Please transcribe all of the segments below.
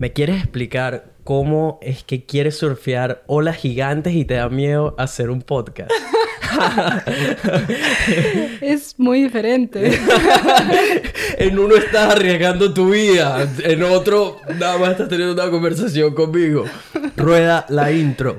¿Me quieres explicar cómo es que quieres surfear olas gigantes y te da miedo hacer un podcast? es muy diferente. en uno estás arriesgando tu vida, en otro nada más estás teniendo una conversación conmigo. Rueda la intro.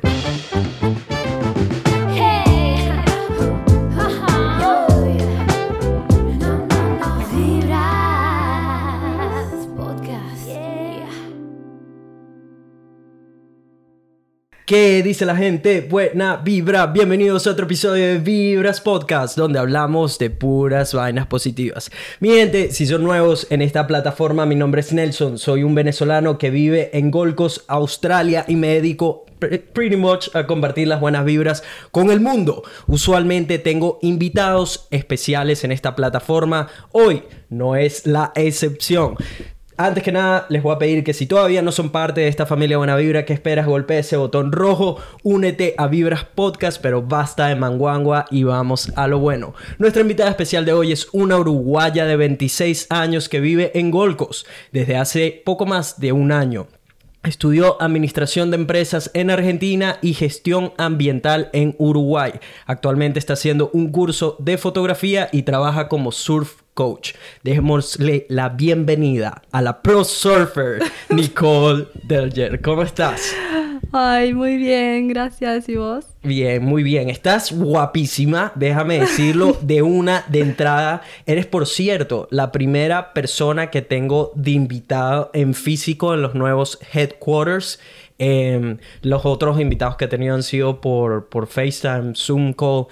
¿Qué dice la gente? Buena vibra. Bienvenidos a otro episodio de Vibras Podcast, donde hablamos de puras vainas positivas. Mi gente, si son nuevos en esta plataforma, mi nombre es Nelson. Soy un venezolano que vive en Gold Coast, Australia, y me dedico pretty much a compartir las buenas vibras con el mundo. Usualmente tengo invitados especiales en esta plataforma. Hoy no es la excepción. Antes que nada, les voy a pedir que si todavía no son parte de esta familia Buena Vibra, ¿qué esperas? Golpea ese botón rojo, únete a Vibras Podcast, pero basta de manguangua y vamos a lo bueno. Nuestra invitada especial de hoy es una uruguaya de 26 años que vive en Golcos desde hace poco más de un año. Estudió Administración de Empresas en Argentina y Gestión Ambiental en Uruguay. Actualmente está haciendo un curso de fotografía y trabaja como surf coach. Démosle la bienvenida a la pro surfer Nicole Delger. ¿Cómo estás? Ay, muy bien, gracias. ¿Y vos? Bien, muy bien. Estás guapísima, déjame decirlo de una de entrada. Eres, por cierto, la primera persona que tengo de invitado en físico en los nuevos headquarters. Em, los otros invitados que he tenido han sido por, por FaceTime, Zoom Call,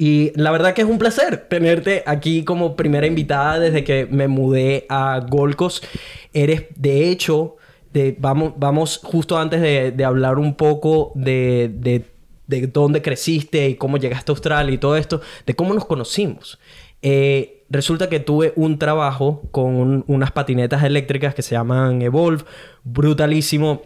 y la verdad que es un placer tenerte aquí como primera invitada desde que me mudé a Golcos. Eres, de hecho, de, vamos, vamos justo antes de, hablar un poco de, de, dónde creciste y cómo llegaste a Australia y todo esto, de cómo nos conocimos. Eh, resulta que tuve un trabajo con unas patinetas eléctricas que se llaman Evolve, brutalísimo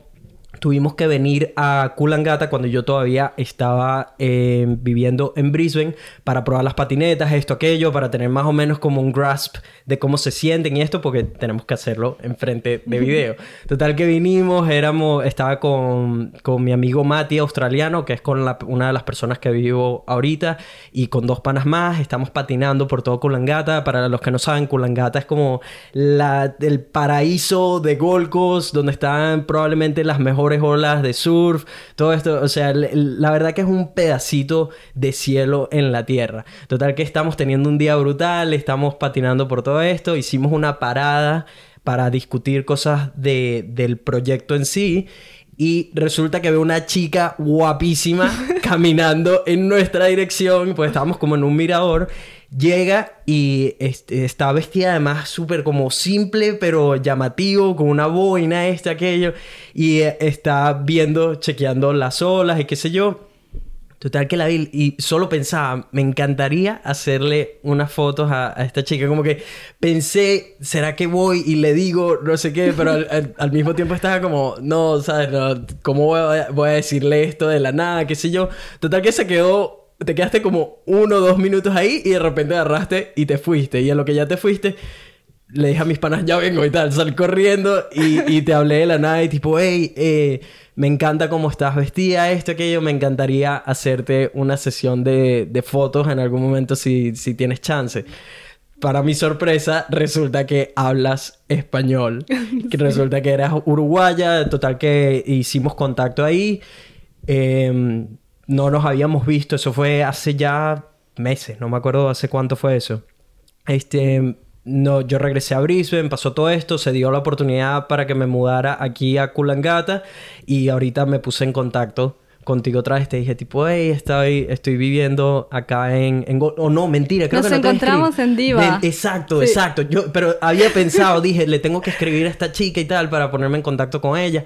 tuvimos que venir a Kulangata cuando yo todavía estaba eh, viviendo en Brisbane para probar las patinetas, esto, aquello, para tener más o menos como un grasp de cómo se sienten y esto, porque tenemos que hacerlo en frente de video. Total que vinimos, éramos, estaba con, con mi amigo Mati, australiano, que es con una de las personas que vivo ahorita, y con dos panas más, estamos patinando por todo Kulangata. Para los que no saben, Kulangata es como la, el paraíso de Golcos, donde están probablemente las mejores olas de surf, todo esto, o sea, la verdad que es un pedacito de cielo en la tierra. Total que estamos teniendo un día brutal, estamos patinando por todo esto, hicimos una parada para discutir cosas de, del proyecto en sí y resulta que veo una chica guapísima caminando en nuestra dirección, pues estábamos como en un mirador llega y este, está vestida además súper como simple pero llamativo, con una boina, este, aquello, y eh, está viendo, chequeando las olas y qué sé yo. Total que la vi y solo pensaba, me encantaría hacerle unas fotos a, esta chica. Como que pensé, ¿será que voy y le digo no sé qué? Pero al, mismo tiempo estaba como, no, ¿sabes? ¿Cómo voy voy a decirle esto de la nada? ¿Qué sé yo? Total que se quedó te quedaste como uno o dos minutos ahí y de repente agarraste y te fuiste. Y a lo que ya te fuiste, le dije a mis panas, ya vengo y tal. Salí corriendo y, te hablé de la nada y tipo, hey, eh, me encanta cómo estás vestida, esto, aquello. Me encantaría hacerte una sesión de, de fotos en algún momento si, si tienes chance. Para mi sorpresa, resulta que hablas español. Que resulta que eras uruguaya. Total que hicimos contacto ahí. Eh, no nos habíamos visto, eso fue hace ya meses, no me acuerdo hace cuánto fue eso. Este, no, yo regresé a Brisbane, pasó todo esto, se dio la oportunidad para que me mudara aquí a Kulangata y ahorita me puse en contacto contigo otra vez te dije tipo, hey, estoy, estoy viviendo acá en... en o no, mentira, creo Nos que no encontramos en Diva. exacto, exacto. Yo, pero había pensado, dije, le tengo que escribir a esta chica y tal para ponerme en contacto con ella.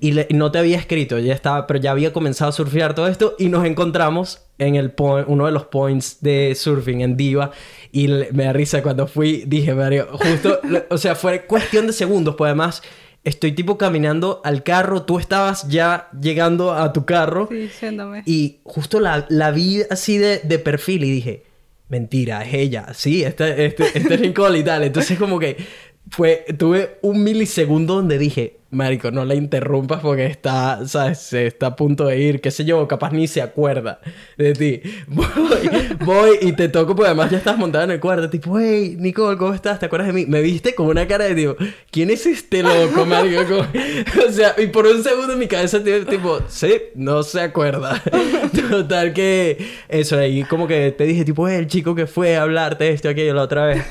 Y no te había escrito, ya estaba, pero ya había comenzado a surfear todo esto y nos encontramos en el uno de los points de surfing en Diva y me da risa cuando fui, dije, Mario, justo, o sea, fue cuestión de segundos, pues además estoy tipo caminando al carro, tú estabas ya llegando a tu carro sí, y justo la, la vi así de, de, perfil y dije, mentira, es ella, sí, este, este, este es Nicole y tal, entonces como que fue, tuve un milisegundo donde dije, Marico, no la interrumpas porque está, ¿sabes? Se está a punto de ir, qué sé yo, capaz ni se acuerda de ti. Voy, voy y te toco, porque además ya estás montada en el cuarto, tipo, hey, Nicole, ¿cómo estás? ¿Te acuerdas de mí? Me viste con una cara de, tipo, ¿quién es este loco, Marico? O sea, y por un segundo en mi cabeza, tipo, sí, no se acuerda. Total que eso, ahí como que te dije, tipo, "Eh, el chico que fue a hablarte esto, aquello, la otra vez.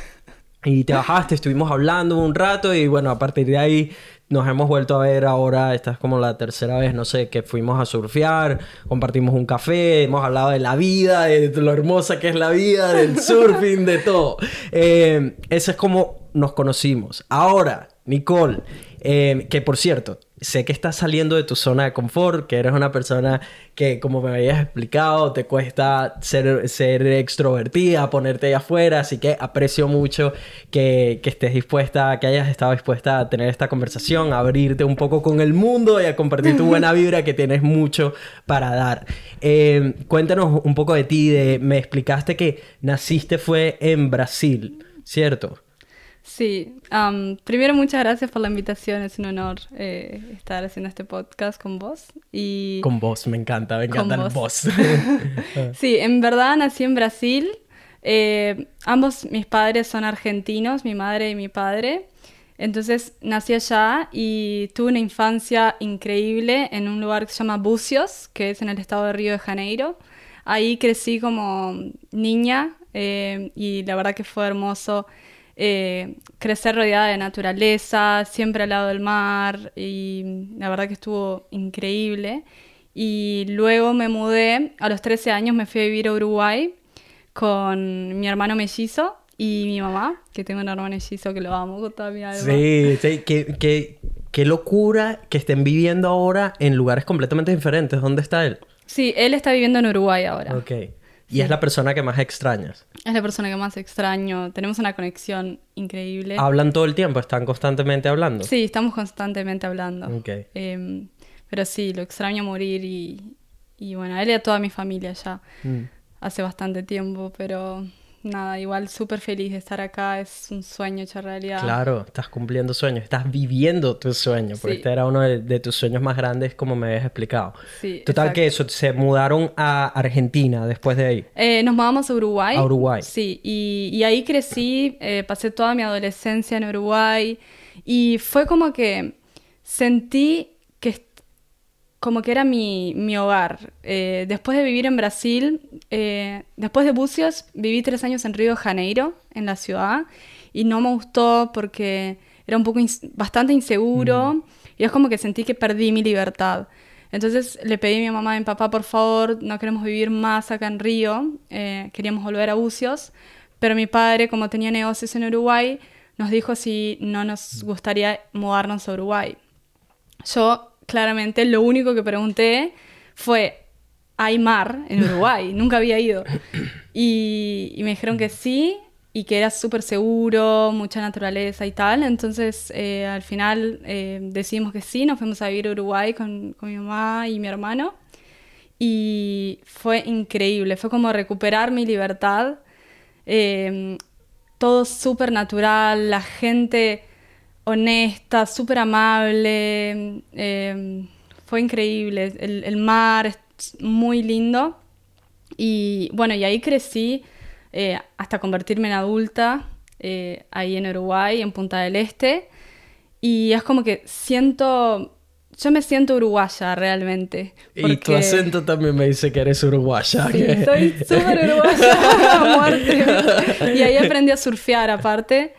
Y te bajaste, estuvimos hablando un rato y bueno, a partir de ahí nos hemos vuelto a ver ahora, esta es como la tercera vez, no sé, que fuimos a surfear, compartimos un café, hemos hablado de la vida, de lo hermosa que es la vida, del surfing, de todo. Eh, eso es como nos conocimos. Ahora, Nicole, eh, que por cierto, sé que estás saliendo de tu zona de confort, que eres una persona que, como me habías explicado, te cuesta ser, ser extrovertida, ponerte ahí afuera, así que aprecio mucho que, que estés dispuesta, que hayas estado dispuesta a tener esta conversación, a abrirte un poco con el mundo y a compartir tu buena vibra, que tienes mucho para dar. Eh, cuéntanos un poco de ti, de, me explicaste que naciste fue en Brasil, ¿cierto? Sí, am, primero muchas gracias por la invitación, es un honor eh, estar haciendo este podcast con vos. Y Con vos, me encanta, me encanta vos. vos. sí, en verdad nací en Brasil. Eh, ambos mis padres son argentinos, mi madre y mi padre. Entonces nací allá y tuve una infancia increíble en un lugar que se llama Bucios, que es en el estado de Río de Janeiro. Ahí crecí como niña eh, y la verdad que fue hermoso eh, crecer rodeada de naturaleza, siempre al lado del mar y la verdad que estuvo increíble. Y luego me mudé, a los 13 años me fui a vivir a Uruguay con mi hermano mellizo y mi mamá, que tengo un hermano mellizo que lo amo con toda mi alma. Sí, sí, qué- qué locura que estén viviendo ahora en lugares completamente diferentes. ¿Dónde está él? Sí, él está viviendo en Uruguay ahora. Ok. Y es la persona que más extrañas. Es la persona que más extraño. Tenemos una conexión increíble. Hablan todo el tiempo, están constantemente hablando. Sí, estamos constantemente hablando. Ok. Em, pero sí, lo extraño a morir y, y bueno, a él y a toda mi familia ya Mm. hace bastante tiempo, pero nada, igual súper feliz de estar acá, es un sueño hecho realidad. Claro, estás cumpliendo sueños, estás viviendo tu sueño, porque Sí. este era uno de, de tus sueños más grandes, como me habías explicado. Sí, Total exacto. que eso, se mudaron a Argentina después de ahí. Eh, nos mudamos a Uruguay. A Uruguay. Sí, y, y ahí crecí, eh, pasé toda mi adolescencia en Uruguay y fue como que sentí como que era mi, mi hogar. Eh, después de vivir en Brasil, eh, después de Bucios, viví tres años en Río de Janeiro, en la ciudad, y no me gustó porque era un poco bastante inseguro y es como que sentí que perdí mi libertad. Entonces le pedí a mi mamá y a mi papá, por favor, no queremos vivir más acá en Río, eh, queríamos volver a Bucios, pero mi padre, como tenía negocios en Uruguay, nos dijo si no nos gustaría mudarnos a Uruguay. Yo claramente lo único que pregunté fue, ¿hay mar en Uruguay? Nunca había ido. Y, y me dijeron que sí y que era súper seguro, mucha naturaleza y tal. Entonces eh, al final eh, decidimos que sí, nos fuimos a vivir a Uruguay con, con mi mamá y mi hermano. Y fue increíble, fue como recuperar mi libertad. Eh, todo súper natural, la gente honesta, súper amable. eh, fue increíble. El, el mar es muy lindo. Y bueno, y ahí crecí eh, hasta convertirme en adulta, eh, ahí en Uruguay, en Punta del Este. Y es como que siento, yo me siento uruguaya realmente. Y tu acento también me dice que eres uruguaya. Sí, que- soy súper uruguaya a muerte. Y ahí aprendí a surfear aparte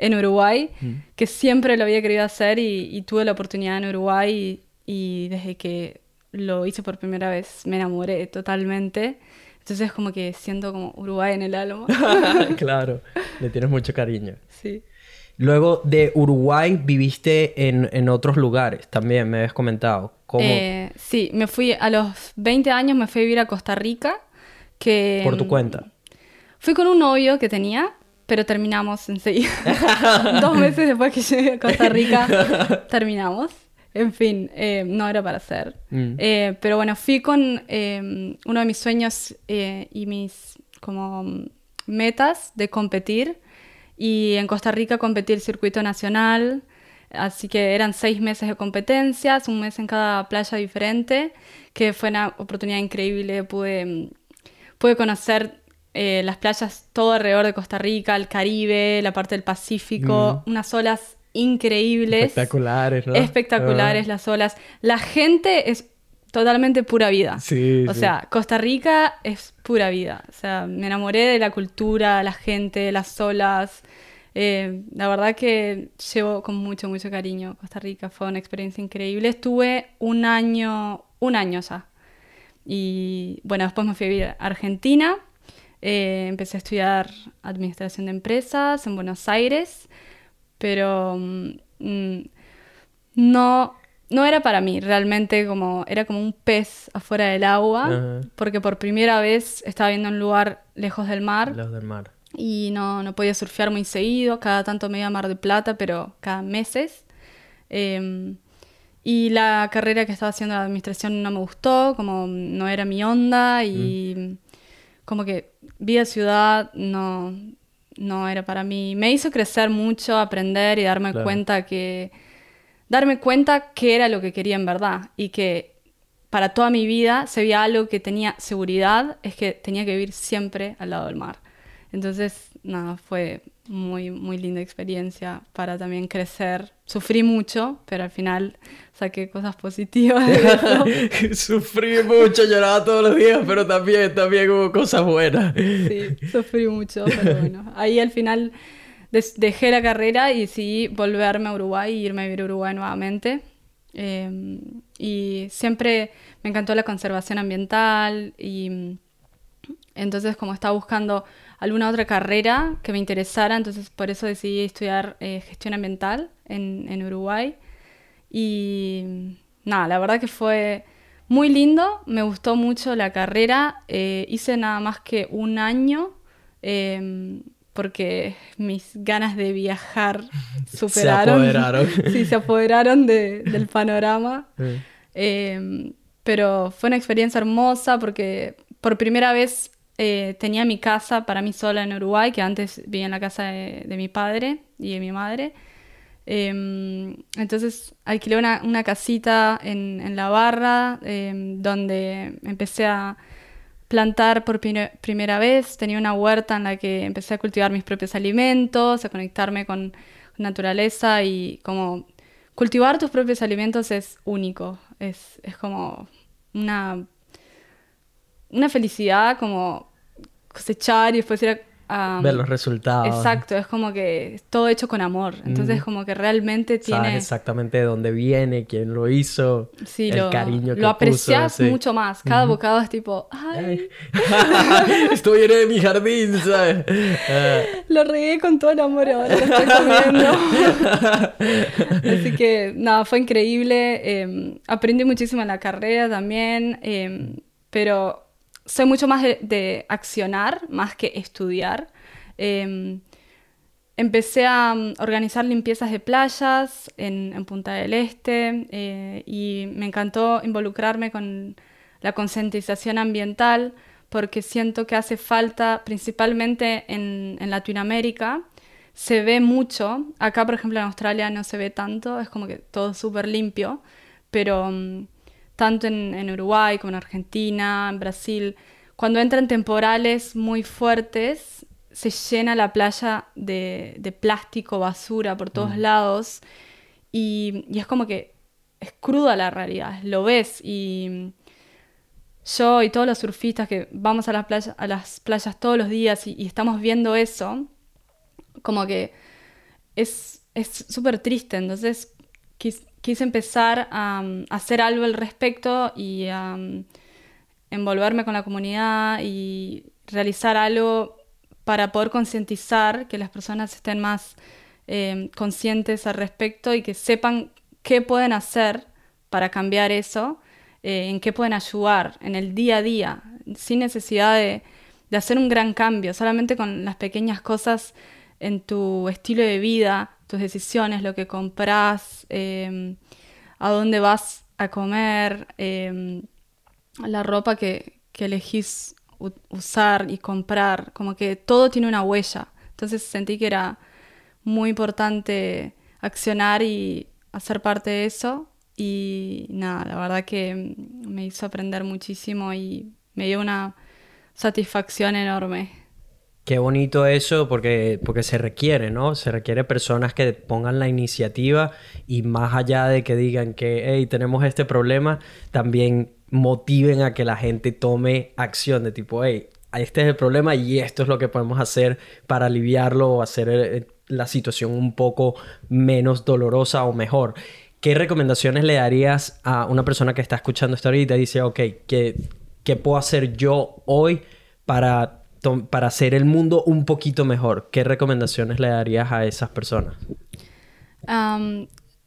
en Uruguay, que siempre lo había querido hacer y, y tuve la oportunidad en Uruguay y, y desde que lo hice por primera vez me enamoré totalmente. Entonces como que siento como Uruguay en el alma. claro, le tienes mucho cariño. Sí. Luego de Uruguay viviste en, en otros lugares también, me habías comentado. ¿Cómo? Eh, sí, me fui a los 20 años, me fui a vivir a Costa Rica. Que, Por tu cuenta. Fui con un novio que tenía, pero terminamos enseguida. Dos meses después que llegué a Costa Rica, terminamos. En fin, eh, no era para hacer. Mm. Eh, pero bueno, fui con eh, uno de mis sueños eh, y mis como metas de competir. Y en Costa Rica competí el circuito nacional. Así que eran seis meses de competencias, un mes en cada playa diferente, que fue una oportunidad increíble. Pude, pude conocer eh, las playas todo alrededor de Costa Rica, el Caribe, la parte del Pacífico, unas olas increíbles. Espectaculares, ¿no? Espectaculares Ah. las olas. La gente es totalmente pura vida. Sí, O sí. sea, Costa Rica es pura vida. O sea, me enamoré de la cultura, la gente, las olas. Eh, la verdad que llevo con mucho, mucho cariño Costa Rica. Fue una experiencia increíble. Estuve un año, un año ya. Y bueno, después me fui a vivir a Argentina. Eh, empecé a estudiar administración de empresas en Buenos Aires, pero mm, mm, no, no era para mí, realmente como, era como un pez afuera del agua, porque por primera vez estaba viendo un lugar lejos del mar Los del mar. y no, no podía surfear muy seguido, cada tanto me iba a Mar de Plata, pero cada meses. Eh, y la carrera que estaba haciendo de administración no me gustó, como no era mi onda y como que vida ciudad no, no era para mí. Me hizo crecer mucho, aprender y darme Claro. cuenta que darme cuenta que era lo que quería en verdad y que para toda mi vida se veía algo que tenía seguridad, es que tenía que vivir siempre al lado del mar. Entonces, nada, fue muy, muy linda experiencia para también crecer. Sufrí mucho, pero al final saqué cosas positivas de. Sufrí mucho, lloraba todos los días, pero también, también hubo cosas buenas. Sí, sufrí mucho, pero bueno. Ahí al final dejé la carrera y decidí volverme a Uruguay y irme a vivir a Uruguay nuevamente. Eh, y siempre me encantó la conservación ambiental y mm, entonces como estaba buscando alguna otra carrera que me interesara, entonces por eso decidí estudiar eh, gestión ambiental en, en Uruguay. Y nada, la verdad que fue muy lindo, me gustó mucho la carrera, eh, hice nada más que un año eh, porque mis ganas de viajar superaron. apoderaron. sí, se apoderaron de- del panorama. Eh, Eh, pero fue una experiencia hermosa porque por primera vez eh, tenía mi casa para mí sola en Uruguay, que antes vivía en la casa de, mi padre y de mi madre. Eh, entonces alquilé una, una casita en, la barra eh, donde empecé a plantar por primera vez. Tenía una huerta en la que empecé a cultivar mis propios alimentos, a conectarme con naturaleza y como cultivar tus propios alimentos es único. Es, es como una, una felicidad, como cosechar y después ir a... a- ver los resultados. Exacto, es como que es todo hecho con amor. Entonces, Mm. como que realmente Sabes tiene. exactamente de dónde viene, quién lo hizo, Sí, el lo, cariño que lo aprecias puso, sí. mucho más. Cada bocado es tipo, ay, Ay. Esto viene de mi jardín, ¿sabes? Ah, lo regué con todo el amor ahora lo estoy comiendo. Así que, nada, fue increíble. eh, aprendí muchísimo en la carrera también, eh, pero soy mucho más de, de accionar más que estudiar. Eh, Empecé a mm, organizar limpiezas de playas en, en Punta del Este eh, y me encantó involucrarme con la concientización ambiental porque siento que hace falta, principalmente en, en Latinoamérica, se ve mucho. Acá, por ejemplo, en Australia no se ve tanto, es como que todo súper limpio, pero mm, tanto en, en Uruguay como en Argentina, en Brasil, cuando entran temporales muy fuertes, se llena la playa de, de plástico, basura por todos lados. Y, y es como que es cruda la realidad, lo ves. Y yo y todos los surfistas que vamos a las playas, a las playas todos los días y, y estamos viendo eso, como que es es súper triste, entonces quis- quise empezar a, um, hacer algo al respecto y a um, envolverme con la comunidad y realizar algo para poder concientizar que las personas estén más eh, conscientes al respecto y que sepan qué pueden hacer para cambiar eso, eh, en qué pueden ayudar en el día a día, sin necesidad de, de hacer un gran cambio, solamente con las pequeñas cosas en tu estilo de vida, tus decisiones, lo que compras, eh, a dónde vas a comer, eh, la ropa que, que elegís usar y comprar, como que todo tiene una huella. Entonces sentí que era muy importante accionar y hacer parte de eso. Y nada, la verdad que me hizo aprender muchísimo y me dio una satisfacción enorme. Qué bonito eso porque, porque se requiere, ¿no? Se requiere personas que pongan la iniciativa y más allá de que digan que, hey, tenemos este problema, también motiven a que la gente tome acción de tipo, hey, este es el problema y esto es lo que podemos hacer para aliviarlo o hacer eh, la situación un poco menos dolorosa o mejor. ¿Qué recomendaciones le darías a una persona que está escuchando esto ahorita y dice, ok, ¿qué, qué puedo hacer yo hoy para para hacer el mundo un poquito mejor, ¿qué recomendaciones le darías a esas personas?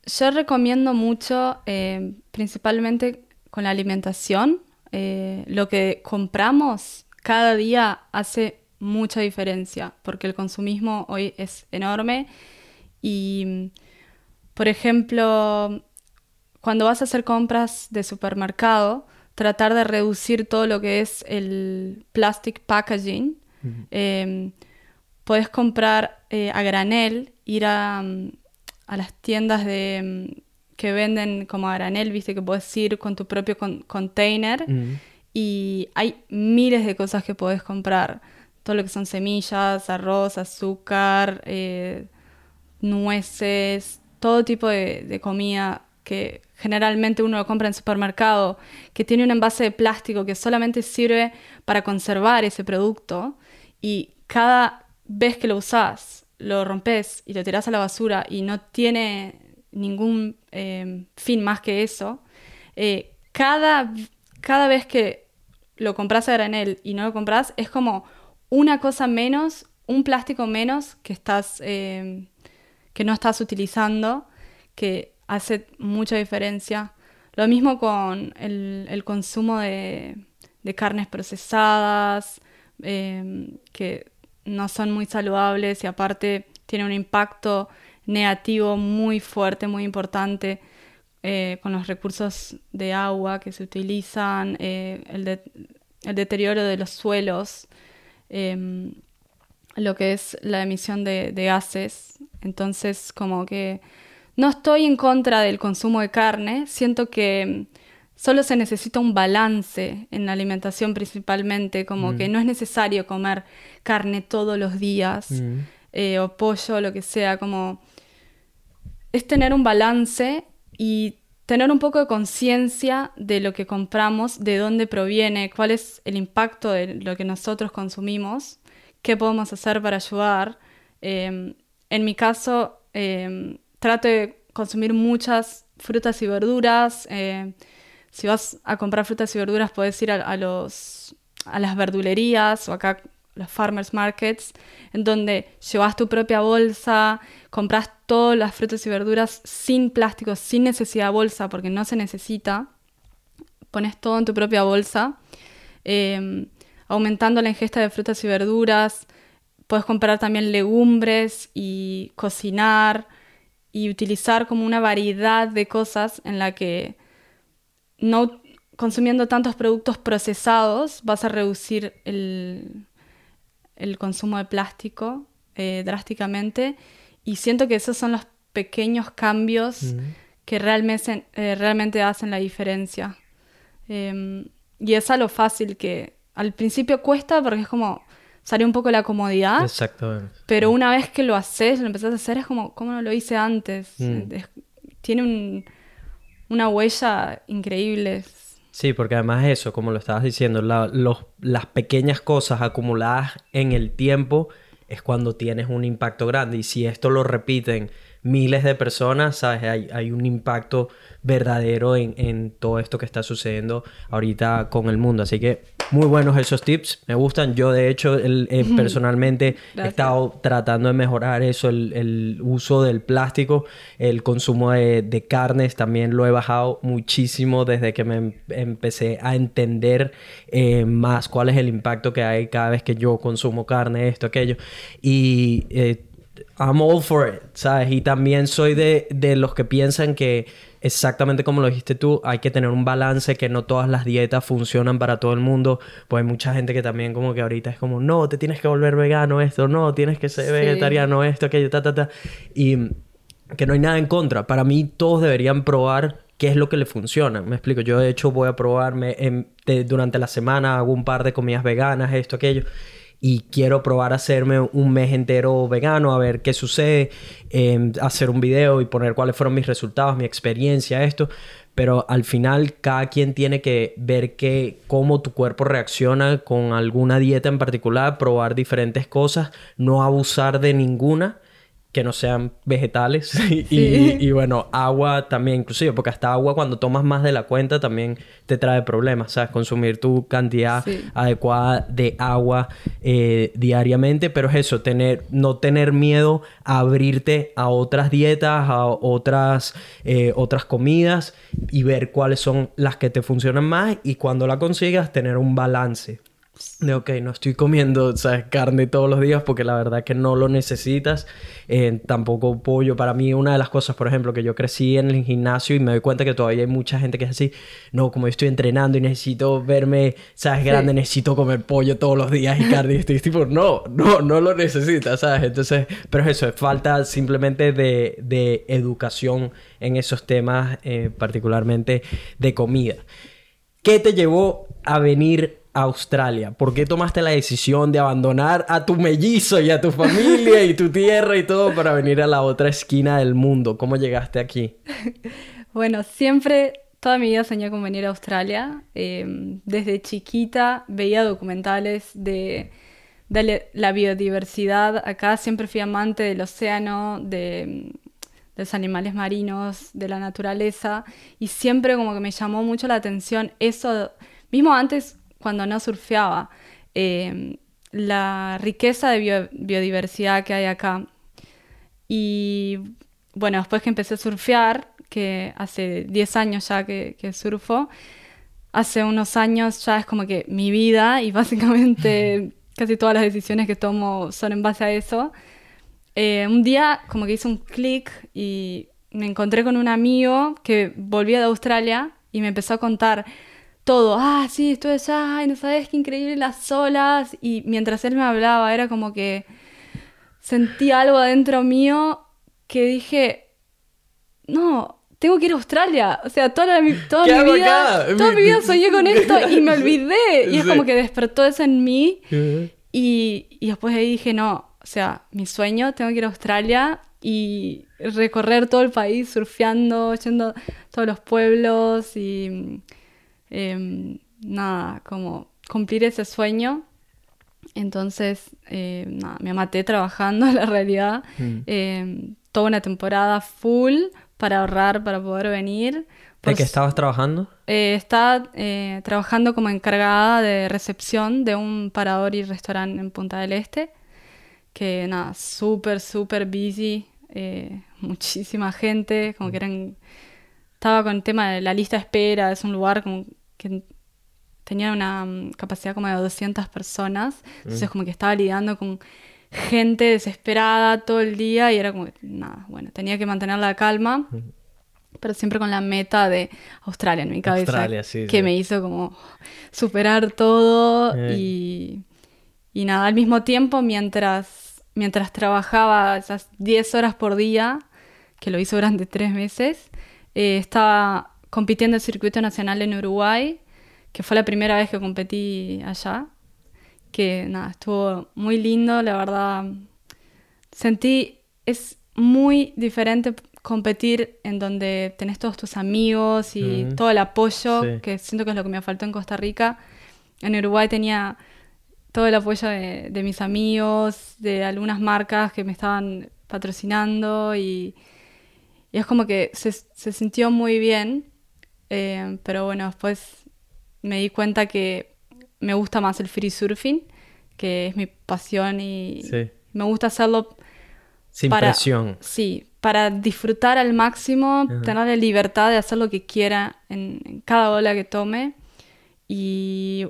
yo recomiendo mucho, eh, principalmente con la alimentación, eh, lo que compramos cada día hace mucha diferencia, porque el consumismo hoy es enorme y, por ejemplo, cuando vas a hacer compras de supermercado, tratar de reducir todo lo que es el plastic packaging. Em, puedes comprar eh, a granel, ir a, mm, a las tiendas de, mm, que venden como a granel, viste que puedes ir con tu propio container y hay miles de cosas que puedes comprar. Todo lo que son semillas, arroz, azúcar, eh, nueces, todo tipo de, de comida que generalmente uno lo compra en supermercado, que tiene un envase de plástico que solamente sirve para conservar ese producto y cada vez que lo usas, lo rompes y lo tiras a la basura y no tiene ningún eh, fin más que eso, eh, cada, cada vez que lo compras a granel y no lo compras, es como una cosa menos, un plástico menos que estás eh, que no estás utilizando, que hace mucha diferencia. Lo mismo con el, consumo de, carnes procesadas, em, que no son muy saludables y aparte tiene un impacto negativo muy fuerte, muy importante eh, con los recursos de agua que se utilizan, eh, el, deterioro de los suelos, em, lo que es la emisión de gases. Entonces, como que no estoy en contra del consumo de carne, siento que solo se necesita un balance en la alimentación principalmente, como que mm. no es necesario comer carne todos los días mm. eh, o pollo, lo que sea, como es tener un balance y tener un poco de conciencia de lo que compramos, de dónde proviene, cuál es el impacto de lo que nosotros consumimos, qué podemos hacer para ayudar. Em, en mi caso, em, trato de consumir muchas frutas y verduras. Eh, si vas a comprar frutas y verduras, puedes ir a, los, a las verdulerías o acá los farmers markets, en donde llevas tu propia bolsa, compras todas las frutas y verduras sin plástico, sin necesidad de bolsa, porque no se necesita. Pones todo en tu propia bolsa, em, aumentando la ingesta de frutas y verduras. Puedes comprar también legumbres y cocinar y utilizar como una variedad de cosas en la que no consumiendo tantos productos procesados vas a reducir el, el consumo de plástico eh, drásticamente y siento que esos son los pequeños cambios que realmente, eh, realmente hacen la diferencia. Em, y es algo fácil que al principio cuesta porque es como sale un poco la comodidad. Exactamente. Pero una vez que lo haces, lo empezás a hacer, es como, ¿cómo no lo hice antes? Mm. tiene una huella increíble. Sí, porque además eso, como lo estabas diciendo, las pequeñas cosas acumuladas en el tiempo es cuando tienes un impacto grande. Y si esto lo repiten miles de personas, ¿sabes? Hay, hay un impacto verdadero en, en, todo esto que está sucediendo ahorita con el mundo. Así que muy buenos esos tips, me gustan. Yo de hecho el, eh, personalmente he estado tratando de mejorar eso, el, el uso del plástico, el consumo de, de, carnes también lo he bajado muchísimo desde que me em, empecé a entender eh, más cuál es el impacto que hay cada vez que yo consumo carne, esto, aquello. Y... Eh, I'm all for it, ¿sabes? Y también soy de, de, los que piensan que exactamente como lo dijiste tú, hay que tener un balance, que no todas las dietas funcionan para todo el mundo. Pues hay mucha gente que también como que ahorita es como, no, te tienes que volver vegano esto, no, tienes que ser vegetariano esto, aquello, ta, ta, ta. Y que no hay nada en contra. Para mí todos deberían probar qué es lo que le funciona. Me explico, yo de hecho voy a probarme en- de- durante la semana, hago un par de comidas veganas, esto, aquello. Y quiero probar hacerme un mes entero vegano, a ver qué sucede, eh, hacer un video y poner cuáles fueron mis resultados, mi experiencia, esto. Pero al final cada quien tiene que ver que, cómo tu cuerpo reacciona con alguna dieta en particular, probar diferentes cosas, no abusar de ninguna que no sean vegetales y, bueno, agua también inclusive, porque hasta agua cuando tomas más de la cuenta también te trae problemas, ¿sabes? Consumir tu cantidad Sí. adecuada de agua eh, diariamente, pero es eso, tener, no tener miedo a abrirte a otras dietas, a otras, eh, otras comidas y ver cuáles son las que te funcionan más y cuando la consigas tener un balance. De, ok, no estoy comiendo ¿sabes? carne todos los días porque la verdad que no lo necesitas. Eh, tampoco pollo. Para mí, una de las cosas, por ejemplo, que yo crecí en el gimnasio y me doy cuenta que todavía hay mucha gente que es así. No, como yo estoy entrenando y necesito verme, ¿sabes? Sí. Grande, necesito comer pollo todos los días y carne. Y estoy tipo, no, no, no lo necesitas, ¿sabes? Entonces, pero eso, es falta simplemente de, de educación en esos temas, eh, particularmente de comida. ¿Qué te llevó a venir Australia? ¿Por qué tomaste la decisión de abandonar a tu mellizo y a tu familia y tu tierra y todo para venir a la otra esquina del mundo? ¿Cómo llegaste aquí? Bueno, siempre, toda mi vida soñé con venir a Australia. Eh, desde chiquita veía documentales de, la biodiversidad. Acá siempre fui amante del océano, de, de los animales marinos, de la naturaleza. Y siempre como que me llamó mucho la atención eso, mismo antes cuando no surfeaba, eh, la riqueza de bio- biodiversidad que hay acá. Y bueno, después que empecé a surfear, que hace 10 años ya que, que surfo, hace unos años ya es como que mi vida y básicamente casi todas las decisiones que tomo son en base a eso. Eh, un día como que hice un clic y me encontré con un amigo que volvía de Australia y me empezó a contar todo. Ah, sí, estuve allá, ay, no sabes qué increíble las olas. Y mientras él me hablaba, era como que sentí algo adentro mío que dije, no, tengo que ir a Australia. O sea, toda, mi, toda ¿Qué mi vida, acá? toda mi vida soñé con esto y me olvidé. Y es Sí. como que despertó eso en mí. Y, y después de ahí dije, no, o sea, mi sueño, tengo que ir a Australia y recorrer todo el país surfeando, yendo a todos los pueblos y em, nada, como cumplir ese sueño. Entonces, eh, nada, me maté trabajando, la realidad. Mm. Em, toda una temporada full para ahorrar, para poder venir. ¿De Por qué estabas trabajando? eh, está eh, trabajando como encargada de recepción de un parador y restaurante en Punta del Este. Que nada, súper, súper busy. eh, muchísima gente. Como que eran. Estaba con el tema de la lista de espera. Es un lugar como que tenía una mm, capacidad como de 200 personas. Entonces, como que estaba lidiando con gente desesperada todo el día y era como que, nada, bueno, tenía que mantener la calma pero siempre con la meta de Australia en mi cabeza, Australia, sí, que sí. me hizo como superar todo Eh. y, y nada, al mismo tiempo mientras, mientras trabajaba esas 10 horas por día, que lo hizo durante tres meses, eh, estaba compitiendo en el circuito nacional en Uruguay, que fue la primera vez que competí allá, que nada, estuvo muy lindo, la verdad, sentí, es muy diferente competir en donde tenés todos tus amigos y Ujú. todo el apoyo, Sí. que siento que es lo que me faltó en Costa Rica. En Uruguay tenía todo el apoyo de, de mis amigos, de algunas marcas que me estaban patrocinando y, y es como que se, se sintió muy bien, eh, pero bueno, después me di cuenta que me gusta más el free surfing, que es mi pasión y Sí. me gusta hacerlo Sin para, presión. Sí, para disfrutar al máximo, Ajá. tener la libertad de hacer lo que quiera en, en cada ola que tome. Y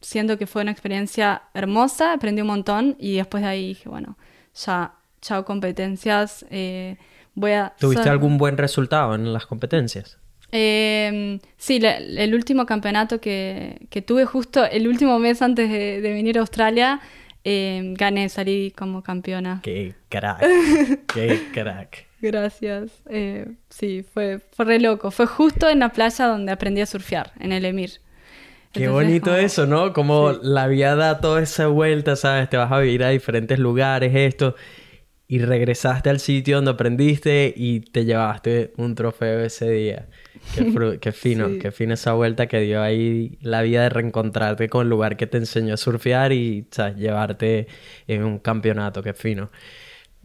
siento que fue una experiencia hermosa, aprendí un montón y después de ahí dije, bueno, ya, chao competencias, eh, voy a... ¿Tuviste ser- algún buen resultado en las competencias? Eh, sí, la- el último campeonato que, que tuve justo el último mes antes de, de venir a Australia, eh, gané, salí como campeona. Qué crack. Qué crack. Gracias. Eh, sí, fue, fue re loco. Fue justo en la playa donde aprendí a surfear, en el Emir. Qué Entonces, bonito como- eso, ¿no? Como Sí. la vida da toda esa vuelta, ¿sabes? Te vas a vivir a diferentes lugares, esto. Y regresaste al sitio donde aprendiste y te llevaste un trofeo ese día. Qué, qué fino, Sí. qué fina esa vuelta que dio ahí la vida de reencontrarte con el lugar que te enseñó a surfear y, ¿sabes? Llevarte en un campeonato, qué fino.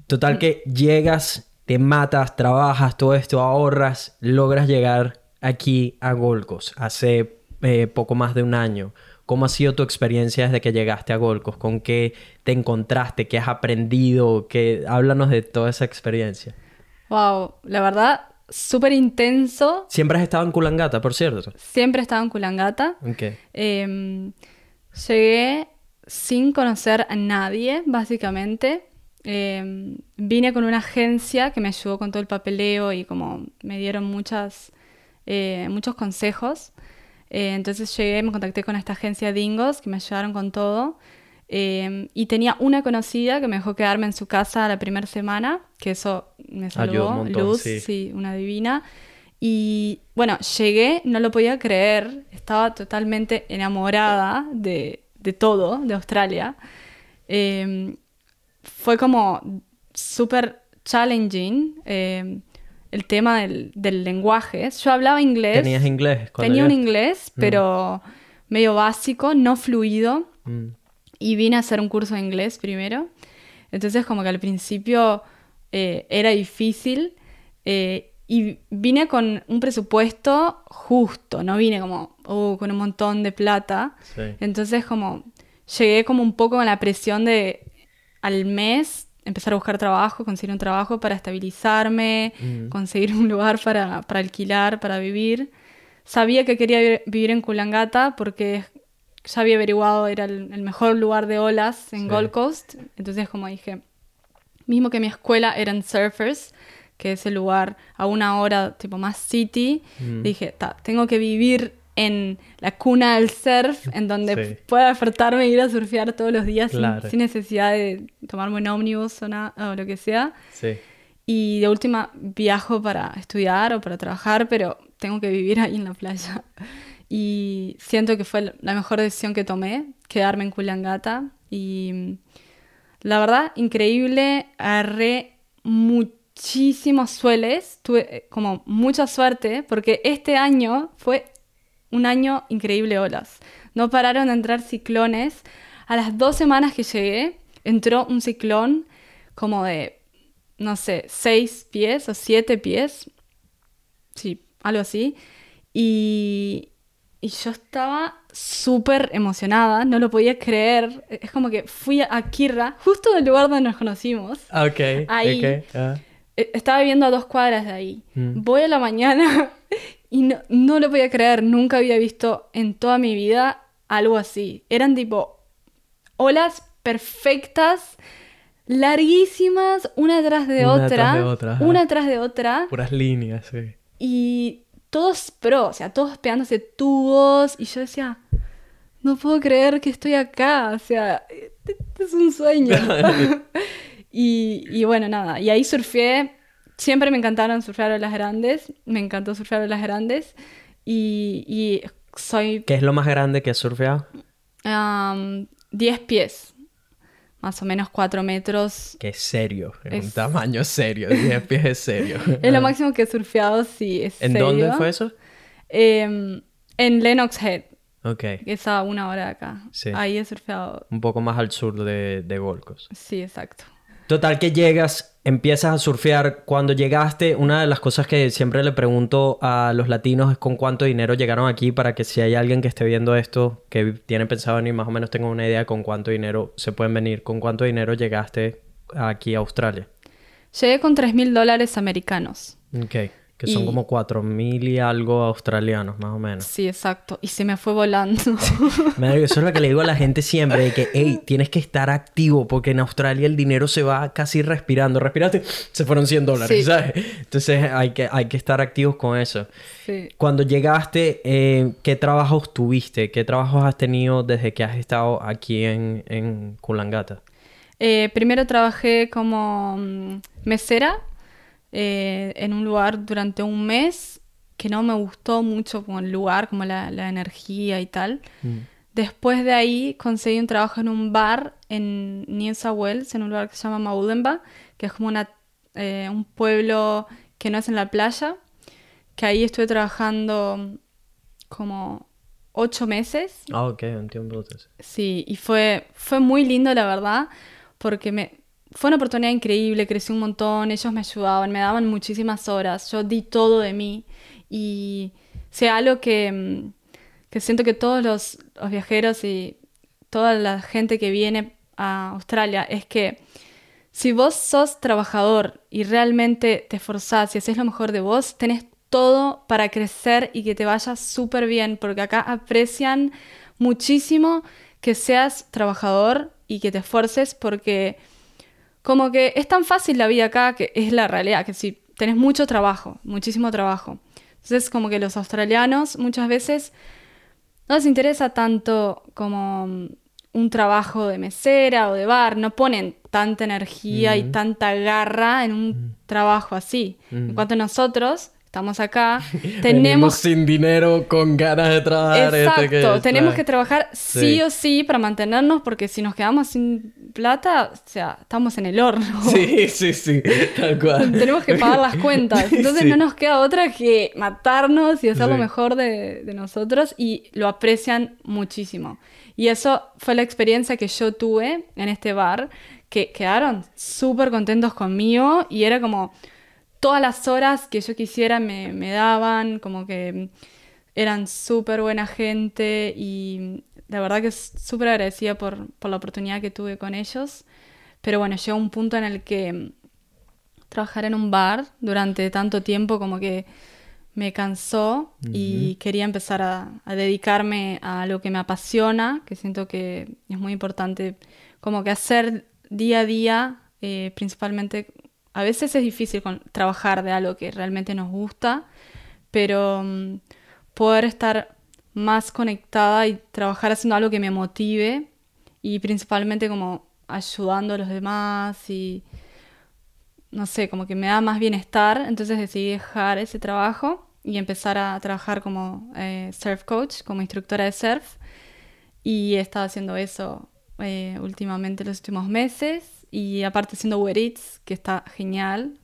Total que llegas, te matas, trabajas, todo esto, ahorras, logras llegar aquí a Gold Coast hace eh, poco más de un año. ¿Cómo ha sido tu experiencia desde que llegaste a Gold Coast? ¿Con qué te encontraste? ¿Qué has aprendido? ¿Qué... Háblanos de toda esa experiencia. Wow, la verdad, súper intenso. Siempre has estado en Kulangata, por cierto. Siempre he estado en Kulangata. Ok. Eh, llegué sin conocer a nadie, básicamente. Eh, vine con una agencia que me ayudó con todo el papeleo y como me dieron muchas, eh, muchos consejos. Eh, entonces llegué, me contacté con esta agencia Dingos que me ayudaron con todo. Eh, y tenía una conocida que me dejó quedarme en su casa la primera semana, que eso me salvó. un montón, Luz, sí. sí, una divina. Y bueno, llegué, no lo podía creer, estaba totalmente enamorada de, de todo, de Australia. Eh, fue como súper challenging eh, el tema del, del lenguaje. Yo hablaba inglés. ¿Tenías inglés? Tenía un inglés, pero medio básico, no fluido. Mm. Y vine a hacer un curso de inglés primero. Entonces como que al principio eh, era difícil. eh, y vine con un presupuesto justo, no vine como "Oh, con un montón de plata. Sí. Entonces como llegué como un poco con la presión de al mes empezar a buscar trabajo, conseguir un trabajo para estabilizarme, Mm. conseguir un lugar para, para alquilar, para vivir. Sabía que quería vi- vivir en Kulangata porque ya había averiguado, era el, el mejor lugar de olas en Sí. Gold Coast. Entonces como dije, mismo que mi escuela eran surfers, que es el lugar a una hora tipo más city, Mm. dije, "Ta, tengo que vivir en la cuna del surf, en donde Sí. pueda despertarme e ir a surfear todos los días sin- Claro. sin, necesidad de tomarme un ómnibus o, o lo que sea. Sí. Y de última viajo para estudiar o para trabajar, pero tengo que vivir ahí en la playa. Y siento que fue la mejor decisión que tomé, quedarme en Kulangata. Y mm, la verdad, increíble, agarré muchísimos sueles, tuve eh, como mucha suerte, porque este año fue un año increíble olas. No pararon de entrar ciclones. A las dos semanas que llegué, entró un ciclón como de, no sé, seis pies o siete pies. Sí, algo así. Y, y yo estaba súper emocionada, no lo podía creer. Es como que fui a Kirra, justo del lugar donde nos conocimos. Ok. Ahí. ah. Eh, Estaba viviendo a dos cuadras de ahí. Mm. Voy a la mañana y no, no lo podía creer. Nunca había visto en toda mi vida algo así. Eran tipo olas perfectas, larguísimas, una tras de Una otra. tras de otra, una tras de otra. Puras líneas, sí. Y todos pro, o sea, todos pegándose tubos. Y yo decía, no puedo creer que estoy acá. O sea, este es un sueño. y, y bueno, nada. Y ahí surfeé. Siempre me encantaron surfear olas grandes. Me encantó surfear olas grandes. Y, y soy ¿Qué es lo más grande que has surfeado? am, 10 pies. Más o menos 4 metros. Que es serio. Es, un tamaño serio. 10 pies es serio. Es lo máximo que he surfeado, sí. Es ¿En serio. dónde fue eso? Em, en Lennox Head. Ok. que es a una hora de acá. Sí. Ahí he surfeado. Un poco más al sur de, de Gold Coast. Sí, exacto. Total que llegas, empiezas a surfear. Cuando llegaste, una de las cosas que siempre le pregunto a los latinos es con cuánto dinero llegaron aquí para que si hay alguien que esté viendo esto, que tiene pensado venir, más o menos tenga una idea con cuánto dinero se pueden venir. ¿Con cuánto dinero llegaste aquí a Australia? Llegué con 3 mil dólares americanos. Ok. Que son Y- como cuatro mil y algo australianos, más o menos. Sí, exacto. Y se me fue volando. Madre, Eso es lo que le digo a la gente siempre, de que, hey, tienes que estar activo, porque en Australia el dinero se va casi respirando. Respiraste, se fueron 100 dólares, Sí. ¿sabes? Entonces hay que, hay que estar activos con eso. sí. Cuando llegaste, eh, ¿qué trabajos tuviste? ¿Qué trabajos has tenido desde que has estado aquí en, en Kulangata? Eh, primero trabajé como mm, mesera eh, en un lugar durante un mes que no me gustó mucho como el lugar, como la, la energía y tal. Mm. Después de ahí conseguí un trabajo en un bar en New South Wales, en un lugar que se llama Maudenba, que es como una, eh, un pueblo que no es en la playa, que ahí estuve trabajando como ocho meses. Ah, ok, entiendo. entonces. Sí, y fue, fue muy lindo, la verdad, porque me, fue una oportunidad increíble, crecí un montón, ellos me ayudaban, me daban muchísimas horas, yo di todo de mí. Y sea algo que, mm, que siento que todos los, los viajeros y toda la gente que viene a Australia es que si vos sos trabajador y realmente te esforzás y haces lo mejor de vos, tenés todo para crecer y que te vaya súper bien, porque acá aprecian muchísimo que seas trabajador y que te esfuerces, porque como que es tan fácil la vida acá que es la realidad, que si tenés mucho trabajo, muchísimo trabajo. Entonces como que los australianos muchas veces no les interesa tanto como un trabajo de mesera o de bar, no ponen tanta energía y Mm. tanta garra en un trabajo así. En Mm. cuanto a nosotros, estamos acá, Venimos tenemos... sin dinero, con ganas de trabajar. Exacto, este que tenemos que trabajar sí. Sí. o sí para mantenernos porque si nos quedamos sin plata, o sea, estamos en el horno. Sí, sí, sí, tal cual. Tenemos que pagar las cuentas. Entonces Sí. no nos queda otra que matarnos y hacer lo Sí. mejor de, de nosotros y lo aprecian muchísimo. Y eso fue la experiencia que yo tuve en este bar, que quedaron súper contentos conmigo y era como todas las horas que yo quisiera me, me daban, como que eran súper buena gente y la verdad que es súper agradecida por, por la oportunidad que tuve con ellos. Pero bueno, llegó un punto en el que trabajar en un bar durante tanto tiempo como que me cansó y quería empezar a, a dedicarme a lo que me apasiona, que siento que es muy importante, como que hacer día a día, eh, principalmente, a veces es difícil trabajar de algo que realmente nos gusta, pero mm, poder estar más conectada y trabajar haciendo algo que me motive y principalmente como ayudando a los demás y no sé, como que me da más bienestar, entonces decidí dejar ese trabajo y empezar a trabajar como eh, surf coach, como instructora de surf. Y he estado haciendo eso eh, últimamente los últimos meses y aparte haciendo Uber Eats, que está genial.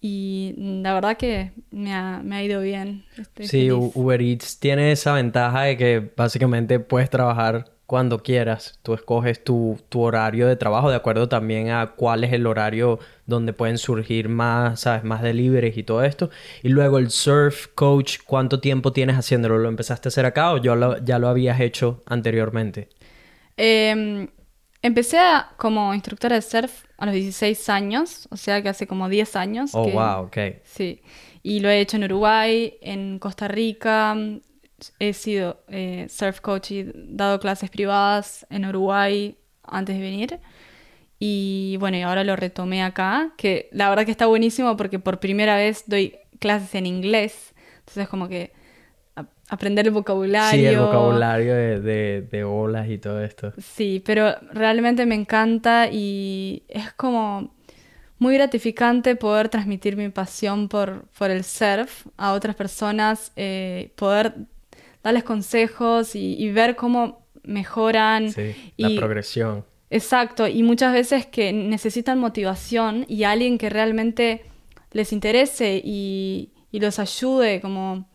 Y la verdad que me ha, me ha ido bien. Estoy Sí, feliz. Uber Eats tiene esa ventaja de que básicamente puedes trabajar cuando quieras. Tú escoges tu, tu horario de trabajo de acuerdo también a cuál es el horario donde pueden surgir más, ¿sabes? Más deliveries y todo esto. Y luego el surf coach, ¿cuánto tiempo tienes haciéndolo? ¿Lo empezaste a hacer acá o yo lo- ya lo habías hecho anteriormente? Eh, empecé a- como instructora de surf a los 16 años, o sea que hace como 10 años. Oh, que- wow, ok. Sí, y lo he hecho en Uruguay, en Costa Rica. He sido eh, surf coach y dado clases privadas en Uruguay antes de venir. Y bueno, y ahora lo retomé acá, que la verdad que está buenísimo porque por primera vez doy clases en inglés. Entonces como que aprender el vocabulario. Sí, el vocabulario de, de, de olas y todo esto. Sí, pero realmente me encanta y es como muy gratificante poder transmitir mi pasión por, por el surf a otras personas, eh, poder darles consejos y, y ver cómo mejoran. Sí, la progresión. Exacto, y muchas veces que necesitan motivación y alguien que realmente les interese y, y los ayude como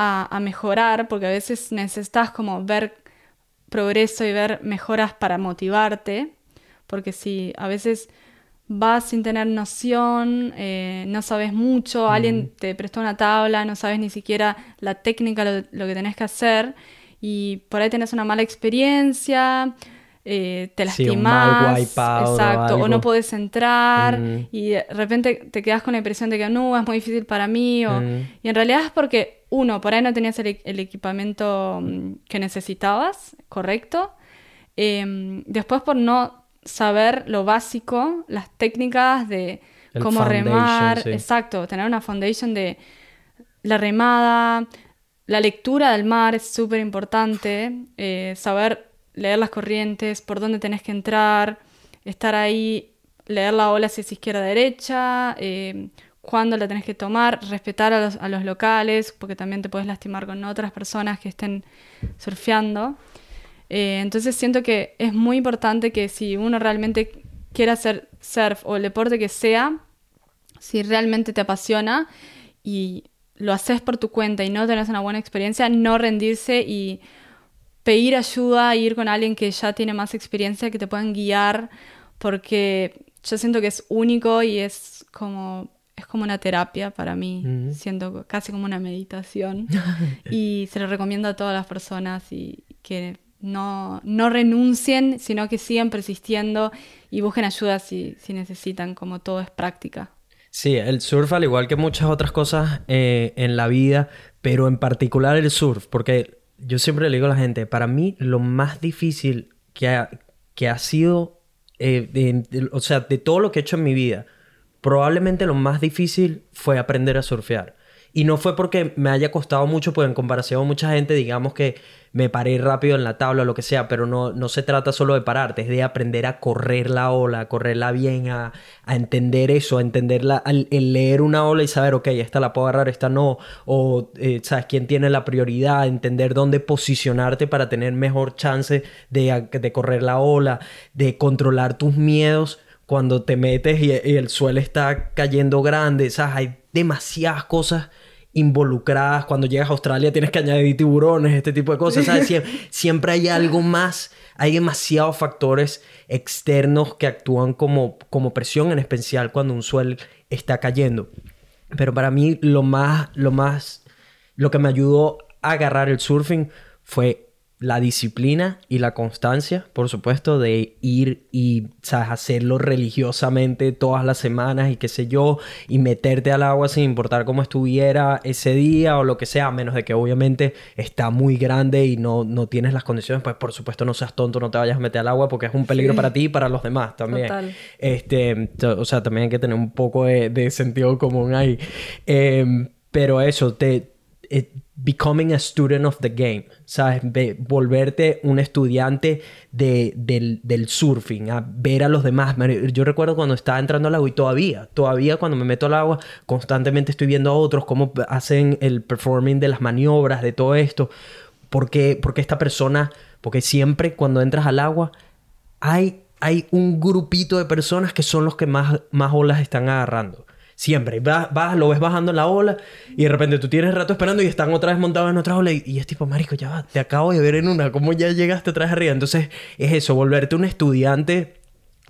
a, a mejorar, porque a veces necesitas como ver progreso y ver mejoras para motivarte, porque si a veces vas sin tener noción, eh, no sabes mucho, alguien te prestó una tabla, no sabes ni siquiera la técnica, lo, lo que tenés que hacer, y por ahí tenés una mala experiencia, eh, te Sí, wipeout o exacto, o, no podés entrar, Mm. y de repente te quedas con la impresión de que no, es muy difícil para mí, o- Mm. y en realidad es porque, uno, por ahí no tenías el, e- el equipamiento mm, que necesitabas, correcto, Em, después por no saber lo básico, las técnicas de El cómo remar, sí. exacto, tener una foundation de la remada, la lectura del mar es súper importante, eh, saber leer las corrientes, por dónde tenés que entrar, estar ahí, leer la ola si es izquierda derecha, eh, cuándo la tenés que tomar, respetar a los, locales, porque también te puedes lastimar con otras personas que estén surfeando. Eh, entonces siento que es muy importante que si uno realmente quiere hacer surf o el deporte que sea, si realmente te apasiona y lo haces por tu cuenta y no tenés una buena experiencia, no rendirse y pedir ayuda, ir con alguien que ya tiene más experiencia, que te puedan guiar, porque yo siento que es único y es como es como una terapia para mí, siento casi como una meditación. Y se lo recomiendo a todas las personas y que no, no renuncien, sino que sigan persistiendo y busquen ayuda si, si necesitan, como todo es práctica. Sí, el surf, al igual que muchas otras cosas eh, en la vida, pero en particular el surf, porque yo siempre le digo a la gente, para mí lo más difícil que ha, que ha sido, eh, o sea, de todo lo que he hecho en mi vida, probablemente lo más difícil fue aprender a surfear. Y no fue porque me haya costado mucho, pues en comparación a mucha gente, digamos que me paré rápido en la tabla o lo que sea, pero no, no se trata solo de pararte, es de aprender a correr la ola, a correrla bien, a, entender eso, a entenderla, el leer una ola y saber, ok, esta la puedo agarrar, esta no, o eh, sabes quién tiene la prioridad, entender dónde posicionarte para tener mejor chance de correr la ola, de controlar tus miedos cuando te metes y, el suelo está cayendo grande, ¿sabes? Hay demasiadas cosas involucradas. Cuando llegas a Australia tienes que añadir tiburones, este tipo de cosas. ¿sabes? siempre hay algo más. Hay demasiados factores externos que actúan como, como presión, en especial cuando un suelo está cayendo. Pero para mí lo más, lo más, lo que me ayudó a agarrar el surfing fue la disciplina y la constancia, por supuesto, de ir y ¿sabes? hacerlo religiosamente todas las semanas y qué sé yo, y meterte al agua sin importar cómo estuviera ese día o lo que sea, a menos de que obviamente está muy grande y no, no tienes las condiciones, pues por supuesto no seas tonto, no te vayas a meter al agua porque es un peligro para ti y para los demás también. Total. Este, o sea, también hay que tener un poco de, sentido común ahí. Em, pero eso, te... Eh, becoming a student of the game, ¿sabes? volverte un estudiante de, del, surfing, a ver a los demás. Yo recuerdo cuando estaba entrando al agua y todavía, todavía cuando me meto al agua, constantemente estoy viendo a otros cómo hacen el performing de las maniobras, de todo esto. Porque, porque esta persona, porque siempre cuando entras al agua hay, hay un grupito de personas que son los que más, más olas están agarrando. Siempre. Vas, vas, lo ves bajando en la ola y de repente tú tienes rato esperando y están otra vez montados en otra ola y, es tipo, marico, ya va, te acabo de ver en una, ¿cómo ya llegaste atrás arriba? Entonces es eso, volverte un estudiante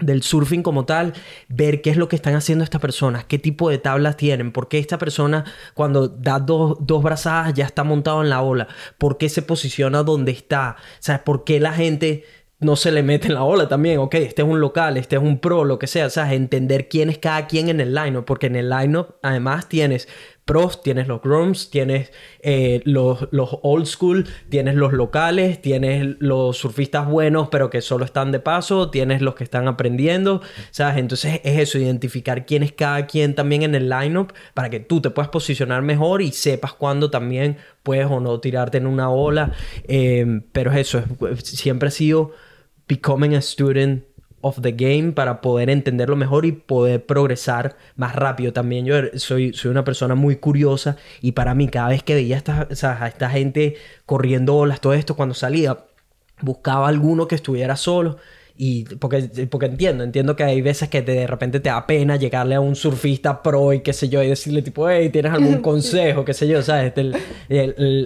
del surfing como tal, ver qué es lo que están haciendo estas personas, qué tipo de tablas tienen, por qué esta persona cuando da dos, dos brazadas ya está montado en la ola, por qué se posiciona donde está, ¿sabes? ¿Por qué la gente no se le mete en la ola también, ok, este es un local, este es un pro, lo que sea, o entender quién es cada quien en el lineup, porque en el lineup además tienes pros, tienes los grooms, tienes eh, los, los, old school, tienes los locales, tienes los surfistas buenos pero que solo están de paso, tienes los que están aprendiendo, ¿sabes? Entonces es eso, identificar quién es cada quien también en el lineup para que tú te puedas posicionar mejor y sepas cuándo también puedes o no tirarte en una ola, eh, pero es eso, siempre ha sido becoming a student of the game para poder entenderlo mejor y poder progresar más rápido. También yo soy, soy una persona muy curiosa y para mí cada vez que veía a esta, a esta gente corriendo olas, todo esto, cuando salía, buscaba alguno que estuviera solo y porque, porque entiendo, entiendo que hay veces que de repente te da pena llegarle a un surfista pro y qué sé yo, y decirle tipo, hey, ¿tienes algún consejo? qué sé yo, ¿sabes?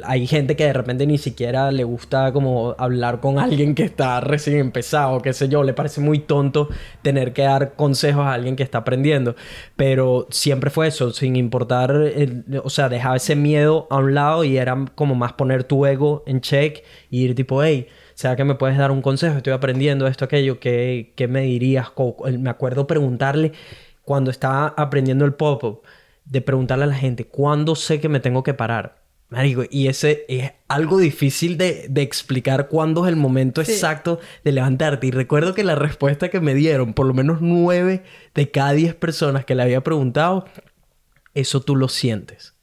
hay gente que de repente ni siquiera le gusta como hablar con alguien que está recién empezado, qué sé yo, le parece muy tonto tener que dar consejos a alguien que está aprendiendo. Pero siempre fue eso, sin importar, o sea, dejaba ese miedo a un lado y era como más poner tu ego en check y ir tipo, hey, sea que me puedes dar un consejo, estoy aprendiendo esto, aquello, ¿qué, qué me dirías? Me acuerdo preguntarle cuando estaba aprendiendo el pop-up, de preguntarle a la gente, ¿cuándo sé que me tengo que parar? Marico, y ese es algo difícil de, de explicar cuándo es el momento exacto de levantarte. Y recuerdo que la respuesta que me dieron, por lo menos nueve de cada diez personas que le había preguntado, eso tú lo sientes.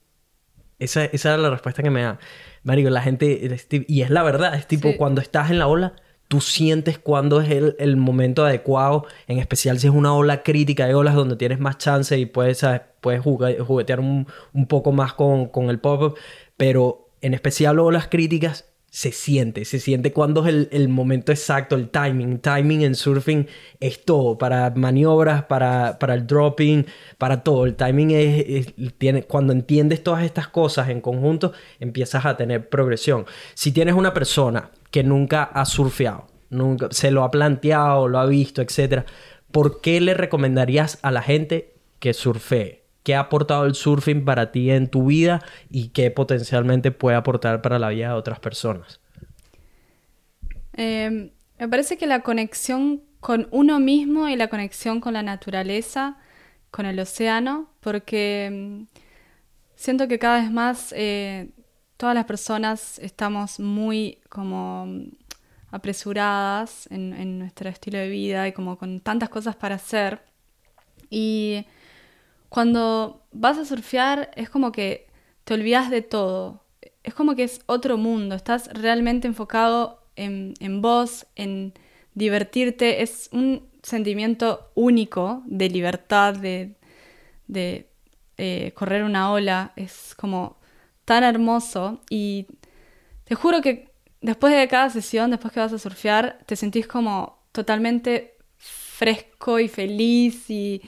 Esa, esa era la respuesta que me da. Marico, la gente, y es la verdad, es tipo cuando estás en la ola, tú sientes cuándo es el, momento adecuado, en especial si es una ola crítica, hay olas donde tienes más chance y puedes puedes juguetear un, un, poco más con, con el pop-up, pero en especial las críticas se siente, se siente cuando es el, momento exacto, el timing. Timing en surfing es todo, para maniobras, para, para el dropping, para todo. El timing es, tiene, cuando entiendes todas estas cosas en conjunto, empiezas a tener progresión. Si tienes una persona que nunca ha surfeado, nunca se lo ha planteado, lo ha visto, etc., ¿por qué le recomendarías a la gente que surfee? Qué ha aportado el surfing para ti en tu vida y qué potencialmente puede aportar para la vida de otras personas. Em, me parece que la conexión con uno mismo y la conexión con la naturaleza, con el océano, porque em, siento que cada vez más eh, todas las personas estamos muy como apresuradas en, en, nuestro estilo de vida y como con tantas cosas para hacer. Y cuando vas a surfear es como que te olvidas de todo. Es como que es otro mundo. Estás realmente enfocado en, vos, en divertirte. Es un sentimiento único de libertad, de, eh, correr una ola. Es como tan hermoso. Y te juro que después de cada sesión, después que vas a surfear, te sentís como totalmente fresco y feliz y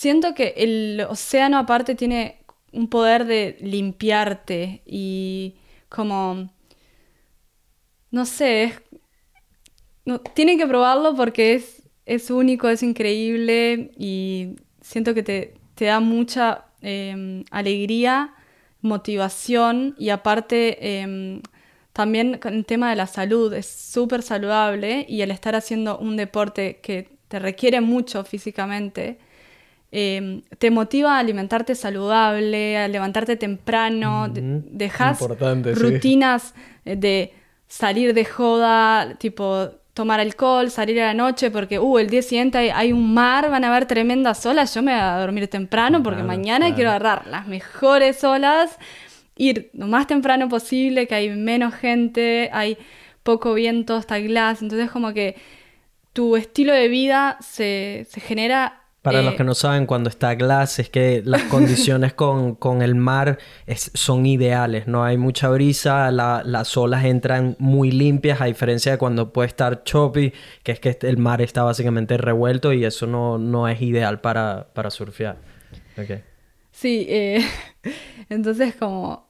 Siento que el océano aparte tiene un poder de limpiarte y como, no sé, no, tienen que probarlo porque es, es único, es increíble y siento que te, te da mucha em, alegría, motivación y aparte em, también el tema de la salud es súper saludable y el estar haciendo un deporte que te requiere mucho físicamente, Em, te motiva a alimentarte saludable, a levantarte temprano, dejas rutinas eh, de salir de joda, tipo tomar alcohol, salir a la noche porque, uh, el día siguiente hay, un mar, van a haber tremendas olas, yo me voy a dormir temprano porque mañana quiero agarrar las mejores olas, ir lo más temprano posible, que hay menos gente, hay poco viento, está glass, entonces como que tu estilo de vida se, se genera para los eh, que no saben, cuando está glass es que las condiciones con, el mar son ideales, no hay mucha brisa, las olas entran muy limpias, a diferencia de cuando puede estar choppy, que es que el mar está básicamente revuelto y eso no, no es ideal para, para surfear. Sí, eh, entonces como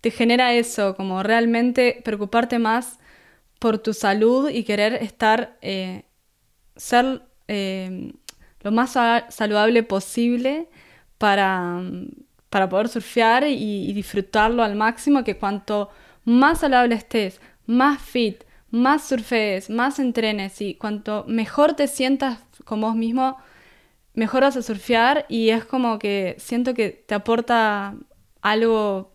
te genera eso, como realmente preocuparte más por tu salud y querer estar, eh, ser lo más saludable posible para, para poder surfear y, disfrutarlo al máximo, que cuanto más saludable estés, más fit, más surfees, más entrenes y cuanto mejor te sientas con vos mismo, mejor vas a surfear y es como que siento que te aporta algo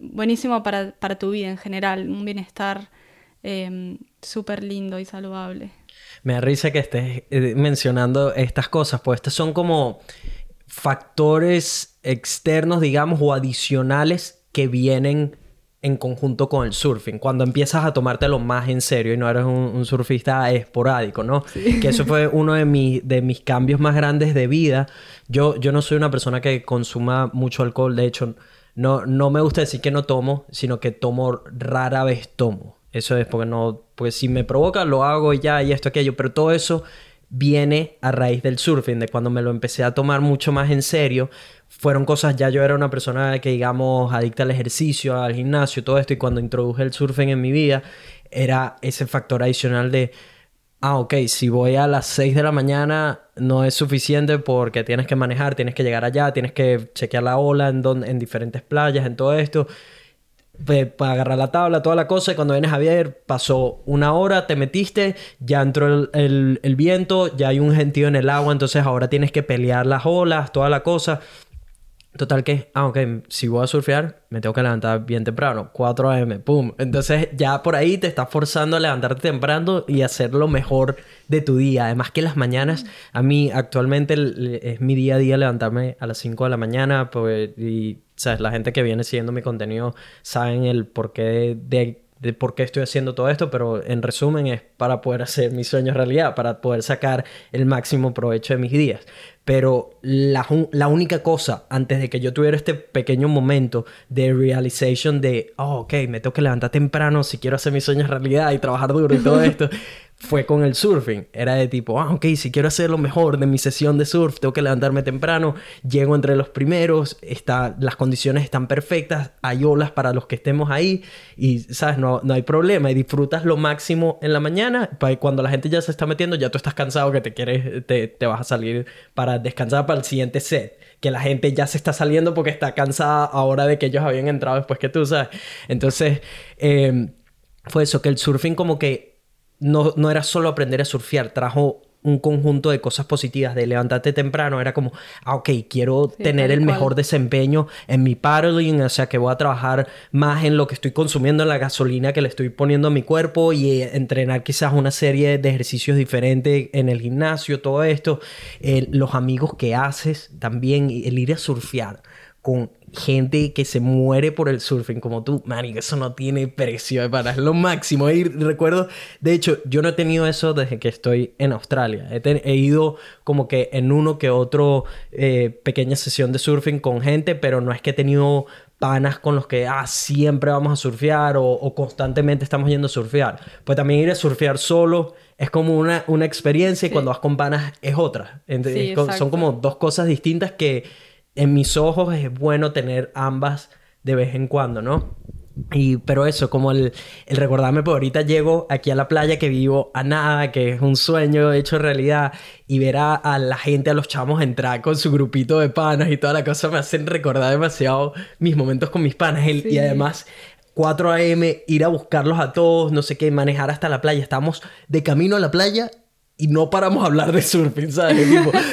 buenísimo para, tu vida en general, un bienestar eh, súper lindo y saludable. Me da risa que estés eh, mencionando estas cosas, pues estas son como factores externos, digamos, o adicionales que vienen en conjunto con el surfing. Cuando empiezas a tomártelo más en serio y no eres un, surfista esporádico, ¿no? Que eso fue uno de, mis, de mis cambios más grandes de vida. Yo, yo no soy una persona que consuma mucho alcohol. De hecho, no, no me gusta decir que no tomo, sino que tomo rara vez tomo. Eso es porque no, pues si me provoca lo hago ya y esto, aquello, pero todo eso viene a raíz del surfing, de cuando me lo empecé a tomar mucho más en serio. Fueron cosas, ya yo era una persona que digamos adicta al ejercicio, al gimnasio, todo esto, y cuando introduje el surfing en mi vida, era ese factor adicional de, ah, ok, si voy a las 6 de la mañana no es suficiente porque tienes que manejar, tienes que llegar allá, tienes que chequear la ola en, en diferentes playas, en todo esto para agarrar la tabla, toda la cosa, y cuando vienes a ver, pasó una hora, te metiste, ya entró el, el, viento, ya hay un gentío en el agua, entonces ahora tienes que pelear las olas, toda la cosa. Total que, ah, ok, si voy a surfear, me tengo que levantar bien temprano, 4 a.m., pum. Entonces ya por ahí te estás forzando a levantarte temprano y hacer lo mejor de tu día. Además que las mañanas, a mí actualmente es mi día a día levantarme a las 5 de la mañana pues, y, ¿sabes? La gente que viene siguiendo mi contenido saben el porqué de, de por qué estoy haciendo todo esto, pero en resumen es para poder hacer mis sueños realidad, para poder sacar el máximo provecho de mis días. Pero la, la única cosa, antes de que yo tuviera este pequeño momento de realization de, oh, ok, me tengo que levantar temprano si quiero hacer mis sueños realidad y trabajar duro y todo esto, fue con el surfing. Era de tipo, ah, ok, si quiero hacer lo mejor de mi sesión de surf, tengo que levantarme temprano, llego entre los primeros, está, las condiciones están perfectas, hay olas para los que estemos ahí y, ¿sabes? No, no hay problema y disfrutas lo máximo en la mañana. Cuando la gente ya se está metiendo, ya tú estás cansado que te quieres, te, te vas a salir para descansar para el siguiente set que la gente ya se está saliendo porque está cansada ahora de que ellos habían entrado después que tú, ¿sabes? Entonces, eh, fue eso, que el surfing como que no, no era solo aprender a surfear, trajo un conjunto de cosas positivas, de levantarte temprano, era como, ah, ok, quiero tener el mejor desempeño en mi paddling, o sea, que voy a trabajar más en lo que estoy consumiendo, en la gasolina que le estoy poniendo a mi cuerpo y eh, entrenar quizás una serie de ejercicios diferentes en el gimnasio, todo esto, los amigos que haces también, el ir a surfear con gente que se muere por el surfing como tú, man, y eso no tiene precio, para es lo máximo. Y recuerdo, de hecho, yo no he tenido eso desde que estoy en Australia. He, ido como que en uno que otro eh, pequeña sesión de surfing con gente, pero no es que he tenido panas con los que ah, siempre vamos a surfear o, constantemente estamos yendo a surfear. Pues también ir a surfear solo es como una, una experiencia y cuando vas con panas es otra. son como dos cosas distintas que en mis ojos es bueno tener ambas de vez en cuando, ¿no? Y, pero eso, como el, el recordarme, pues ahorita llego aquí a la playa que vivo a nada, que es un sueño hecho realidad, y ver a, la gente, a los chamos entrar con su grupito de panas y toda la cosa me hacen recordar demasiado mis momentos con mis panas. Y además, 4 a.m., ir a buscarlos a todos, no sé qué, manejar hasta la playa. Estamos de camino a la playa y no paramos a hablar de surfing, ¿sabes?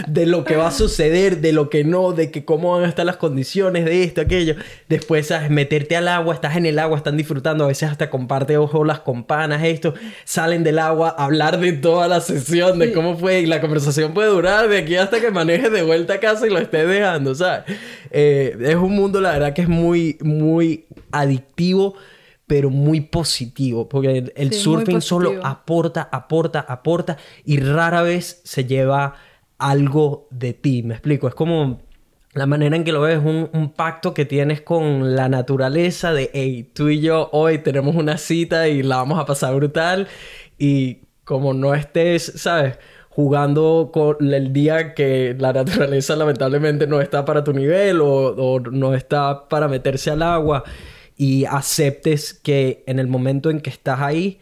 de lo que va a suceder, de lo que no, de que cómo van a estar las condiciones, de esto, aquello. Después, ¿sabes? Meterte al agua, estás en el agua, están disfrutando, a veces hasta comparte ojo las companas, esto. Salen del agua, hablar de toda la sesión, de cómo fue, y la conversación puede durar de aquí hasta que manejes de vuelta a casa y lo estés dejando, ¿sabes? Eh, es un mundo, la verdad, que es muy, muy adictivo pero muy positivo, porque el, surfing solo aporta, aporta, aporta y rara vez se lleva algo de ti, me explico, es como la manera en que lo ves, un, un pacto que tienes con la naturaleza de, hey, tú y yo hoy tenemos una cita y la vamos a pasar brutal y como no estés, ¿sabes? jugando con el día que la naturaleza lamentablemente no está para tu nivel o, o no está para meterse al agua y aceptes que en el momento en que estás ahí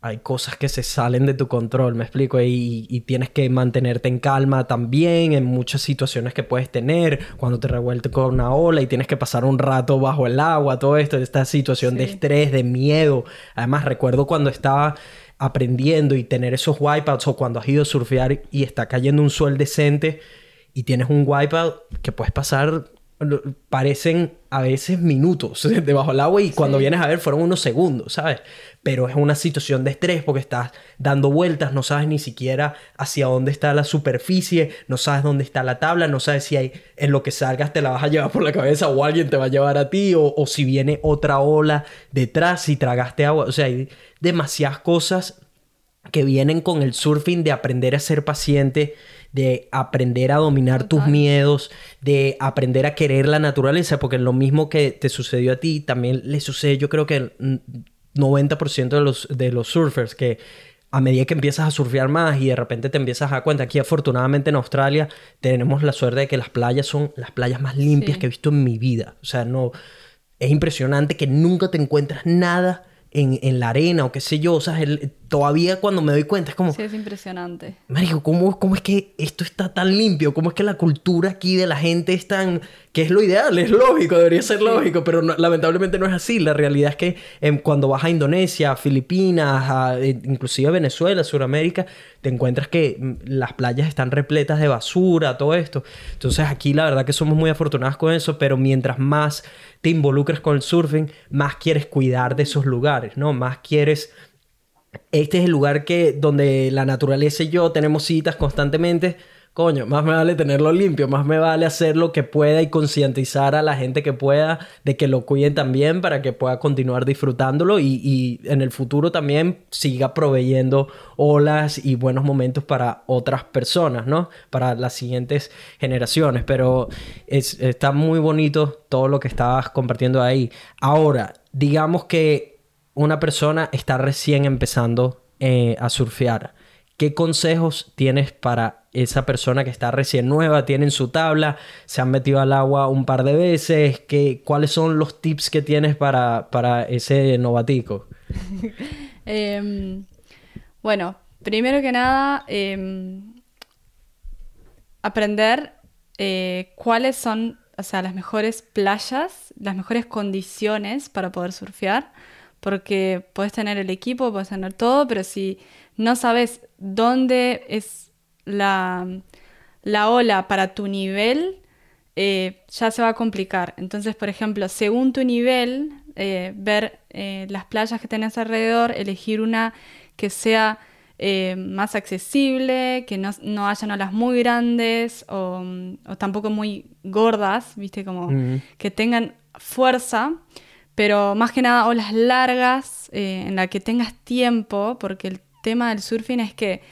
hay cosas que se salen de tu control, me explico, y, tienes que mantenerte en calma también en muchas situaciones que puedes tener, cuando te revueltes con una ola y tienes que pasar un rato bajo el agua, todo esto, esta situación de estrés, de miedo. Además, recuerdo cuando estaba aprendiendo y tener esos wipeouts o cuando has ido a surfear y está cayendo un sol decente y tienes un wipeout que puedes pasar parecen a veces minutos debajo del agua y cuando vienes a ver fueron unos segundos, ¿sabes? Pero es una situación de estrés porque estás dando vueltas, no sabes ni siquiera hacia dónde está la superficie, no sabes dónde está la tabla, no sabes si hay en lo que salgas te la vas a llevar por la cabeza o alguien te va a llevar a ti o, o si viene otra ola detrás y tragaste agua, o sea, hay demasiadas cosas que vienen con el surfing de aprender a ser paciente de aprender a dominar tus miedos, de aprender a querer la naturaleza, porque lo mismo que te sucedió a ti, también le sucede yo creo que el 90% de los, de los surfers que a medida que empiezas a surfear más y de repente te empiezas a dar cuenta, aquí afortunadamente en Australia tenemos la suerte de que las playas son las playas más limpias que he visto en mi vida. O sea, no, es impresionante que nunca te encuentras nada en, en, la arena o qué sé yo. O sea, todavía cuando me doy cuenta es como... Sí, es impresionante. Marico, ¿cómo, ¿cómo es que esto está tan limpio? ¿Cómo es que la cultura aquí de la gente es tan... que es lo ideal, es lógico, debería ser lógico, pero lamentablemente no es así. La realidad es que em, cuando vas a Indonesia, a Filipinas, a, eh, inclusive a Venezuela, Sudamérica, te encuentras que mm, las playas están repletas de basura, todo esto. Entonces aquí la verdad que somos muy afortunados con eso, pero mientras más te involucres con el surfing, más quieres cuidar de esos lugares, ¿no? Más quieres... Este es el lugar que donde la naturaleza y yo tenemos citas constantemente coño, más me vale tenerlo limpio, más me vale hacer lo que pueda y concientizar a la gente que pueda de que lo cuiden también para que pueda continuar disfrutándolo y, en el futuro también siga proveyendo olas y buenos momentos para otras personas, ¿no? Para las siguientes generaciones. Pero es, está muy bonito todo lo que estabas compartiendo ahí. Ahora, digamos que una persona está recién empezando eh, a surfear. ¿Qué consejos tienes para esa persona que está recién nueva, tienen su tabla, se han metido al agua un par de veces? ¿Qué, ¿Cuáles son los tips que tienes para, para ese novatico? Em, bueno, primero que nada, em, aprender eh, cuáles son o sea, las mejores playas, las mejores condiciones para poder surfear, porque puedes tener el equipo, puedes tener todo, pero si no sabes dónde es la, la ola para tu nivel, eh, ya se va a complicar. Entonces, por ejemplo, según tu nivel, eh, ver eh, las playas que tenés alrededor, elegir una que sea más accesible, que no, no, hayan olas muy grandes o, tampoco muy gordas, ¿viste? Como que tengan fuerza, pero más que nada olas largas en la que tengas tiempo, porque el tema del surfing es que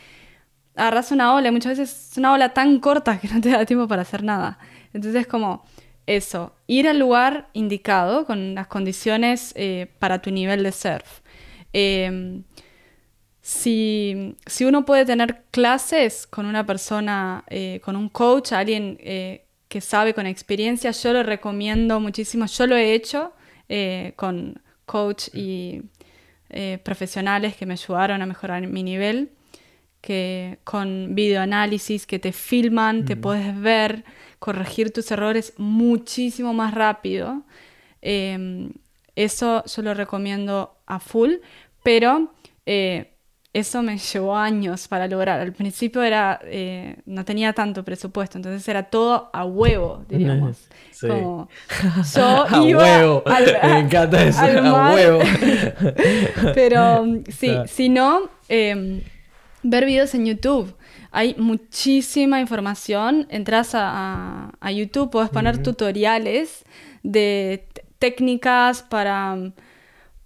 agarras una ola y muchas veces es una ola tan corta que no te da tiempo para hacer nada. Entonces como eso, ir al lugar indicado con las condiciones eh, para tu nivel de surf. Em, si, uno puede tener clases con una persona, eh, con un coach, alguien eh, que sabe con experiencia, yo lo recomiendo muchísimo. Yo lo he hecho con coach y eh, profesionales que me ayudaron a mejorar mi nivel, que con videoanálisis que te filman, te puedes ver, corregir tus errores muchísimo más rápido. Em, eso yo lo recomiendo a full, pero eh, eso me llevó años para lograr. Al principio era, eh, no tenía tanto presupuesto, entonces era todo a huevo, diríamos. Como yo a huevo. me encanta eso, a huevo. Pero sí, si no, em, ver videos en YouTube. Hay muchísima información. Entras a, YouTube, puedes poner tutoriales de técnicas para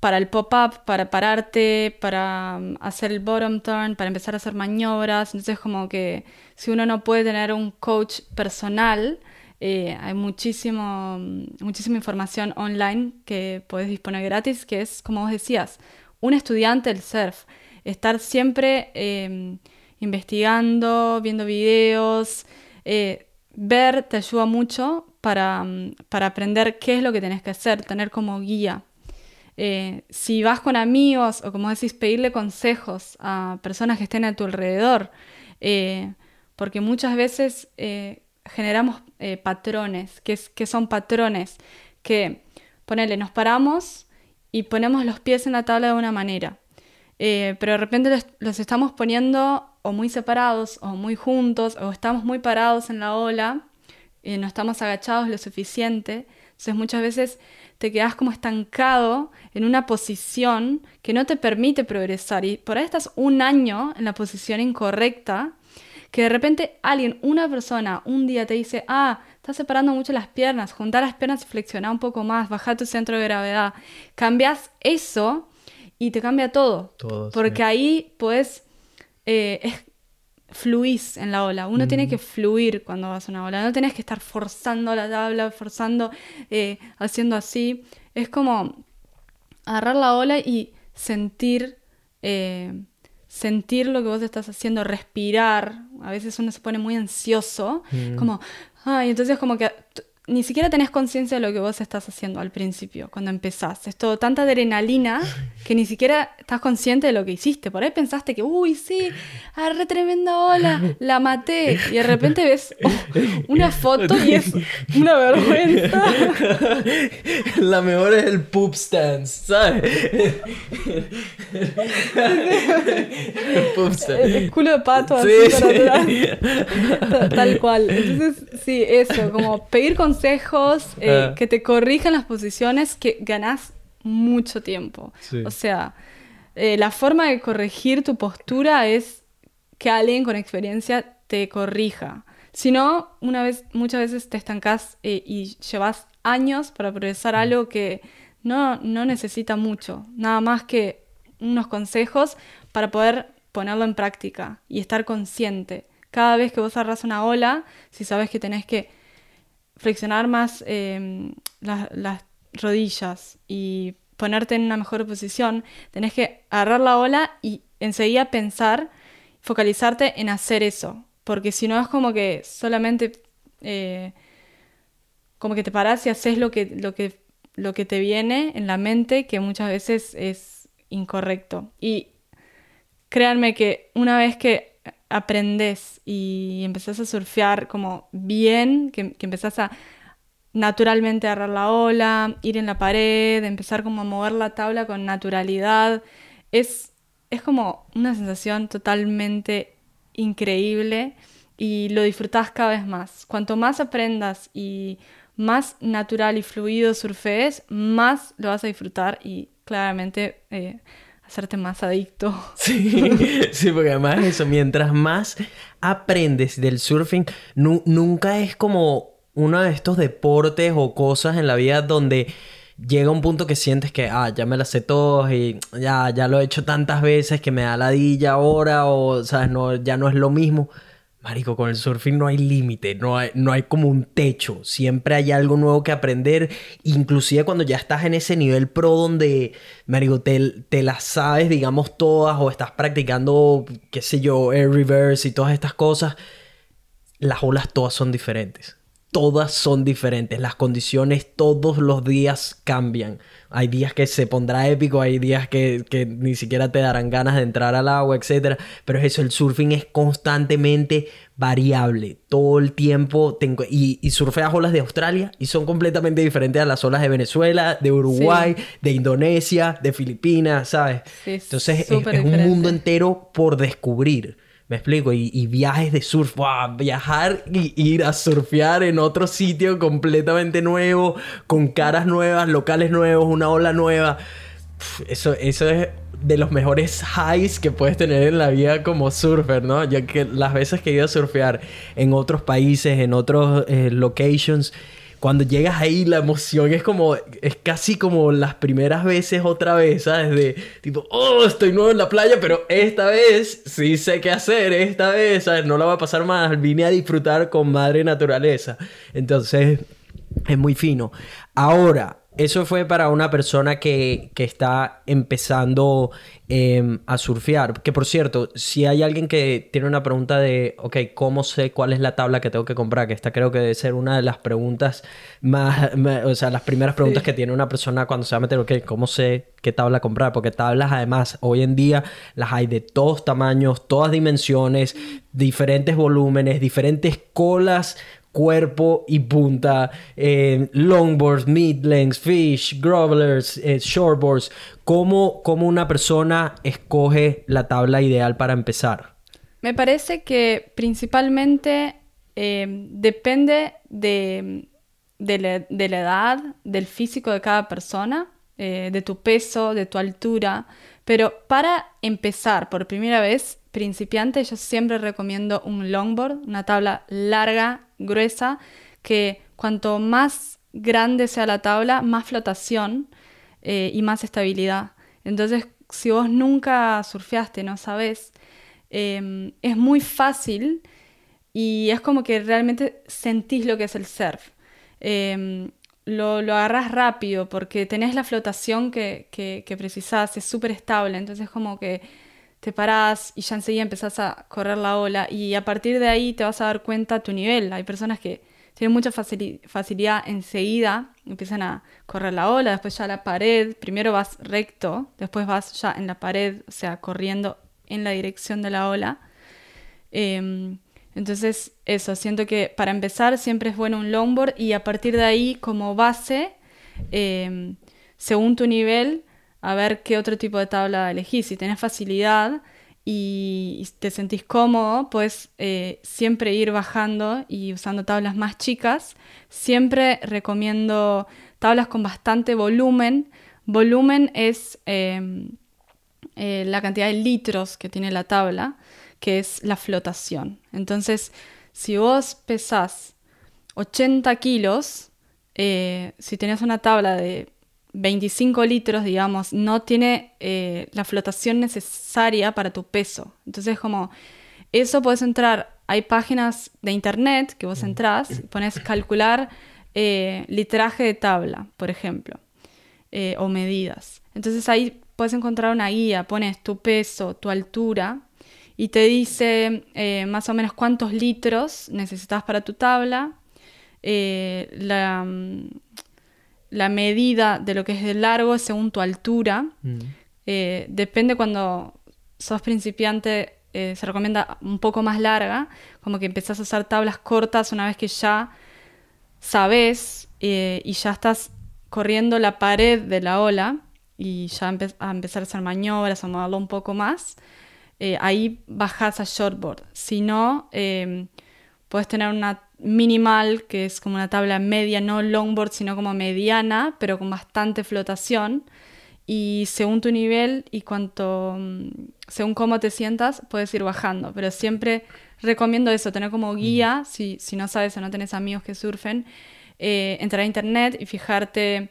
para el pop-up, para pararte, para um, hacer el bottom turn, para empezar a hacer maniobras. Entonces, como que si uno no puede tener un coach personal, eh, hay muchísimo, muchísima información online que puedes disponer gratis, que es, como vos decías, un estudiante del surf. Estar siempre em, investigando, viendo videos, eh, ver te ayuda mucho para, um, para aprender qué es lo que tenés que hacer, tener como guía. Eh, si vas con amigos o como decís, pedirle consejos a personas que estén a tu alrededor, eh, porque muchas veces eh, generamos patrones, que, son patrones que, ponele, nos paramos y ponemos los pies en la tabla de una manera, pero de repente los, los, estamos poniendo o muy separados o muy juntos o estamos muy parados en la ola, no estamos agachados lo suficiente, entonces muchas veces te quedas como estancado en una posición que no te permite progresar y por ahí estás un año en la posición incorrecta que de repente alguien, una persona, un día te dice, ah, estás separando mucho las piernas, juntar las piernas y flexionar un poco más, bajar tu centro de gravedad. Cambias eso y te cambia todo. porque ahí pues eh, fluís en la ola. Uno tiene que fluir cuando vas a una ola. No tienes que estar forzando la tabla, forzando, eh, haciendo así. Es como agarrar la ola y sentir, eh, sentir lo que vos estás haciendo, respirar. A veces uno se pone muy ansioso, como, ay, entonces como que ni siquiera tenés conciencia de lo que vos estás haciendo al principio, cuando empezás. Es todo tanta adrenalina que ni siquiera estás consciente de lo que hiciste. Por ahí pensaste que, uy, sí, arre tremenda ola, la maté. Y de repente ves oh, una foto y es una vergüenza. La mejor es el poop stance, ¿sabes? el poop stance. El, culo de pato, así para Tal cual. Entonces, sí, eso, como pedir con consejos eh, ah. que te corrijan las posiciones que ganas mucho tiempo. O sea, eh, la forma de corregir tu postura es que alguien con experiencia te corrija. Si no, una vez, muchas veces te estancás eh, y llevas años para progresar algo que no, no necesita mucho, nada más que unos consejos para poder ponerlo en práctica y estar consciente. Cada vez que vos agarras una ola, si sabes que tenés que flexionar más em, las rodillas y ponerte en una mejor posición, tenés que agarrar la ola y enseguida pensar, focalizarte en hacer eso. Porque si no es como que solamente eh, como que te parás y haces lo que, lo, que, lo que te viene en la mente, que muchas veces es incorrecto. Y créanme que una vez que aprendes y empezás a surfear como bien, que, que empezás a naturalmente agarrar la ola, ir en la pared, empezar como a mover la tabla con naturalidad, es, es como una sensación totalmente increíble y lo disfrutás cada vez más. Cuanto más aprendas y más natural y fluido surfees, más lo vas a disfrutar y claramente eh, hacerte más adicto. Sí, sí, porque además eso, mientras más aprendes del surfing, nunca es como uno de estos deportes o cosas en la vida donde llega un punto que sientes que, ah, ya me las sé todas y ya, ya lo he hecho tantas veces que me da ladilla ahora o, ¿sabes? No, ya no es lo mismo. Marico, con el surfing no hay límite, no hay, no hay como un techo, siempre hay algo nuevo que aprender, inclusive cuando ya estás en ese nivel pro donde, Marico, te, te las sabes, digamos, todas o estás practicando, qué sé yo, air reverse y todas estas cosas, las olas todas son diferentes todas son diferentes. Las condiciones todos los días cambian. Hay días que se pondrá épico, hay días que, ni siquiera te darán ganas de entrar al agua, etc. Pero es eso, el surfing es constantemente variable. Todo el tiempo tengo... Y, y surfeas olas de Australia y son completamente diferentes a las olas de Venezuela, de Uruguay, de Indonesia, de Filipinas, ¿sabes? Entonces es un mundo entero por descubrir. Me explico, y, viajes de surf, viajar y ir a surfear en otro sitio completamente nuevo, con caras nuevas, locales nuevos, una ola nueva. Eso, eso es de los mejores highs que puedes tener en la vida como surfer, ¿no? Ya que las veces que he ido a surfear en otros países, en otros eh, locations, cuando llegas ahí la emoción es como, es casi como las primeras veces otra vez, ¿sabes? De tipo, oh, estoy nuevo en la playa, pero esta vez sí sé qué hacer, esta vez, ¿sabes? No la va a pasar más, vine a disfrutar con madre naturaleza. Entonces, es muy fino. Ahora, eso fue para una persona que, que está empezando em, a surfear. Que por cierto, si hay alguien que tiene una pregunta de, ok, ¿cómo sé cuál es la tabla que tengo que comprar? Que esta creo que debe ser una de las preguntas más, o sea, las primeras preguntas que tiene una persona cuando se va a meter, ok, ¿cómo sé qué tabla comprar? Porque tablas además, hoy en día las hay de todos tamaños, todas dimensiones, diferentes volúmenes, diferentes colas cuerpo y punta, eh, longboards, mid-lengths, fish, grovelers, eh, shortboards. ¿Cómo, ¿Cómo, una persona escoge la tabla ideal para empezar? Me parece que principalmente eh, depende de, de, la, edad, del físico de cada persona, de tu peso, de tu altura. Pero para empezar por primera vez, principiante, yo siempre recomiendo un longboard, una tabla larga, gruesa, que cuanto más grande sea la tabla, más flotación eh, y más estabilidad. Entonces, si vos nunca surfeaste, no sabes, em, es muy fácil y es como que realmente sentís lo que es el surf. Em, lo, lo, agarrás rápido porque tenés la flotación que, que, que precisás, es súper estable, entonces como que te parás y ya enseguida empezás a correr la ola y a partir de ahí te vas a dar cuenta tu nivel. Hay personas que tienen mucha facilidad enseguida, empiezan a correr la ola, después ya la pared, primero vas recto, después vas ya en la pared, o sea, corriendo en la dirección de la ola. Em, entonces, eso, siento que para empezar siempre es bueno un longboard y a partir de ahí como base, em, según tu nivel, a ver qué otro tipo de tabla elegís. Si tenés facilidad y, te sentís cómodo, puedes eh, siempre ir bajando y usando tablas más chicas. Siempre recomiendo tablas con bastante volumen. Volumen es em, eh, la cantidad de litros que tiene la tabla, que es la flotación. Entonces, si vos pesás 80 kilos, eh, si tenés una tabla de 25 litros, digamos, no tiene eh, la flotación necesaria para tu peso. Entonces, como eso puedes entrar, hay páginas de internet que vos entrás, pones calcular eh, litraje de tabla, por ejemplo, eh, o medidas. Entonces ahí puedes encontrar una guía, pones tu peso, tu altura y te dice más o menos cuántos litros necesitas para tu tabla, la mm, la medida de lo que es de largo según tu altura. Mm. Eh, depende cuando sos principiante, eh, se recomienda un poco más larga, como que empezás a usar tablas cortas una vez que ya sabes eh, y ya estás corriendo la pared de la ola y ya a empezar a hacer maniobras, a moverlo un poco más. ahí bajas a shortboard. Si no, puedes tener una minimal, que es como una tabla media, no longboard, sino como mediana, pero con bastante flotación. Y según tu nivel y cuanto, mm, según cómo te sientas, puedes ir bajando. Pero siempre recomiendo eso, tener como guía, si, si no sabes o no tenés amigos que surfen, eh, entrar a internet y fijarte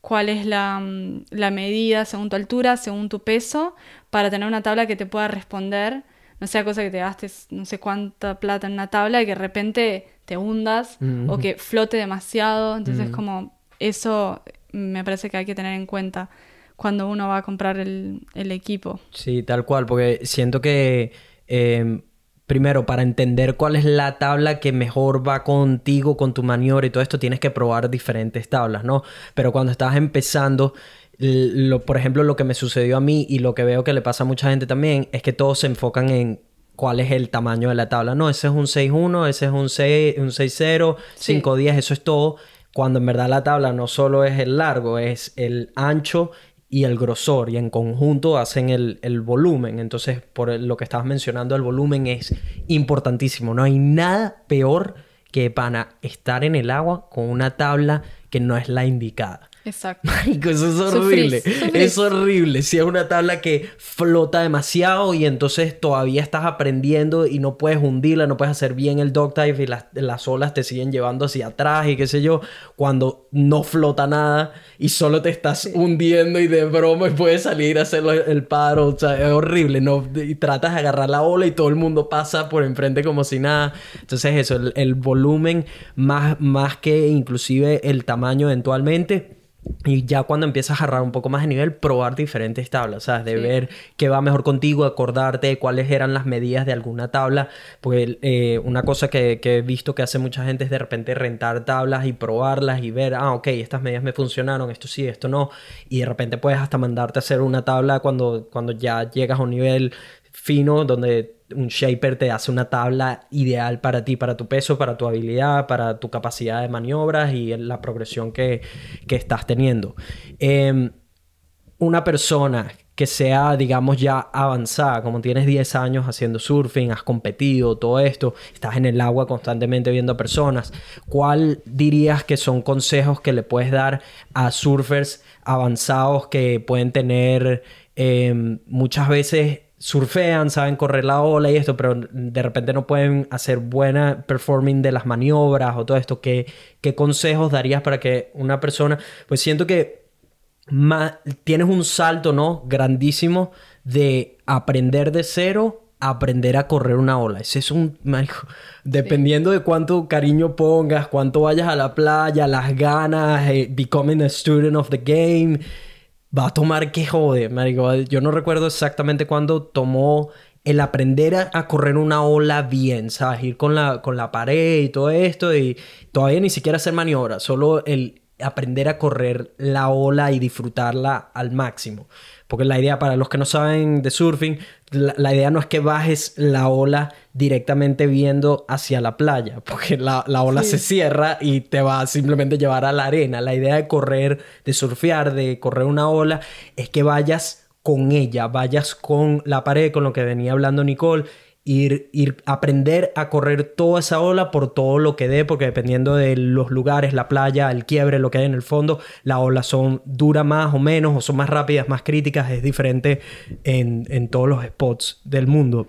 cuál es la, mm, la medida según tu altura, según tu peso, para tener una tabla que te pueda responder no sea cosa que te gastes no sé cuánta plata en una tabla y que de repente te hundas o que flote demasiado. Entonces, como eso me parece que hay que tener en cuenta cuando uno va a comprar el, equipo. Sí, tal cual, porque siento que em, primero, para entender cuál es la tabla que mejor va contigo, con tu maniobra y todo esto, tienes que probar diferentes tablas, ¿no? Pero cuando estás empezando, lo, por ejemplo, lo que me sucedió a mí y lo que veo que le pasa a mucha gente también es que todos se enfocan en cuál es el tamaño de la tabla. No, ese es un 6.1, ese es un 6, un 6.0, 5.10, eso es todo. Cuando en verdad la tabla no solo es el largo, es el ancho y el grosor y en conjunto hacen el, el, volumen. Entonces, por lo que estabas mencionando, el volumen es importantísimo. No hay nada peor que para estar en el agua con una tabla que no es la indicada. Exacto. eso es horrible. Es horrible. Si es una tabla que flota demasiado y entonces todavía estás aprendiendo y no puedes hundirla, no puedes hacer bien el dog dive y las, las olas te siguen llevando hacia atrás y qué sé yo, cuando no flota nada y solo te estás hundiendo y de broma y puedes salir a hacer el paro. O sea, es horrible. No, y tratas de agarrar la ola y todo el mundo pasa por enfrente como si nada. Entonces eso, el, el volumen más, más que inclusive el tamaño eventualmente y ya cuando empiezas a agarrar un poco más de nivel, probar diferentes tablas, ¿sabes? De ver qué va mejor contigo, acordarte de cuáles eran las medidas de alguna tabla. Porque eh, una cosa que, que, he visto que hace mucha gente es de repente rentar tablas y probarlas y ver, ah, ok, estas medidas me funcionaron, esto sí, esto no. Y de repente puedes hasta mandarte a hacer una tabla cuando, cuando ya llegas a un nivel fino donde un shaper te hace una tabla ideal para ti, para tu peso, para tu habilidad, para tu capacidad de maniobras y la progresión que, estás teniendo. Em, una persona que sea, digamos, ya avanzada, como tienes 10 años haciendo surfing, has competido, todo esto, estás en el agua constantemente viendo personas, ¿cuál dirías que son consejos que le puedes dar a surfers avanzados que pueden tener em, muchas veces surfean, saben correr la ola y esto, pero de repente no pueden hacer buena performing de las maniobras o todo esto. ¿Qué, qué consejos darías para que una persona, pues siento que tienes un salto, ¿no? Grandísimo de aprender de cero a aprender a correr una ola. Ese es un, dependiendo de cuánto cariño pongas, cuánto vayas a la playa, las ganas, eh, becoming a student of the game va a tomar que jode, marico. Yo no recuerdo exactamente cuándo tomó el aprender a, correr una ola bien, ¿sabes? Ir con la, con la pared y todo esto y todavía ni siquiera hacer maniobra, solo el aprender a correr la ola y disfrutarla al máximo. Porque la idea, para los que no saben de surfing, la, idea no es que bajes la ola directamente viendo hacia la playa, porque la, ola se cierra y te va a simplemente llevar a la arena. La idea de correr, de surfear, de correr una ola, es que vayas con ella, vayas con la pared, con lo que venía hablando Nicole, ir, ir, aprender a correr toda esa ola por todo lo que dé, porque dependiendo de los lugares, la playa, el quiebre, lo que hay en el fondo, la ola son dura más o menos, o son más rápidas, más críticas, es diferente en, en todos los spots del mundo.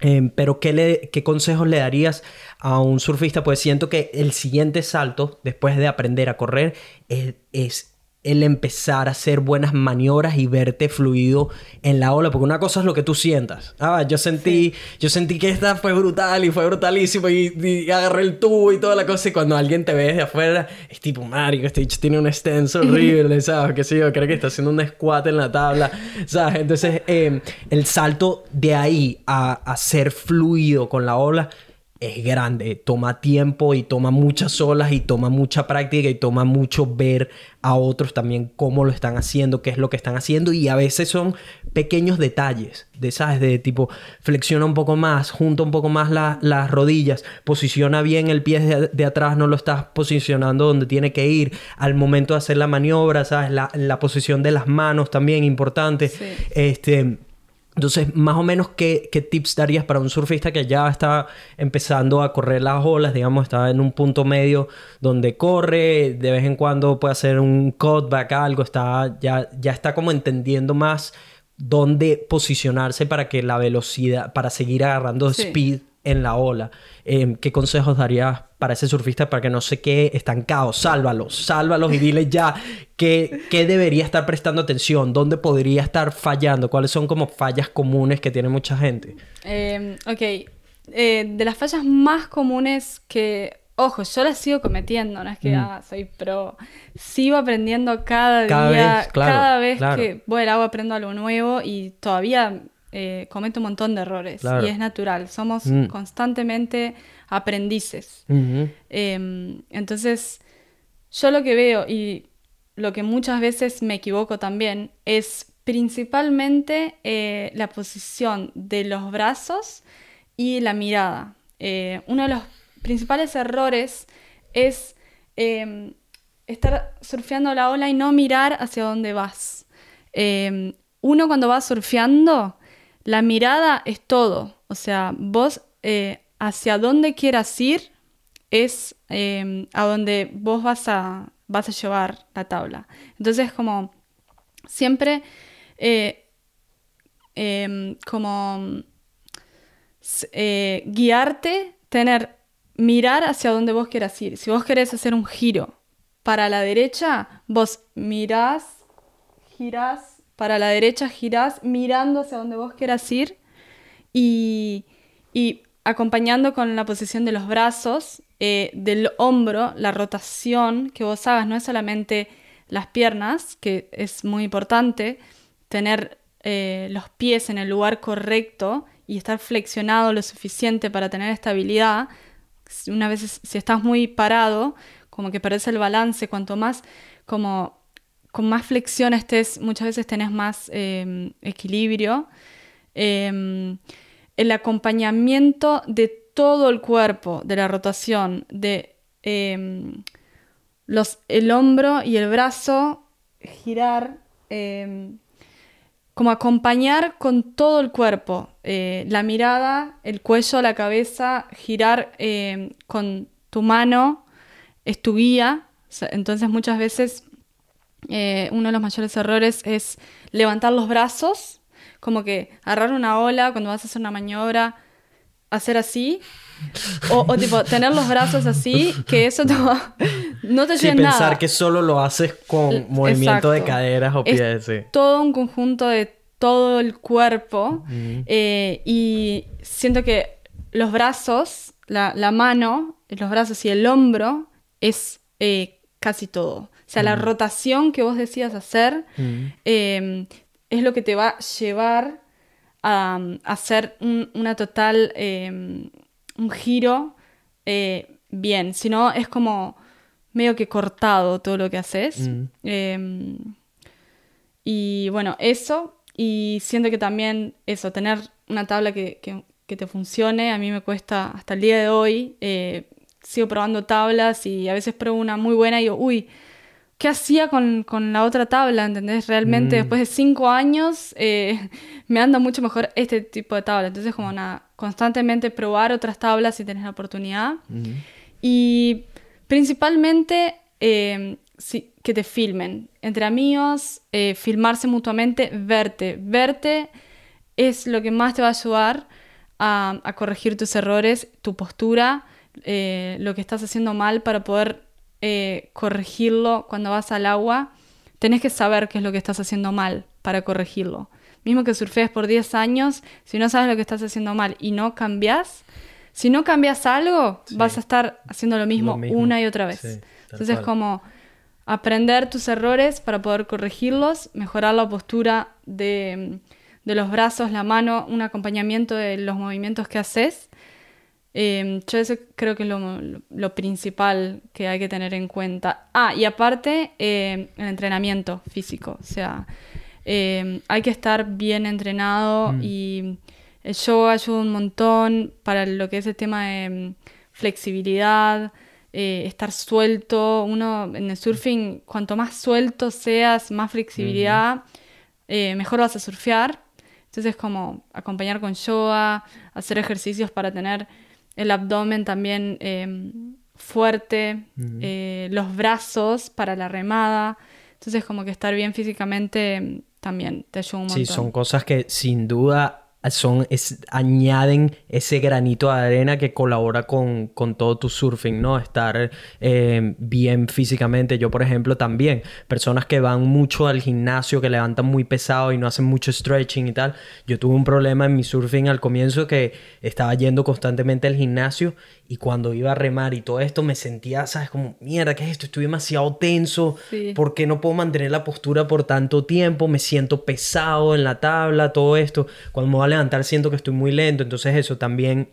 Em, pero ¿qué, le, ¿qué consejos le darías a un surfista? Pues siento que el siguiente salto, después de aprender a correr, es, es el empezar a hacer buenas maniobras y verte fluido en la ola, porque una cosa es lo que tú sientas. Ah, yo sentí, yo sentí que esta fue brutal y fue brutalísimo y, agarré el tubo y toda la cosa y cuando alguien te ve desde afuera es tipo, Mario, este tiene un extenso horrible, ¿sabes? Que sé yo, creo que está haciendo un squat en la tabla, ¿sabes? Entonces, eh, el salto de ahí a, a ser fluido con la ola es grande, toma tiempo y toma muchas olas y toma mucha práctica y toma mucho ver a otros también cómo lo están haciendo, qué es lo que están haciendo y a veces son pequeños detalles, de sabes, de tipo flexiona un poco más, junta un poco más las rodillas, posiciona bien el pie de, atrás, no lo estás posicionando donde tiene que ir, al momento de hacer la maniobra, sabes, la, la posición de las manos también importante, este entonces, más o menos, ¿qué, tips darías para un surfista que ya está empezando a correr las olas? Digamos, está en un punto medio donde corre, de vez en cuando puede hacer un cutback, algo, está, ya, ya está como entendiendo más dónde posicionarse para que la velocidad, para seguir agarrando speed en la ola. Em, ¿Qué consejos darías para ese surfista para que no se quede estancado? Sálvalos, sálvalos y dile ya qué, qué debería estar prestando atención, dónde podría estar fallando, cuáles son como fallas comunes que tiene mucha gente. Em, ok, eh, de las fallas más comunes que Ojo, yo las sigo cometiendo, no es que mm. ah, soy pro. Sigo aprendiendo cada, día, cada vez que voy al agua aprendo algo nuevo y todavía eh, comete un montón de errores y es natural, somos mm. constantemente aprendices. Em, entonces, yo lo que veo y lo que muchas veces me equivoco también es principalmente eh, la posición de los brazos y la mirada. Eh, uno de los principales errores es em, estar surfeando la ola y no mirar hacia dónde vas. Em, uno cuando va surfeando la mirada es todo. O sea, vos eh, hacia dónde quieras ir es em, a donde vos vas a, vas a llevar la tabla. Entonces, como siempre, eh, em, como eh, guiarte, tener, mirar hacia dónde vos quieras ir. Si vos querés hacer un giro para la derecha, vos mirás, girás para la derecha girás mirando hacia donde vos quieras ir y, acompañando con la posición de los brazos, eh, del hombro, la rotación que vos hagas, no es solamente las piernas, que es muy importante, tener eh, los pies en el lugar correcto y estar flexionado lo suficiente para tener estabilidad. Una vez si estás muy parado, como que perdés el balance, cuanto más como con más flexión estés, muchas veces tenés más em, equilibrio. Em, el acompañamiento de todo el cuerpo, de la rotación, de em, el hombro y el brazo, girar, como acompañar con todo el cuerpo, eh, la mirada, el cuello, la cabeza, girar con tu mano, es tu guía. Entonces muchas veces eh, uno de los mayores errores es levantar los brazos, como que agarrar una ola cuando vas a hacer una maniobra, hacer así, o, tipo tener los brazos así, que eso no te lleva nada. pensar que solo lo haces con movimiento de caderas o pies. Todo un conjunto de todo el cuerpo eh, y siento que los brazos, la, mano, los brazos y el hombro es eh, casi todo. O sea, la rotación que vos decías hacer em, es lo que te va a llevar a, hacer una total, em, un giro eh, bien. Si no, es como medio que cortado todo lo que haces. Em, y bueno, eso. Y siento que también eso, tener una tabla que, te funcione, a mí me cuesta hasta el día de hoy. Eh, sigo probando tablas y a veces pruebo una muy buena y digo, uy, ¿qué hacía con, la otra tabla? ¿Entendés? Realmente mm. después de cinco años eh, me anda mucho mejor este tipo de tabla. Entonces, como nada, constantemente probar otras tablas si tenés la oportunidad. Y principalmente eh, que te filmen. Entre amigos, eh, filmarse mutuamente, verte. Verte es lo que más te va a ayudar a, a corregir tus errores, tu postura, lo que estás haciendo mal para poder eh, corregirlo cuando vas al agua. Tenés que saber qué es lo que estás haciendo mal para corregirlo. Mismo que surfees por 10 años, si no sabes lo que estás haciendo mal y no cambias, si no cambias algo, Sí. vas a estar haciendo lo mismo, Lo mismo. una y otra vez. Sí, Entonces, cual. como aprender tus errores para poder corregirlos, mejorar la postura de, de los brazos, la mano, un acompañamiento de los movimientos que haces. Eh, yo eso creo que es lo, lo principal que hay que tener en cuenta. Ah, y aparte, eh, el entrenamiento físico. O sea, eh, hay que estar bien entrenado Mm. y el yoga ayuda un montón para lo que es el tema de flexibilidad, eh, estar suelto. Uno en el surfing, cuanto más suelto seas, más flexibilidad, eh, mejor vas a surfear. Entonces, como acompañar con yoga, hacer ejercicios para tener el abdomen también eh, fuerte, eh, los brazos para la remada. Entonces, como que estar bien físicamente mm, también te ayuda un montón. Sí, son cosas que sin duda son, es- añaden ese granito de arena que colabora con, con todo tu surfing, ¿no? Estar eh, bien físicamente. Yo, por ejemplo, también. Personas que van mucho al gimnasio, que levantan muy pesado y no hacen mucho stretching y tal. Yo tuve un problema en mi surfing al comienzo que estaba yendo constantemente al gimnasio y cuando iba a remar y todo esto me sentía, ¿sabes? Como, mierda, ¿qué es esto? Estoy demasiado tenso. Sí. ¿Por qué no puedo mantener la postura por tanto tiempo? Me siento pesado en la tabla, todo esto. Cuando me voy a levantar siento que estoy muy lento. Entonces eso también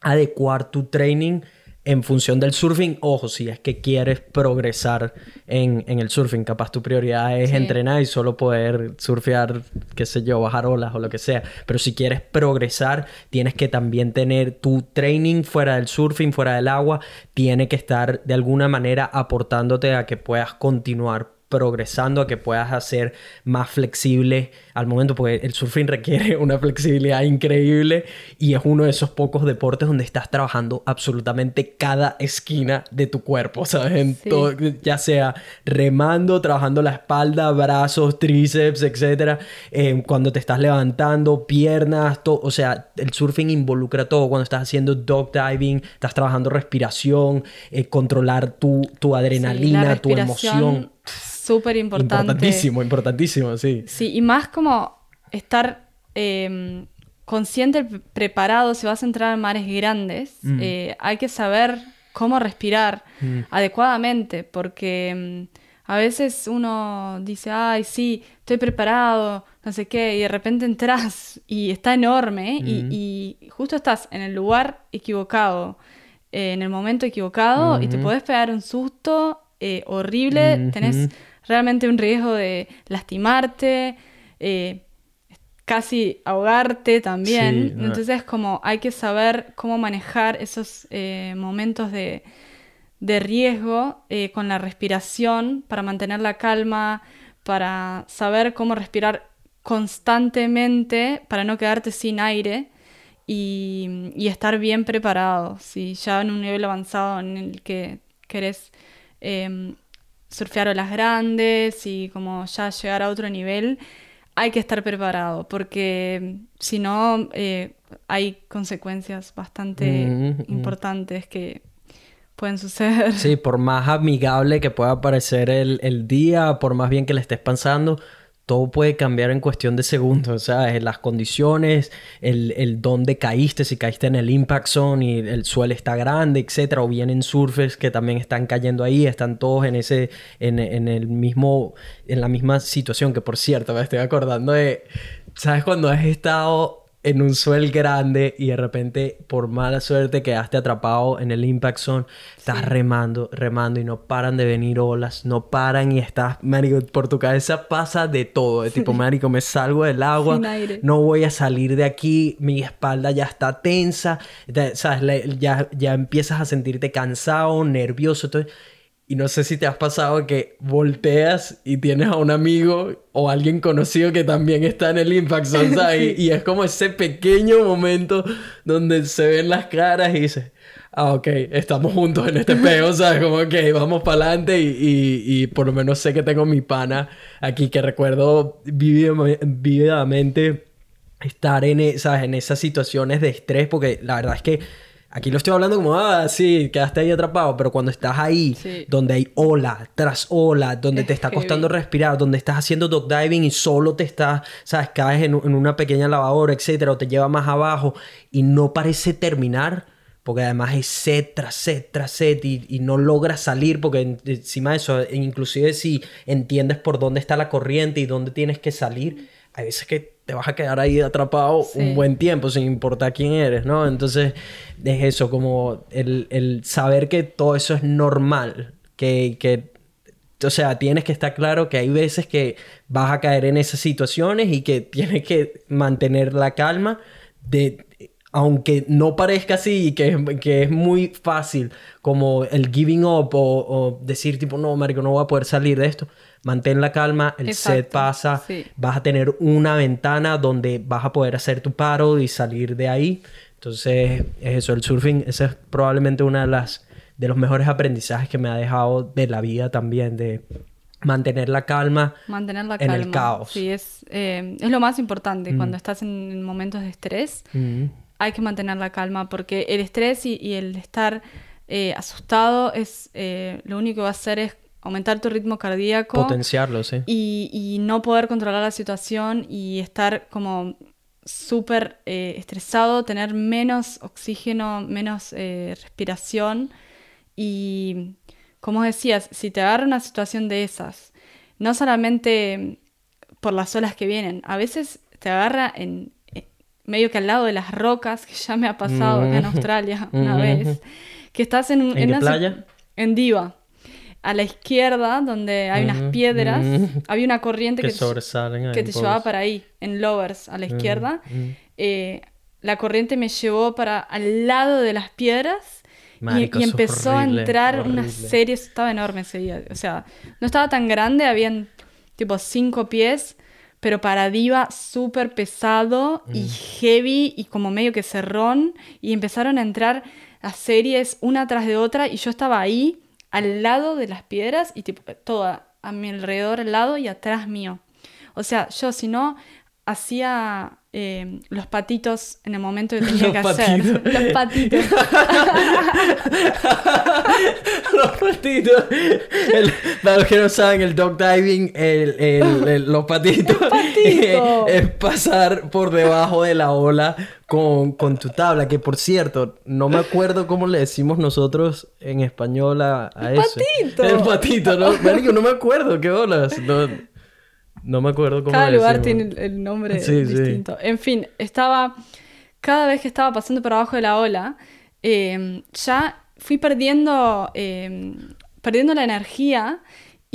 adecuar tu training en función del surfing. Ojo, si es que quieres progresar en, en el surfing, capaz tu prioridad es Sí. entrenar y solo poder surfear, qué sé yo, bajar olas o lo que sea. Pero si quieres progresar, tienes que también tener tu training fuera del surfing, fuera del agua, tiene que estar de alguna manera aportándote a que puedas continuar progresando, a que puedas hacer más flexible al momento, porque el surfing requiere una flexibilidad increíble y es uno de esos pocos deportes donde estás trabajando absolutamente cada esquina de tu cuerpo, ¿sabes? En Sí. todo- ya sea remando, trabajando la espalda, brazos, tríceps, etcétera, eh, cuando te estás levantando, piernas, todo, o sea, el surfing involucra todo, cuando estás haciendo dog diving, estás trabajando respiración, eh, controlar tu, tu Sí, adrenalina, tu emoción. Súper importante. Importantísimo, importantísimo, sí. Sí, y más como estar eh, consciente, pre- preparado, si vas a entrar en mares grandes, Mm. eh, hay que saber cómo respirar Mm. adecuadamente, porque mm, a veces uno dice, ay, sí, estoy preparado, no sé qué, y de repente entras y está enorme Mm. y, y justo estás en el lugar equivocado, eh, en el momento equivocado, y te podés pegar un susto eh, horrible, tenés Ujú. Realmente un riesgo de lastimarte, eh, casi ahogarte también. Sí, no. Entonces, como hay que saber cómo manejar esos eh, momentos de, de riesgo eh, con la respiración para mantener la calma, para saber cómo respirar constantemente para no quedarte sin aire. Y, y estar bien preparado, si ya en un nivel avanzado en el que querés eh, surfear olas grandes y como ya llegar a otro nivel, hay que estar preparado porque si no eh, hay consecuencias bastante Mm, mm. importantes que pueden suceder. Sí, por más amigable que pueda parecer el, el día, por más bien que le estés pasando, todo puede cambiar en cuestión de segundos, ¿sabes? Las condiciones, el, el dónde caíste, si caíste en el impact zone y el suelo está grande, etcétera, o bien en surfers que también están cayendo ahí, están todos en ese, en, en el mismo, en la misma situación, que por cierto, me estoy acordando de, ¿sabes? Cuando has estado en un swell grande y de repente, por mala suerte, quedaste atrapado en el impact zone. Estás Sí. remando, remando y no paran de venir olas, no paran y estás, marico, por tu cabeza pasa de todo. De tipo, marico, me salgo del agua, no voy a salir de aquí, mi espalda ya está tensa, te- ¿sabes? Ya, ya empiezas a sentirte cansado, nervioso, todo. Y no sé si te has pasado que volteas y tienes a un amigo o alguien conocido que también está en el Impact Zone, ¿sabes? Y, y es como ese pequeño momento donde se ven las caras y dices, ah, ok, estamos juntos en este peo, ¿sabes? Como, ok, vamos para adelante y, y- y por lo menos sé que tengo mi pana aquí que recuerdo vividamente estar en, e- ¿sabes? en esas situaciones de estrés, porque la verdad es que aquí lo estoy hablando como, ah, sí, quedaste ahí atrapado, pero cuando estás ahí, Sí. donde hay ola tras ola, donde Es te está heavy. costando respirar, donde estás haciendo dog diving y solo te estás, ¿sabes? Caes en, en una pequeña lavadora, etcétera, o te lleva más abajo y no parece terminar. Porque además es set tras set tras set y, y no logras salir porque en- encima de eso, inclusive si entiendes por dónde está la corriente y dónde tienes que salir, hay veces que te vas a quedar ahí atrapado Sí. un buen tiempo sin importar quién eres, ¿no? Entonces es eso, como el, el saber que todo eso es normal, que, que, o sea, tienes que estar claro que hay veces que vas a caer en esas situaciones y que tienes que mantener la calma de aunque no parezca así y que, que es muy fácil como el giving up o, o decir tipo no, marico, no voy a poder salir de esto. Mantén la calma, el set Exacto, pasa, sí. vas a tener una ventana donde vas a poder hacer tu paro y salir de ahí. Entonces, es eso, el surfing, ese es probablemente una de las de los mejores aprendizajes que me ha dejado de la vida también, de mantener la calma Mantener la en calma. el caos. Sí, es, eh, es lo más importante Mm. cuando estás en momentos de estrés. Mm. Hay que mantener la calma porque el estrés y, y el estar eh, asustado es eh, lo único que va a hacer es aumentar tu ritmo cardíaco Potenciarlo, sí. y, y no poder controlar la situación y estar como súper eh, estresado, tener menos oxígeno, menos eh, respiración y como decías, si te agarra una situación de esas, no solamente por las olas que vienen, a veces te agarra en medio que al lado de las rocas, que ya me ha pasado acá en Mm. Australia una Mm. vez, que estás en, ¿En una playa? En Diva. A la izquierda, donde hay unas Mm, piedras, mm. había una corriente Que que, te- que te llevaba para ahí, en Lowers, a la izquierda. mm. Eh, la corriente me llevó para al lado de las piedras y- Marico, empezó horrible, a entrar una horrible. serie, estaba enorme ese día, o sea, no estaba tan grande, habían tipo cinco pies, pero para Diva súper pesado y heavy y como medio que cerrón y empezaron a entrar las series una tras de otra y yo estaba ahí al lado de las piedras y tipo toda a mi alrededor al lado y atrás mío. O sea, yo si no hacía eh, los patitos en el momento que tenía Los que hacer. patitos. Los patitos. los patitos. El- para los que no saben, el dog diving, el, el- el- los patitos, patito. es pasar por debajo de la ola con, con tu tabla. Que por cierto, no me acuerdo cómo le decimos nosotros en español a, a eso. patito. El patito, ¿no? Marico, no me acuerdo qué olas. No, no me acuerdo cómo Cada lugar tiene el, el nombre Sí, sí. distinto. En fin, estaba. Cada vez que estaba pasando por abajo de la ola, eh, ya fui perdiendo. eh, perdiendo la energía.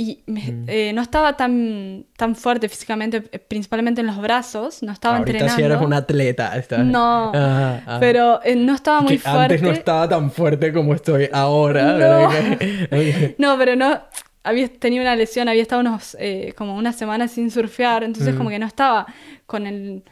Y me- Mm. eh, no estaba tan, tan fuerte físicamente, principalmente en los brazos, no estaba Ahorita entrenando. sí eres un atleta. estás- No, Ajá, ajá. pero eh, no estaba muy que fuerte. antes no estaba tan fuerte como estoy ahora. No. No, pero no. Había tenido una lesión, había estado unos, eh, como unas semanas sin surfear, entonces Mm. como que no estaba con el,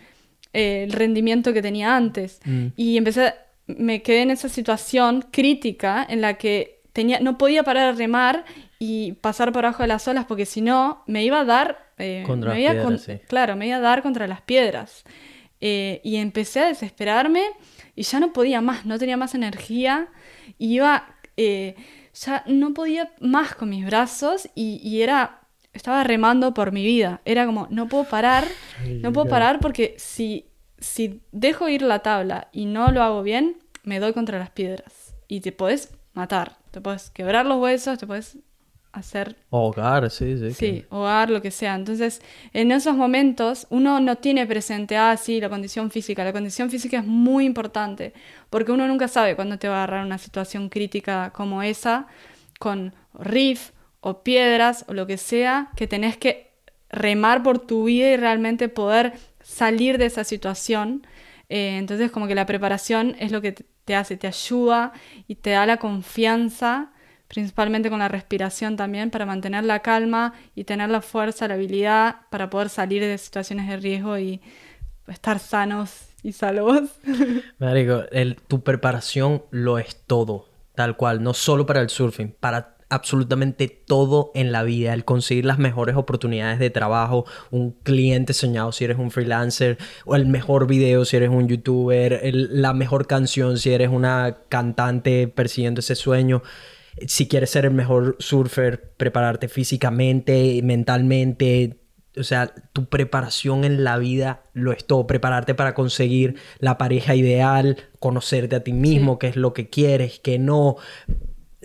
eh, el rendimiento que tenía antes. Mm. Y empecé, me quedé en esa situación crítica en la que tenía, no podía parar de remar y pasar por abajo de las olas porque si no me iba a dar... eh, Contra me las iba a con- piedras, sí. Claro, me iba a dar contra las piedras. Y empecé a desesperarme y ya no podía más, no tenía más energía. Y iba, eh, ya no podía más con mis brazos y, y era, estaba remando por mi vida. Era como, no puedo parar, no puedo parar porque si, si dejo ir la tabla y no lo hago bien, me doy contra las piedras. Y te podés matar, te puedes quebrar los huesos, te puedes hacer Hogar, sí, sí. Sí, hogar, lo que sea. Entonces, en esos momentos uno no tiene presente, ah, sí, la condición física. La condición física es muy importante, porque uno nunca sabe cuándo te va a agarrar una situación crítica como esa, con riff o piedras o lo que sea, que tenés que remar por tu vida y realmente poder salir de esa situación. Eh, entonces, como que la preparación es lo que te hace, te ayuda y te da la confianza principalmente con la respiración también, para mantener la calma y tener la fuerza, la habilidad para poder salir de situaciones de riesgo y estar sanos y salvos. Marico, el- tu preparación lo es todo, tal cual, no solo para el surfing, para absolutamente todo en la vida, el conseguir las mejores oportunidades de trabajo, un cliente soñado si eres un freelancer, o el mejor video si eres un youtuber, la mejor canción si eres una cantante persiguiendo ese sueño. Si quieres ser el mejor surfer, prepararte físicamente, mentalmente, o sea, tu preparación en la vida lo es todo. Prepararte para conseguir la pareja ideal, conocerte a ti mismo, qué es lo que quieres, qué no.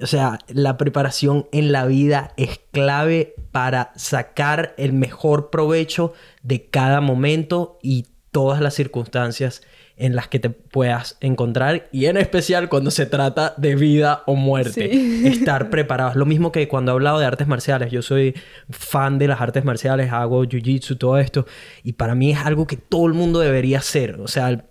O sea, la preparación en la vida es clave para sacar el mejor provecho de cada momento y todas las circunstancias en las que te puedas encontrar y en especial cuando se trata de vida o muerte. Estar preparados. Lo mismo que cuando he hablado de artes marciales. Yo soy fan de las artes marciales, hago jiu-jitsu, todo esto. Y para mí es algo que todo el mundo debería hacer. O sea,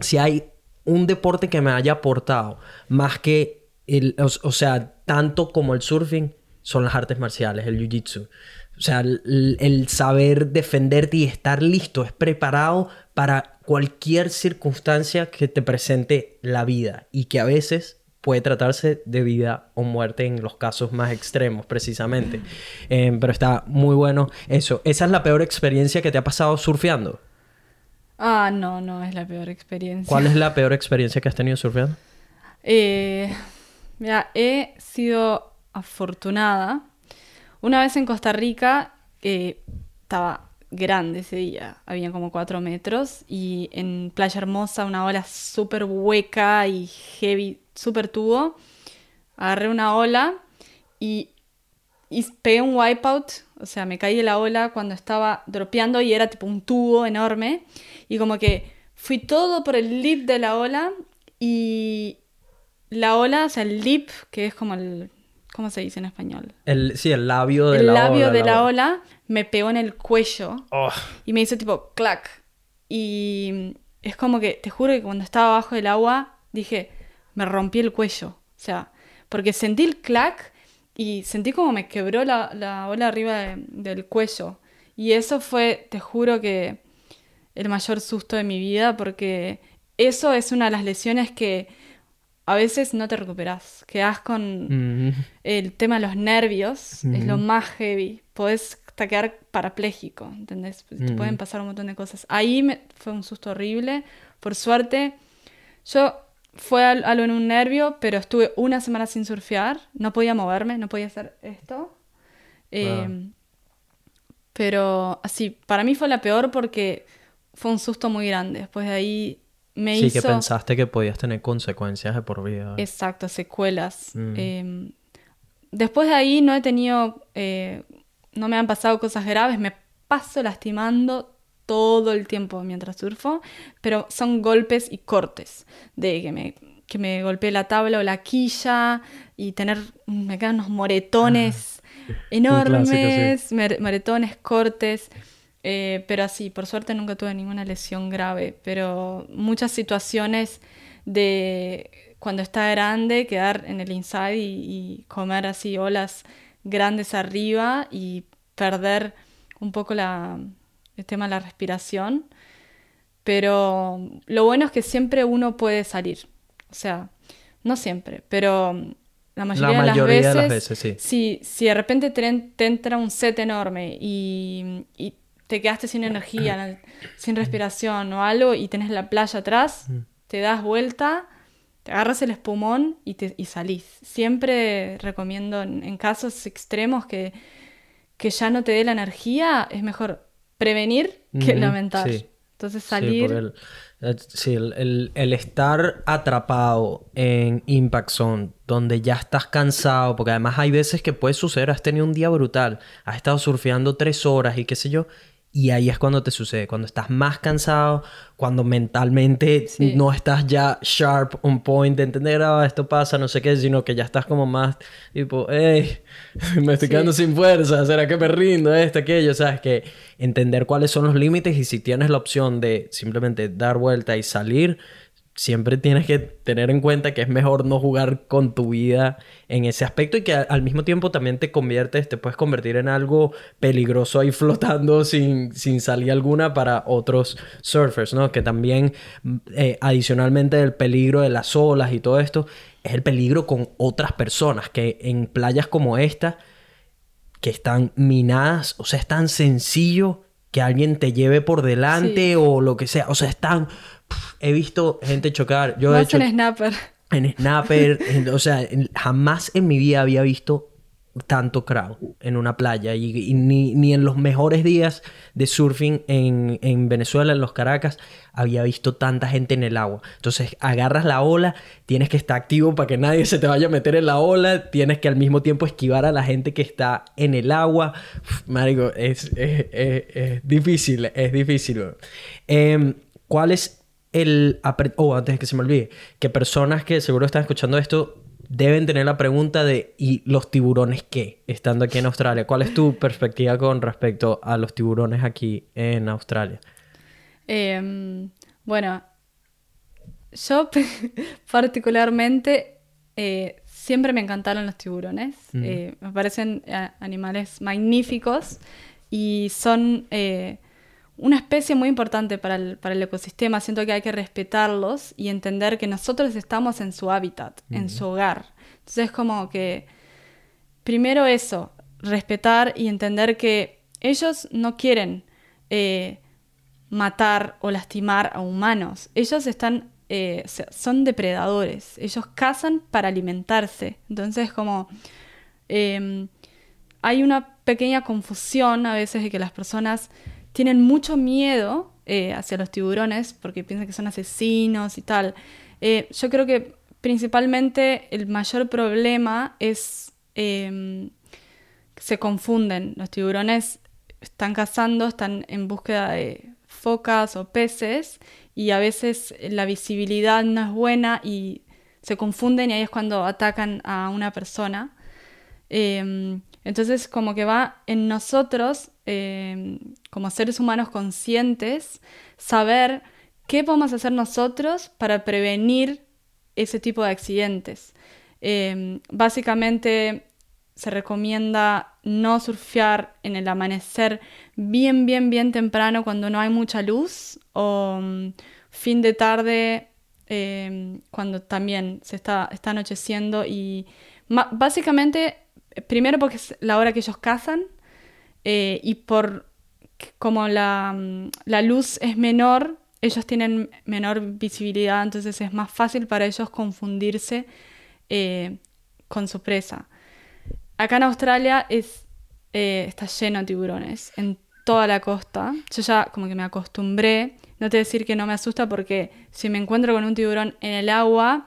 si hay un deporte que me haya aportado más que el, o, sea, tanto como el surfing, son las artes marciales, el jiu-jitsu. O sea, el, el, saber defenderte y estar listo, es preparado para cualquier circunstancia que te presente la vida y que a veces puede tratarse de vida o muerte en los casos más extremos, precisamente. Eh, pero está muy bueno eso. ¿Esa es la peor experiencia que te ha pasado surfeando? Ah, no, no es la peor experiencia. ¿Cuál es la peor experiencia que has tenido surfeando? Eh, mira, he sido afortunada. Una vez en Costa Rica eh, estaba grande ese día, había como cuatro metros y en Playa Hermosa una ola súper hueca y heavy, súper tubo. Agarré una ola y, y pegué un wipeout, o sea, me caí de la ola cuando estaba dropeando y era tipo un tubo enorme y como que fui todo por el lip de la ola y la ola, o sea, el lip, que es como el ¿Cómo se dice en español? El, sí, el labio de la ola. El labio de la, ola. me pegó en el cuello oh. y me hizo tipo clac. Y es como que, te juro que cuando estaba abajo del agua, dije, me rompí el cuello. O sea, porque sentí el clac y sentí como me quebró la, ola arriba del cuello. Y eso fue, te juro que, el mayor susto de mi vida porque eso es una de las lesiones que a veces no te recuperas. Quedas con el tema de los nervios, es lo más heavy. Podés hasta quedar parapléjico, ¿entendés? Te pueden pasar un montón de cosas. Ahí me... fue un susto horrible. Por suerte, yo fue algo en un nervio, pero estuve una semana sin surfear. No podía moverme, no podía hacer esto. Em, pero así, para mí fue la peor porque fue un susto muy grande. Después de ahí sí, que pensaste que podías tener consecuencias de por vida. Exacto, secuelas. Mm. Em, después de ahí no he tenido, eh, no me han pasado cosas graves, me paso lastimando todo el tiempo mientras surfo, pero son golpes y cortes, de que me, que me golpeé la tabla o la quilla y tener, me quedan unos moretones ah, enormes, moretones, cortes. Eh, pero así, por suerte nunca tuve ninguna lesión grave, pero muchas situaciones de cuando está grande, quedar en el inside y, comer así olas grandes arriba y perder un poco la, el tema de la respiración. Pero lo bueno es que siempre uno puede salir. O sea, no siempre, pero la mayoría, de, las veces, sí. si, si, de repente te, entra un set enorme y, y te quedaste sin energía, sin respiración o algo y tenés la playa atrás, mm. te das vuelta, te agarras el espumón y, te, y salís. Siempre recomiendo en, casos extremos que, que, ya no te dé la energía, es mejor prevenir que lamentar. Entonces salir... Sí, el, el, estar atrapado en Impact Zone, donde ya estás cansado, porque además hay veces que puede suceder, has tenido un día brutal, has estado surfeando tres horas y qué sé yo, y ahí es cuando te sucede, cuando estás más cansado, cuando mentalmente no estás ya sharp, on point de entender, ah, esto pasa, no sé qué, sino que ya estás como más tipo, hey, me estoy quedando sin fuerza, ¿será que me rindo? Esto, aquello, ¿sabes? Que entender cuáles son los límites y si tienes la opción de simplemente dar vuelta y salir, siempre tienes que tener en cuenta que es mejor no jugar con tu vida en ese aspecto y que al mismo tiempo también te conviertes, te puedes convertir en algo peligroso ahí flotando sin, sin salida alguna para otros surfers, ¿no? Que también, eh, adicionalmente del peligro de las olas y todo esto, es el peligro con otras personas, que en playas como esta, que están minadas, o sea, es tan sencillo que alguien te lleve por delante o lo que sea, o sea, es tan... he visto gente chocar, yo he hecho... en Snapper. En Snapper, o sea, jamás en mi vida había visto tanto crowd en una playa y, ni, en los mejores días de surfing en, en, Venezuela, en los Caracas, había visto tanta gente en el agua. Entonces agarras la ola, tienes que estar activo para que nadie se te vaya a meter en la ola, tienes que al mismo tiempo esquivar a la gente que está en el agua. marico, es, es, difícil, es difícil. Em, ¿Cuál es el... Oh, antes de que se me olvide, que personas que seguro están escuchando esto deben tener la pregunta de ¿y los tiburones qué? Estando aquí en Australia. ¿Cuál es tu perspectiva con respecto a los tiburones aquí en Australia? Em, bueno, yo particularmente eh, siempre me encantaron los tiburones. Eh, me parecen eh, animales magníficos y son una especie muy importante para el, para el, ecosistema. Siento que hay que respetarlos y entender que nosotros estamos en su hábitat, en su hogar. Entonces es como que, primero eso, respetar y entender que ellos no quieren eh, matar o lastimar a humanos. Ellos están, eh, son depredadores. Ellos cazan para alimentarse. Entonces como... Em, hay una pequeña confusión a veces de que las personas tienen mucho miedo eh, hacia los tiburones porque piensan que son asesinos y tal. Eh, yo creo que principalmente el mayor problema es que em, se confunden. Los tiburones están cazando, están en búsqueda de focas o peces y a veces la visibilidad no es buena y se confunden y ahí es cuando atacan a una persona. Em, entonces como que va en nosotros Em, como seres humanos conscientes, saber qué podemos hacer nosotros para prevenir ese tipo de accidentes. Em, básicamente se recomienda no surfear en el amanecer bien, bien, bien temprano cuando no hay mucha luz o mm, fin de tarde em, cuando también se está, está anocheciendo y básicamente, primero porque es la hora que ellos cazan, eh, y por como la, mm, la, luz es menor, ellos tienen menor visibilidad, entonces es más fácil para ellos confundirse eh, con su presa. Acá en Australia eh, está lleno de tiburones, en toda la costa. Yo ya como que me acostumbré, no te decir que no me asusta porque si me encuentro con un tiburón en el agua,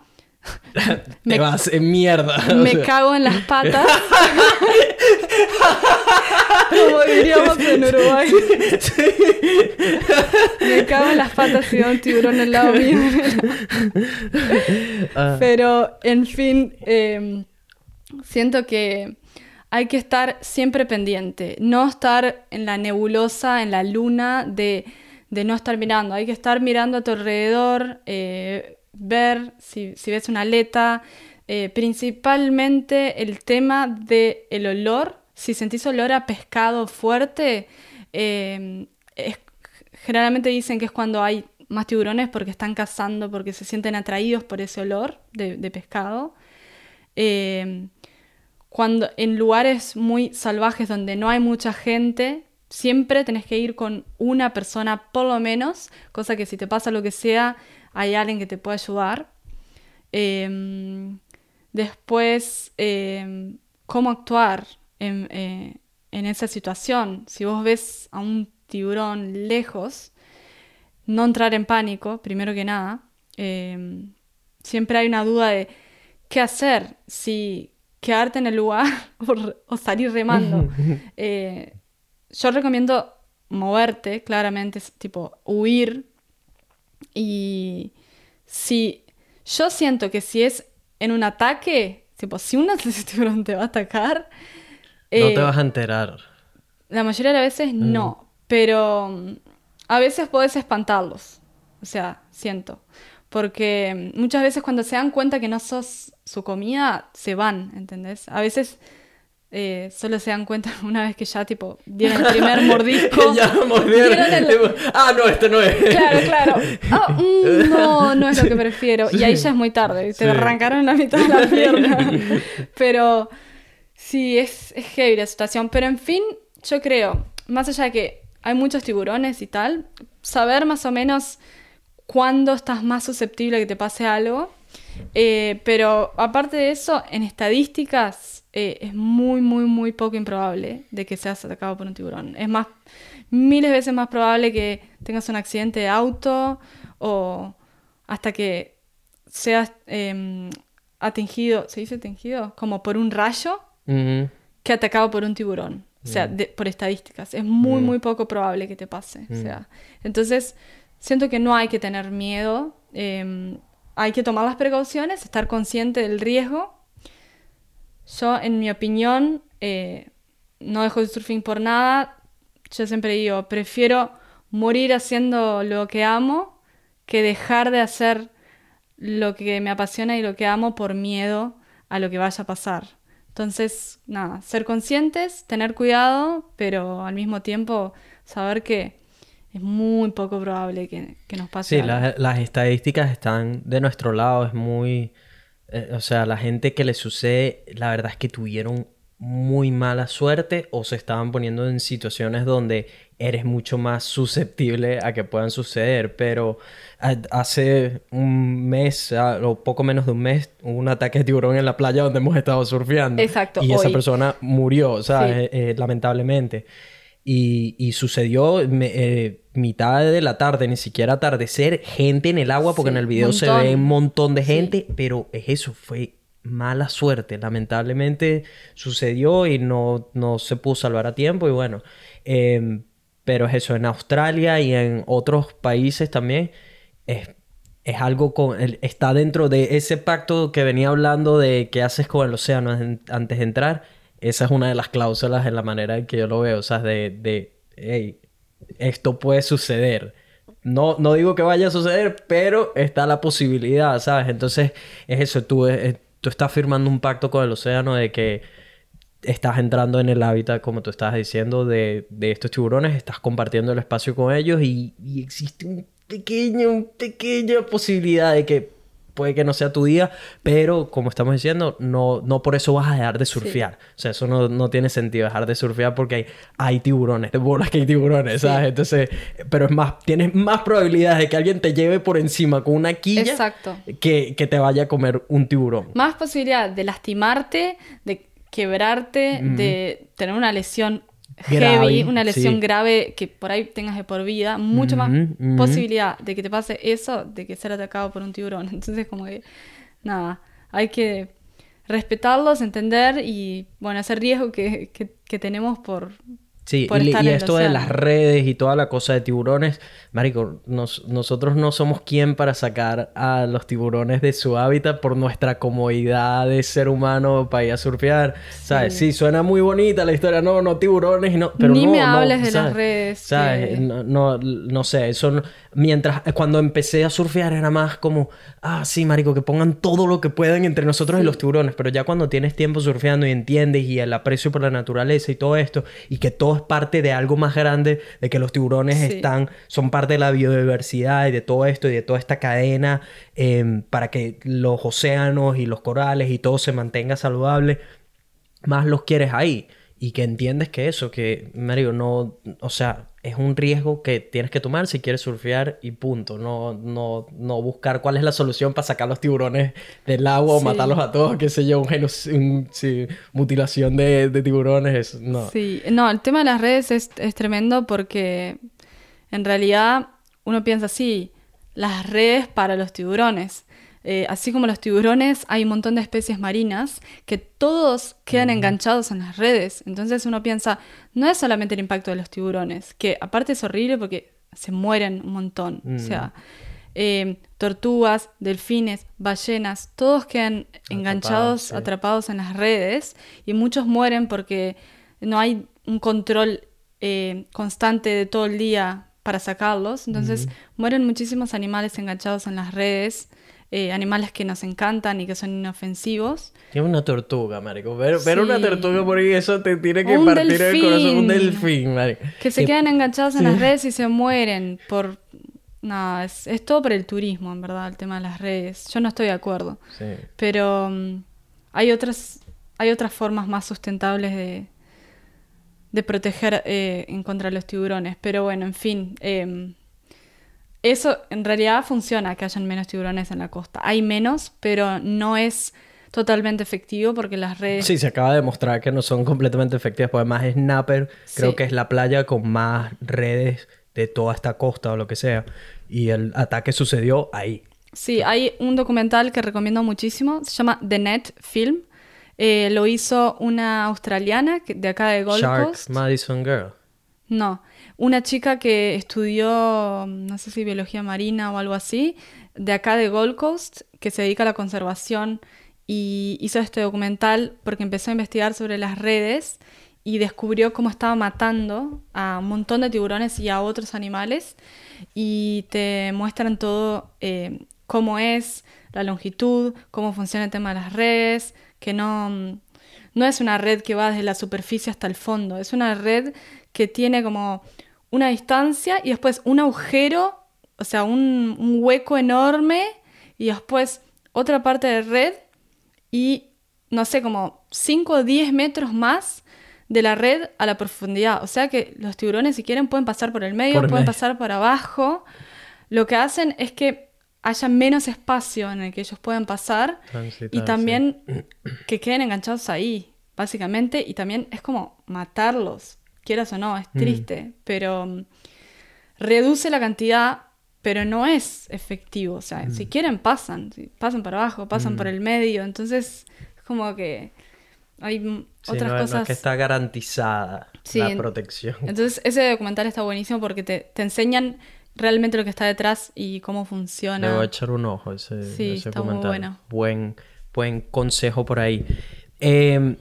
me vas en mierda. Me cago en las patas. Como diríamos en Uruguay. Me cago en las patas y un tiburón al lado mío. Ah. Pero, en fin, em, siento que hay que estar siempre pendiente. No estar en la nebulosa, en la luna de, no estar mirando. Hay que estar mirando a tu alrededor, eh, ver si, ves una aleta. Eh, principalmente el tema del el olor si sentís olor a pescado fuerte, em, generalmente dicen que es cuando hay más tiburones porque están cazando, porque se sienten atraídos por ese olor de, pescado. Em, cuando en lugares muy salvajes donde no hay mucha gente, siempre tenés que ir con una persona por lo menos, cosa que si te pasa lo que sea, hay alguien que te pueda ayudar. Em, después, cómo actuar. Eh, en, esa situación. Si vos ves a un tiburón lejos, no entrar en pánico, primero que nada. Em, siempre hay una duda de qué hacer, si quedarte en el lugar o, salir remando. Eh, yo recomiendo moverte, claramente, tipo huir. Y si yo siento que si es en un ataque, tipo, si un tiburón te va a atacar, no te eh, vas a enterar. La mayoría de las veces mm. no, pero mm, a veces puedes espantarlos. O sea, siento. Porque muchas veces cuando se dan cuenta que no sos su comida, se van, ¿entendés? A veces eh, solo se dan cuenta una vez que ya, tipo, dieron el primer mordisco. ya mordieron. El- Ah, no, este no es. Claro, claro. Ah, mm, no, no es lo que prefiero. Y ahí ya es muy tarde. Te arrancaron la mitad de la pierna. Pero sí, es, es heavy la situación. Pero en fin, yo creo, más allá de que hay muchos tiburones y tal, saber más o menos cuándo estás más susceptible a que te pase algo. Eh, pero aparte de eso, en estadísticas eh, es muy, muy, muy poco improbable de que seas atacado por un tiburón. Es más, miles veces más probable que tengas un accidente de auto o hasta que seas eh, atingido, ¿se dice atingido? Como por un rayo que atacado por un tiburón. O sea, de- por estadísticas. Es muy, muy poco probable que te pase. O sea, entonces, siento que no hay que tener miedo. eh, hay que tomar las precauciones, estar consciente del riesgo. Yo, en mi opinión, eh, no dejo el surfing por nada. Yo siempre digo, prefiero morir haciendo lo que amo que dejar de hacer lo que me apasiona y lo que amo por miedo a lo que vaya a pasar. Entonces, nada, ser conscientes, tener cuidado, pero al mismo tiempo saber que es muy poco probable que, que nos pase Sí, algo. las estadísticas están de nuestro lado, es muy... eh, o sea, la gente que le sucede, la verdad es que tuvieron muy mala suerte o se estaban poniendo en situaciones donde eres mucho más susceptible a que puedan suceder. Pero a- hace un mes, a- o poco menos de un mes, hubo un ataque de tiburón en la playa donde hemos estado surfeando. Exacto, Y esa persona murió, ¿sabes? Sí. Eh, lamentablemente. Y, y sucedió me- eh, mitad de la tarde, ni siquiera atardecer, gente en el agua, porque Sí, en el video se montón. ve un montón de Sí. gente, pero es eso, fue mala suerte. Lamentablemente sucedió y no, no se pudo salvar a tiempo y bueno, em, pero es eso, en Australia y en otros países también es, es algo con, está dentro de ese pacto que venía hablando de qué haces con el océano antes de entrar. Esa es una de las cláusulas en la manera en que yo lo veo, o sea, de, de hey, esto puede suceder. No, no digo que vaya a suceder, pero está la posibilidad, ¿sabes? Entonces, es eso, tú, eh, tú estás firmando un pacto con el océano de que estás entrando en el hábitat, como tú estabas diciendo, de, de estos tiburones, estás compartiendo el espacio con ellos y, y existe un pequeño, una pequeña posibilidad de que puede que no sea tu día, pero como estamos diciendo, no, no por eso vas a dejar de surfear. O sea, eso no, no tiene sentido dejar de surfear porque hay, hay tiburones, de bolas que hay tiburones, ¿sabes? Entonces, pero es más, tienes más probabilidades de que alguien te lleve por encima con una quilla Exacto. que, que te vaya a comer un tiburón. Más posibilidad de lastimarte, de quebrarte, de tener una lesión Grave, heavy, una lesión sí. grave que por ahí tengas de por vida, mucho más posibilidad de que te pase eso de que ser atacado por un tiburón. Entonces, como que, nada, hay que respetarlos, entender y, bueno, ese riesgo que, que- que tenemos por, Sí, por y, estar y en esto de las redes y toda la cosa de tiburones, Marico, nos- nosotros no somos quien para sacar a los tiburones de su hábitat por nuestra comodidad de ser humano para ir a surfear. ¿Sabes? Sí, suena muy bonita la historia, no, no tiburones y no. Pero Ni no, me no, hables de las ¿sabes? redes, ¿Sabes? que- No, no, no sé, eso no- Mientras, cuando empecé a surfear era más como, ah, sí, marico, que pongan todo lo que puedan entre nosotros y los tiburones, pero ya cuando tienes tiempo surfeando y entiendes y el aprecio por la naturaleza y todo esto, y que todo es parte de algo más grande, de que los tiburones Sí. están, son parte de la biodiversidad y de todo esto y de toda esta cadena em, para que los océanos y los corales y todo se mantenga saludable, más los quieres ahí. Y que entiendes que eso, que, Mario, no, o sea, es un riesgo que tienes que tomar si quieres surfear y punto. No, no, no buscar cuál es la solución para sacar los tiburones del agua o Sí. matarlos a todos, qué sé yo, un un- sí, mutilación de, de tiburones, eso, no. Sí, no, el tema de las redes es, es tremendo porque en realidad uno piensa así, las redes para los tiburones. Eh, así como los tiburones, hay un montón de especies marinas que todos quedan enganchados en las redes. Entonces uno piensa, no es solamente el impacto de los tiburones, que aparte es horrible porque se mueren un montón. O sea, eh, tortugas, delfines, ballenas, todos quedan enganchados, sí. atrapados en las redes y muchos mueren porque no hay un control eh, constante de todo el día para sacarlos. Entonces mueren muchísimos animales enganchados en las redes. eh, animales que nos encantan y que son inofensivos. Tiene una tortuga, marico. Ver, ver una tortuga por ahí, eso te tiene que Un partir el corazón. Un delfín, marico. Que se quedan enganchados en las redes y se mueren por... Nada, es, es todo por el turismo, en verdad, el tema de las redes. Yo no estoy de acuerdo. Sí. Pero mm, hay otras hay otras formas más sustentables de, de proteger eh, en contra de los tiburones. Pero bueno, en fin. em, eso en realidad funciona que hayan menos tiburones en la costa. Hay menos, pero no es totalmente efectivo porque las redes... Sí, se acaba de demostrar que no son completamente efectivas. Porque además Snapper creo que es la playa con más redes de toda esta costa o lo que sea. Y el ataque sucedió ahí. Sí, hay un documental que recomiendo muchísimo. Se llama The Net Film. Eh, lo hizo una australiana de acá de Gold Shark Coast. Madison Girl. No, una chica que estudió, no sé si biología marina o algo así, de acá de Gold Coast, que se dedica a la conservación y hizo este documental porque empezó a investigar sobre las redes y descubrió cómo estaba matando a un montón de tiburones y a otros animales y te muestran todo eh, cómo es la longitud, cómo funciona el tema de las redes, que no, no es una red que va desde la superficie hasta el fondo, es una red que tiene como una distancia y después un agujero, o sea, un, un hueco enorme y después otra parte de red y no sé, como 5 o 10 metros más de la red a la profundidad. O sea que los tiburones si quieren pueden pasar por el medio, Por pueden medio. pasar por abajo. Lo que hacen es que haya menos espacio en el que ellos puedan pasar Transitar, y también que queden enganchados ahí, básicamente. Y también es como matarlos, quieras o no, es triste, pero mm, reduce la cantidad, pero no es efectivo. O sea, si quieren pasan, pasan para abajo, pasan por el medio. Entonces es como que hay mm, Sí, otras no, no cosas. es que está garantizada Sí, la protección. Entonces, ese documental está buenísimo porque te, te enseñan realmente lo que está detrás y cómo Le funciona. voy a echar un ojo ese, Sí, ese está muy bueno. Buen, buen consejo por ahí. Eh,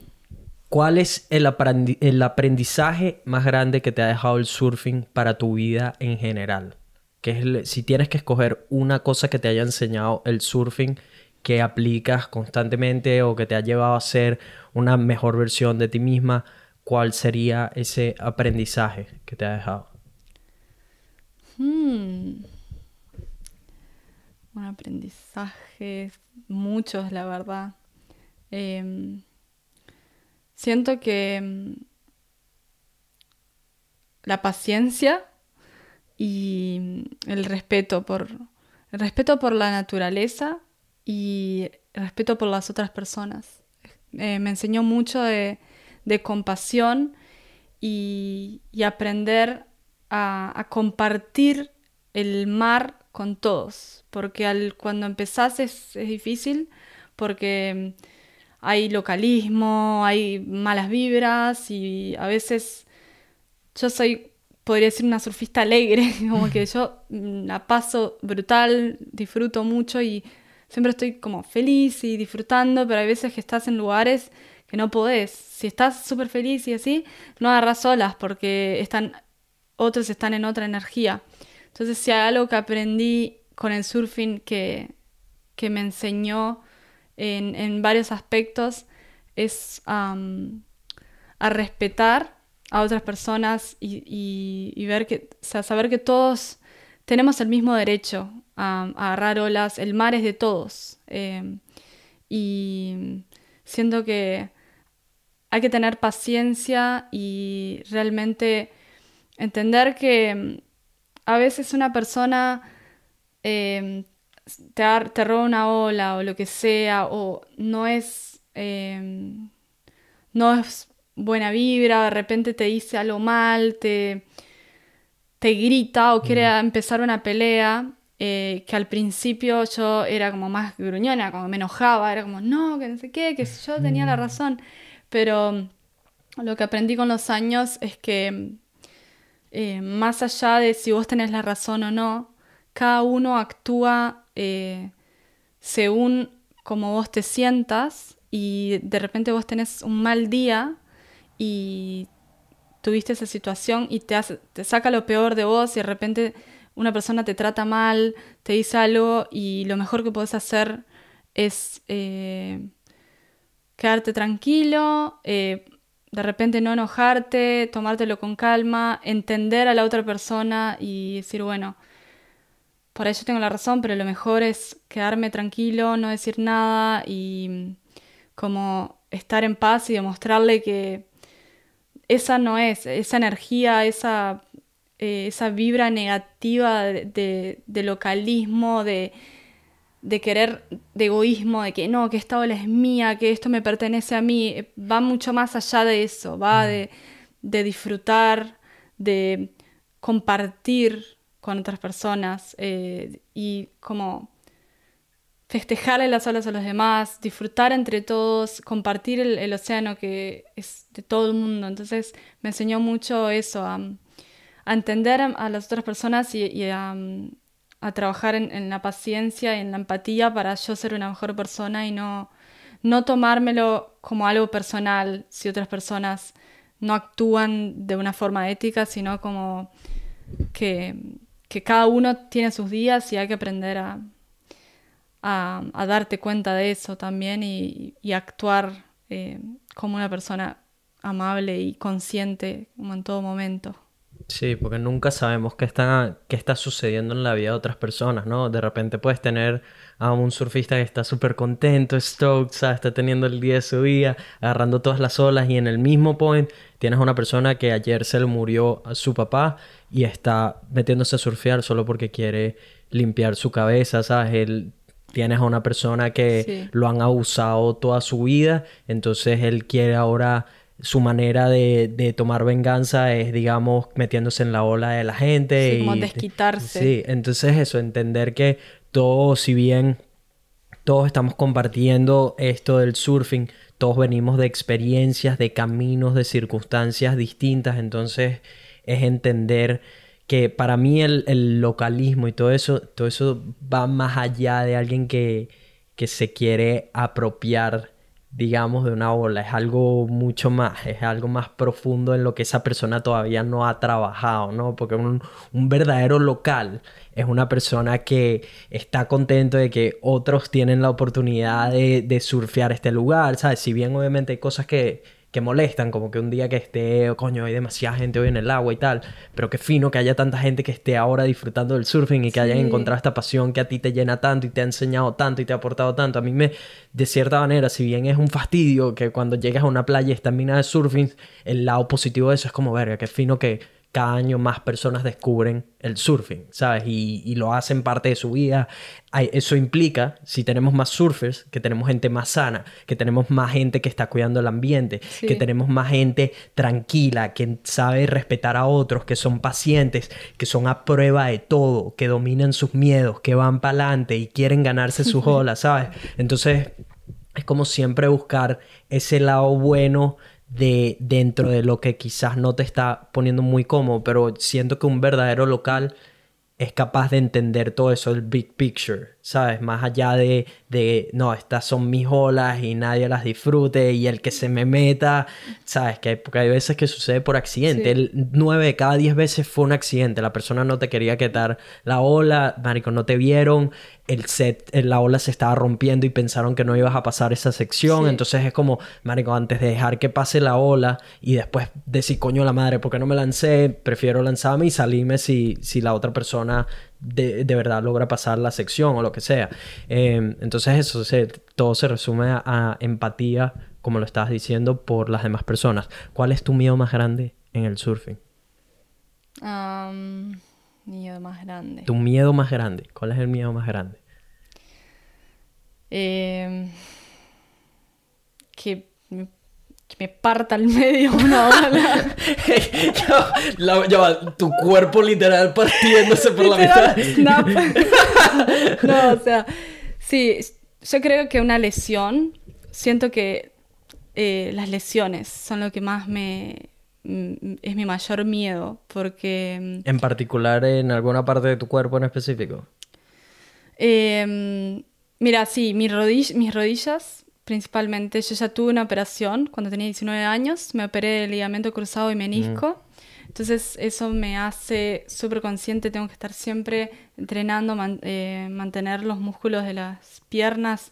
¿Cuál es el, aprendi- el aprendizaje más grande que te ha dejado el surfing para tu vida en general? Que es el- si tienes que escoger una cosa que te haya enseñado el surfing que aplicas constantemente o que te ha llevado a ser una mejor versión de ti misma, ¿cuál sería ese aprendizaje que te ha dejado? Un aprendizaje, muchos, la verdad. Em, siento que em, la paciencia y el respeto por el respeto por la naturaleza y el respeto por las otras personas. Eh, me enseñó mucho de, de compasión y, y aprender a, compartir el mar con todos, porque al, cuando empezás es, es difícil, porque mm, hay localismo, hay malas vibras y a veces yo soy, podría decir, una surfista alegre, como que yo mm, la paso brutal, disfruto mucho y siempre estoy como feliz y disfrutando, pero hay veces que estás en lugares que no podés. Si estás súper feliz y así, no agarras olas porque están, otros están en otra energía. Entonces, si hay algo que aprendí con el surfing que, que me enseñó en, en varios aspectos es a respetar a otras personas y, y- ver que, saber que todos tenemos el mismo derecho a, agarrar olas, el mar es de todos. eh, y siento que hay que tener paciencia y realmente entender que mm, a veces una persona eh, te, roba una ola o lo que sea, o no es, eh, no es buena vibra, de repente te dice algo mal, te, te grita o quiere empezar una pelea, eh, que al principio yo era como más gruñona, como me enojaba, era como, no, que no sé qué, que yo tenía la razón, pero lo que aprendí con los años es que eh, más allá de si vos tenés la razón o no, cada uno actúa eh, según como vos te sientas y de repente vos tenés un mal día y tuviste esa situación y te, saca lo peor de vos y de repente una persona te trata mal, te dice algo y lo mejor que puedes hacer es eh, quedarte tranquilo, de repente no enojarte, tomártelo con calma, entender a la otra persona y decir, bueno, por eso tengo la razón, pero lo mejor es quedarme tranquilo, no decir nada y como estar en paz y demostrarle que esa no es, esa energía, esa, eh, esa vibra negativa de, localismo, de, querer, de egoísmo, de que no, que esta ola es mía, que esto me pertenece a mí, va mucho más allá de eso, va mm. de, de disfrutar, de compartir con otras personas eh, y como festejarle las olas a los demás, disfrutar entre todos, compartir el, océano que es de todo el mundo. Entonces me enseñó mucho eso, a, entender a, las otras personas y, a, trabajar en, la paciencia y en la empatía para yo ser una mejor persona y no, no tomármelo como algo personal si otras personas no actúan de una forma ética, sino como que, que cada uno tiene sus días y hay que aprender a a, darte cuenta de eso también y, actuar eh, como una persona amable y consciente como en todo momento. Sí, porque nunca sabemos qué está, qué está sucediendo en la vida de otras personas, ¿no? De repente puedes tener a un surfista que está súper contento, stoked, está teniendo el día de su vida, agarrando todas las olas y en el mismo point tienes a una persona que ayer se le murió a su papá y está metiéndose a surfear solo porque quiere limpiar su cabeza, ¿sabes? Él tienes a una persona que lo han abusado toda su vida, entonces él quiere ahora su manera de, tomar venganza es, digamos, metiéndose en la ola de la gente. Sí, como desquitarse. Sí, entonces eso, entender que todos, si bien todos estamos compartiendo esto del surfing, todos venimos de experiencias, de caminos, de circunstancias distintas, entonces es entender que para mí el, localismo y todo eso, todo eso va más allá de alguien que, que se quiere apropiar, digamos, de una ola. Es algo mucho más, es algo más profundo en lo que esa persona todavía no ha trabajado, ¿no? Porque un, un verdadero local es una persona que está contento de que otros tienen la oportunidad de, de surfear este lugar, ¿sabes? Si bien obviamente hay cosas que que molestan, como que un día que esté, coño, hay demasiada gente hoy en el agua y tal, pero qué fino que haya tanta gente que esté ahora disfrutando del surfing y que hayan encontrado esta pasión que a ti te llena tanto y te ha enseñado tanto y te ha aportado tanto. A mí me, de cierta manera, si bien es un fastidio que cuando llegas a una playa y está mina de surfing, el lado positivo de eso es como, verga, qué fino que cada año más personas descubren el surfing, ¿sabes? Y, lo hacen parte de su vida. Eso implica, si tenemos más surfers, que tenemos gente más sana, que tenemos más gente que está cuidando el ambiente, que tenemos más gente tranquila, que sabe respetar a otros, que son pacientes, que son a prueba de todo, que dominan sus miedos, que van para adelante y quieren ganarse sus olas, ¿sabes? Entonces, es como siempre buscar ese lado bueno de dentro de lo que quizás no te está poniendo muy cómodo, pero siento que un verdadero local es capaz de entender todo eso, el big picture, ¿sabes? Más allá de, de, no, estas son mis olas y nadie las disfrute y el que se me meta, ¿sabes? Que porque hay veces que sucede por accidente. El 9 de cada 10 veces fue un accidente. La persona no te quería quitar la ola, marico, no te vieron, el set, eh, la ola se estaba rompiendo y pensaron que no ibas a pasar esa sección. Entonces es como, marico, antes de dejar que pase la ola y después decir, coño la madre, ¿por qué no me lancé? Prefiero lanzarme y salirme si, si la otra persona de, verdad logra pasar la sección o lo que sea. Em, entonces eso, todo se resume a, empatía, como lo estabas diciendo, por las demás personas. ¿Cuál es tu miedo más grande en el surfing? Miedo más grande. Tu miedo más grande. ¿Cuál es el miedo más grande? Em, que, me, parta al medio una ola. tu cuerpo literal partiéndose por la mitad. no, o sea, sí, yo creo que una lesión, siento que eh, las lesiones son lo que más me, Mm, es mi mayor miedo, porque... Mm, ¿En particular en alguna parte de tu cuerpo en específico? Em, mira, sí, mis, mis rodillas principalmente. Yo ya tuve una operación cuando tenía 19 años, me operé el ligamento cruzado y menisco. Entonces eso me hace súper consciente, tengo que estar siempre entrenando, eh, mantener los músculos de las piernas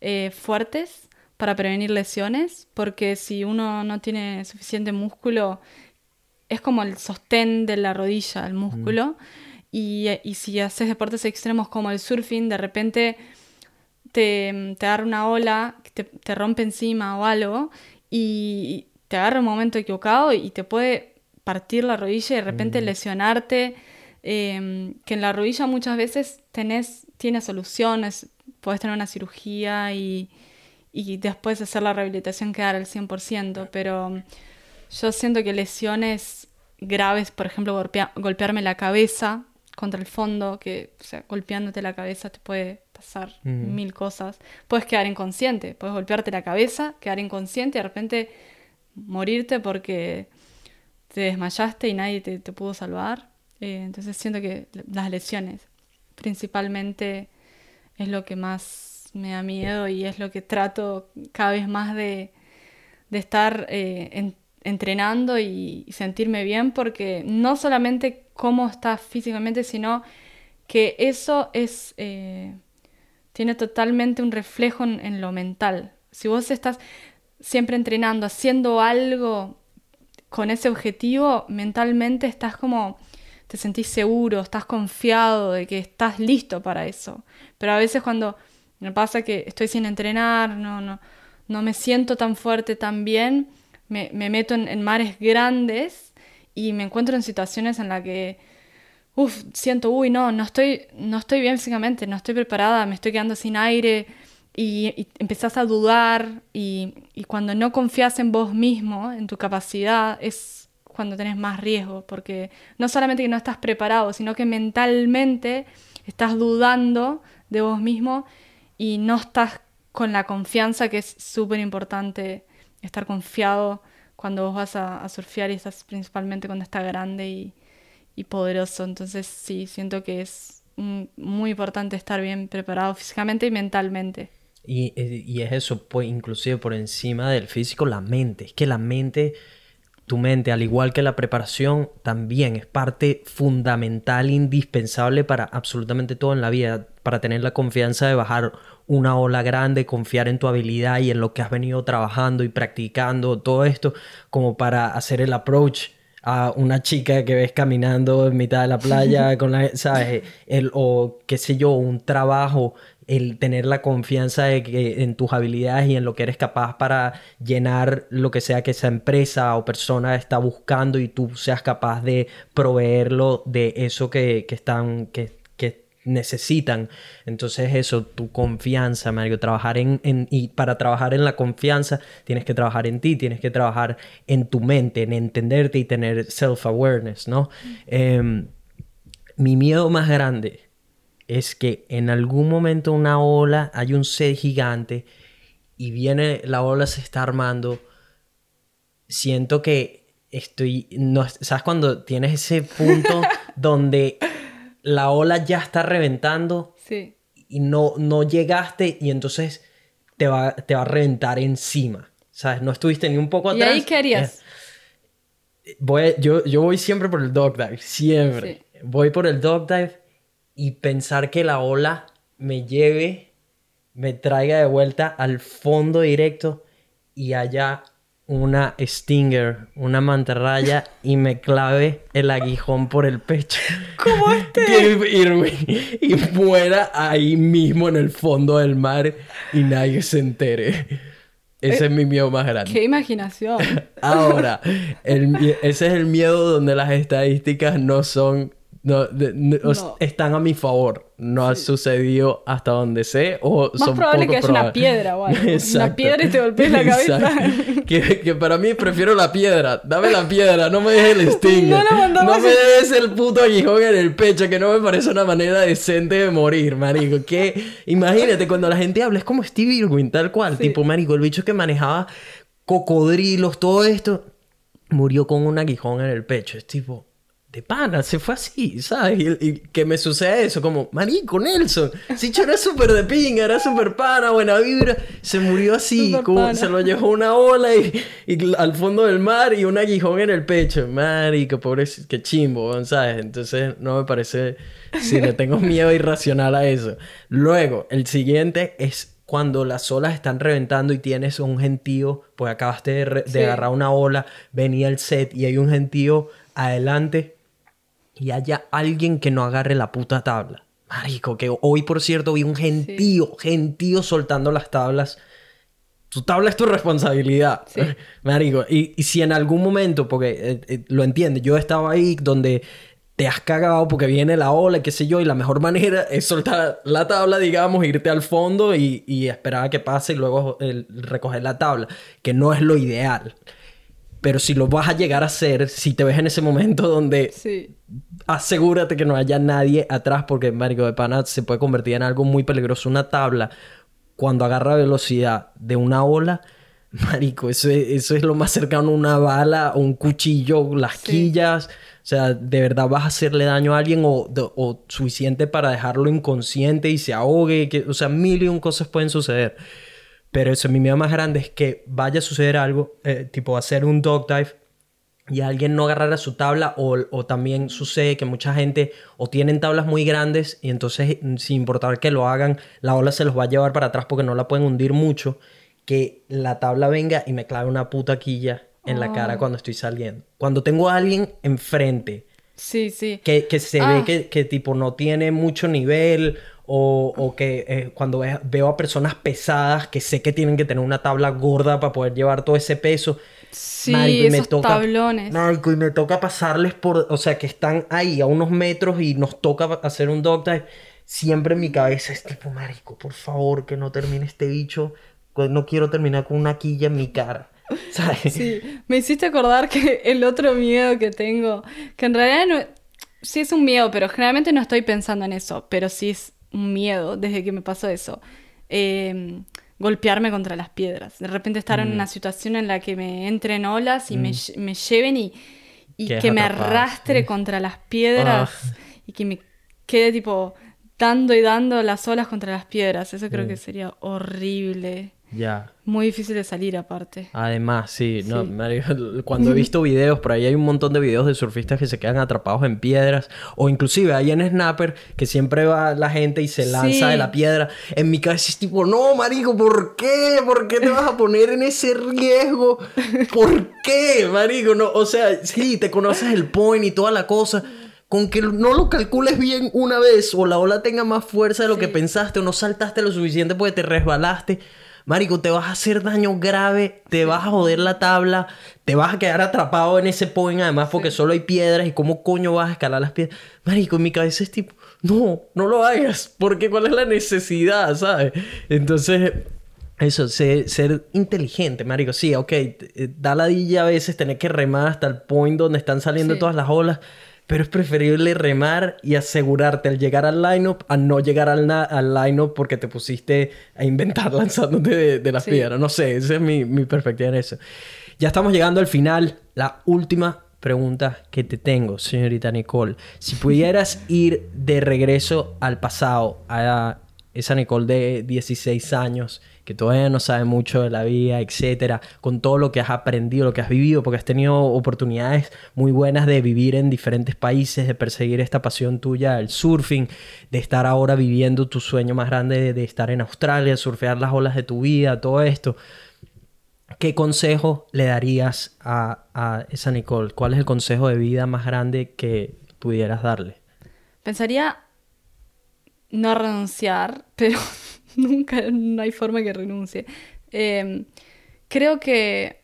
eh, fuertes para prevenir lesiones, porque si uno no tiene suficiente músculo, es como el sostén de la rodilla, el músculo, y, y, si haces deportes extremos como el surfing, de repente te, te agarra una ola, te, te rompe encima o algo, y te agarra un momento equivocado y te puede partir la rodilla y de repente mm. lesionarte. Em, que en la rodilla muchas veces tenés, tiene soluciones, puedes tener una cirugía y, y después hacer la rehabilitación quedar al 100%, pero yo siento que lesiones graves, por ejemplo, golpearme la cabeza contra el fondo, que o sea, golpeándote la cabeza te puede pasar mil cosas, puedes quedar inconsciente, puedes golpearte la cabeza, quedar inconsciente y de repente morirte porque te desmayaste y nadie te, pudo salvar. Eh, entonces siento que las lesiones principalmente es lo que más me da miedo y es lo que trato cada vez más de, estar eh, entrenando y, sentirme bien porque no solamente cómo estás físicamente, sino que eso es eh, tiene totalmente un reflejo en, lo mental. Si vos estás siempre entrenando, haciendo algo con ese objetivo, mentalmente estás como, te sentís seguro, estás confiado de que estás listo para eso. Pero a veces cuando me pasa que estoy sin entrenar, no, no, no me siento tan fuerte, tan bien, me, meto en, mares grandes y me encuentro en situaciones en las que, uff, siento, uy, no, no estoy, no estoy bien físicamente, no estoy preparada, me estoy quedando sin aire, y, empezás a dudar y, cuando no confías en vos mismo, en tu capacidad, es cuando tenés más riesgo, porque no solamente que no estás preparado, sino que mentalmente estás dudando de vos mismo y no estás con la confianza que es súper importante estar confiado cuando vos vas a, surfear y estás principalmente cuando está grande y, y poderoso. Entonces sí, siento que es muy importante estar bien preparado físicamente y mentalmente. Eh, y, es eso, pues inclusive por encima del físico, la mente. Es que la mente, tu mente, al igual que la preparación, también es parte fundamental, indispensable para absolutamente todo en la vida. Para tener la confianza de bajar una ola grande, confiar en tu habilidad y en lo que has venido trabajando y practicando, todo esto, como para hacer el approach a una chica que ves caminando en mitad de la playa con la, ¿sabes? El, o qué sé yo, un trabajo el tener la confianza de que en tus habilidades y en lo que eres capaz para llenar lo que sea que esa empresa o persona está buscando y tú seas capaz de proveerlo de eso que, están que, que, necesitan. Entonces eso tu confianza Mario trabajar en, y para trabajar en la confianza tienes que trabajar en ti tienes que trabajar en tu mente en entenderte y tener self awareness no em, mi miedo más grande es que en algún momento una ola, hay un sed gigante y viene, la ola se está armando, siento que estoy, no, ¿sabes cuando tienes ese punto donde la ola ya está reventando sí. y no, no llegaste y entonces te va, te va a reventar encima? ¿Sabes? No estuviste ni un poco atrás. ¿Y ahí qué harías? Eh, voy, yo, yo voy siempre por el dog dive, siempre. Voy por el dog dive y pensar que la ola me lleve, me traiga de vuelta al fondo directo y haya una stinger, una mantarraya y me clave el aguijón por el pecho. ¿Cómo este? y muera ahí mismo en el fondo del mar y nadie se entere. Ese es mi miedo más grande. ¡Qué imaginación! Ahora, ese es el miedo donde las estadísticas no son no, están a mi favor. No ha sucedido hasta donde sé o Más probable que haya una piedra algo. Una piedra y te golpees la cabeza. que, que, para mí prefiero la piedra. Dame la piedra, no me dejes el stinger. no, me dejes el puto aguijón en el pecho, que no me parece una manera decente de morir, marico. Que imagínate cuando la gente habla, es como Steve Irwin, tal cual. Tipo, marico, el bicho que manejaba cocodrilos, todo esto, murió con un aguijón en el pecho. Es tipo de pana, se fue así, ¿sabes? Y, y que me sucede eso, como, marico, Nelson, si yo era súper de pinga, era súper pana, buena vibra, se murió así, como se lo llevó una ola y, y al fondo del mar y un aguijón en el pecho, marico, pobre, qué chimbo, ¿sabes? Entonces no me parece, si le tengo miedo irracional a eso. Luego, el siguiente es cuando las olas están reventando y tienes un gentío, pues acabaste de, agarrar una ola, venía el set y hay un gentío adelante y haya alguien que no agarre la puta tabla. Marico, que hoy por cierto vi un gentío, gentío soltando las tablas. Tu tabla es tu responsabilidad. Sí. Marico, y, y si en algún momento, porque eh, eh, lo entiende, yo estaba ahí donde te has cagado porque viene la ola, qué sé yo, y la mejor manera es soltar la tabla, digamos, irte al fondo y, y esperar a que pase y luego el- recoger la tabla, que no es lo ideal. Pero si lo vas a llegar a hacer, si te ves en ese momento donde Sí. asegúrate que no haya nadie atrás porque marico de pana se puede convertir en algo muy peligroso una tabla cuando agarra velocidad de una ola marico eso es, eso es lo más cercano a una bala o un cuchillo las Sí. quillas o sea de verdad vas a hacerle daño a alguien o, de- o suficiente para dejarlo inconsciente y se ahogue que, o sea mil y un cosas pueden suceder pero eso mi miedo más grande es que vaya a suceder algo eh, tipo hacer un dog dive y alguien no agarrara su tabla o, o también sucede que mucha gente o tienen tablas muy grandes y entonces mm, sin importar que lo hagan la ola se los va a llevar para atrás porque no la pueden hundir mucho que la tabla venga y me clave una puta quilla en la cara Oh. cuando estoy saliendo cuando tengo a alguien enfrente Sí, sí. que, que se Ah. ve que, que tipo no tiene mucho nivel o, o que eh, cuando ve- veo a personas pesadas que sé que tienen que tener una tabla gorda para poder llevar todo ese peso Sí, Marico, y me esos toca- tablones. Marico, y me toca pasarles por, o sea, que están ahí a unos metros y nos toca hacer un dog dive. Siempre en mi cabeza es tipo, marico, por favor, que no termine este bicho. No quiero terminar con una quilla en mi cara. ¿Sabes? Sí, me hiciste acordar que el otro miedo que tengo, que en realidad no, sí es un miedo, pero generalmente no estoy pensando en eso, pero sí es un miedo desde que me pasó eso. Eh, golpearme contra las piedras. De repente estar en Mm. una situación en la que me entren olas y me, lle- me lleven y, y que me arrastre Mm. contra las piedras Ah. y que me quede tipo dando y dando las olas contra las piedras. Eso creo Mm. que sería horrible. Ya. Muy difícil de salir aparte. Además, sí, no, Sí. marico, cuando he visto videos, por ahí hay un montón de videos de surfistas que se quedan atrapados en piedras, o inclusive hay en Snapper que siempre va la gente y se lanza Sí. de la piedra. En mi cabeza es tipo, no, marico, ¿por qué? ¿Por qué te vas a poner en ese riesgo? ¿Por qué, marico? No, o sea, sí, te conoces el point y toda la cosa. Con que no lo calcules bien una vez o la ola tenga más fuerza de lo que pensaste o no saltaste lo suficiente porque te resbalaste. Marico, te vas a hacer daño grave, te vas a joder la tabla, te vas a quedar atrapado en ese point además porque solo hay piedras y cómo coño vas a escalar las piedras. Marico, en mi cabeza es tipo, no, no lo hagas, porque cuál es la necesidad, ¿sabes? Entonces, eso, ser, ser inteligente, marico. Sí, ok, eh, da ladilla a veces tener que remar hasta el point donde están saliendo Sí. todas las olas. Pero es preferible remar y asegurarte al llegar al lineup a no llegar al, al lineup porque te pusiste a inventar lanzándote de, de las Sí. piedras. No sé, esa es mi, mi perspectiva en eso. Ya estamos llegando al final. La última pregunta que te tengo, señorita Nicole. Si pudieras ir de regreso al pasado, a esa Nicole de 16 años, que todavía no sabe mucho de la vida, etcétera, con todo lo que has aprendido, lo que has vivido, porque has tenido oportunidades muy buenas de vivir en diferentes países, de perseguir esta pasión tuya, el surfing, de estar ahora viviendo tu sueño más grande de, de estar en Australia, surfear las olas de tu vida, todo esto. ¿Qué consejo le darías a, a esa Nicole? ¿Cuál es el consejo de vida más grande que pudieras darle? Pensaría no renunciar, pero nunca, no hay forma que renuncie. Eh, creo que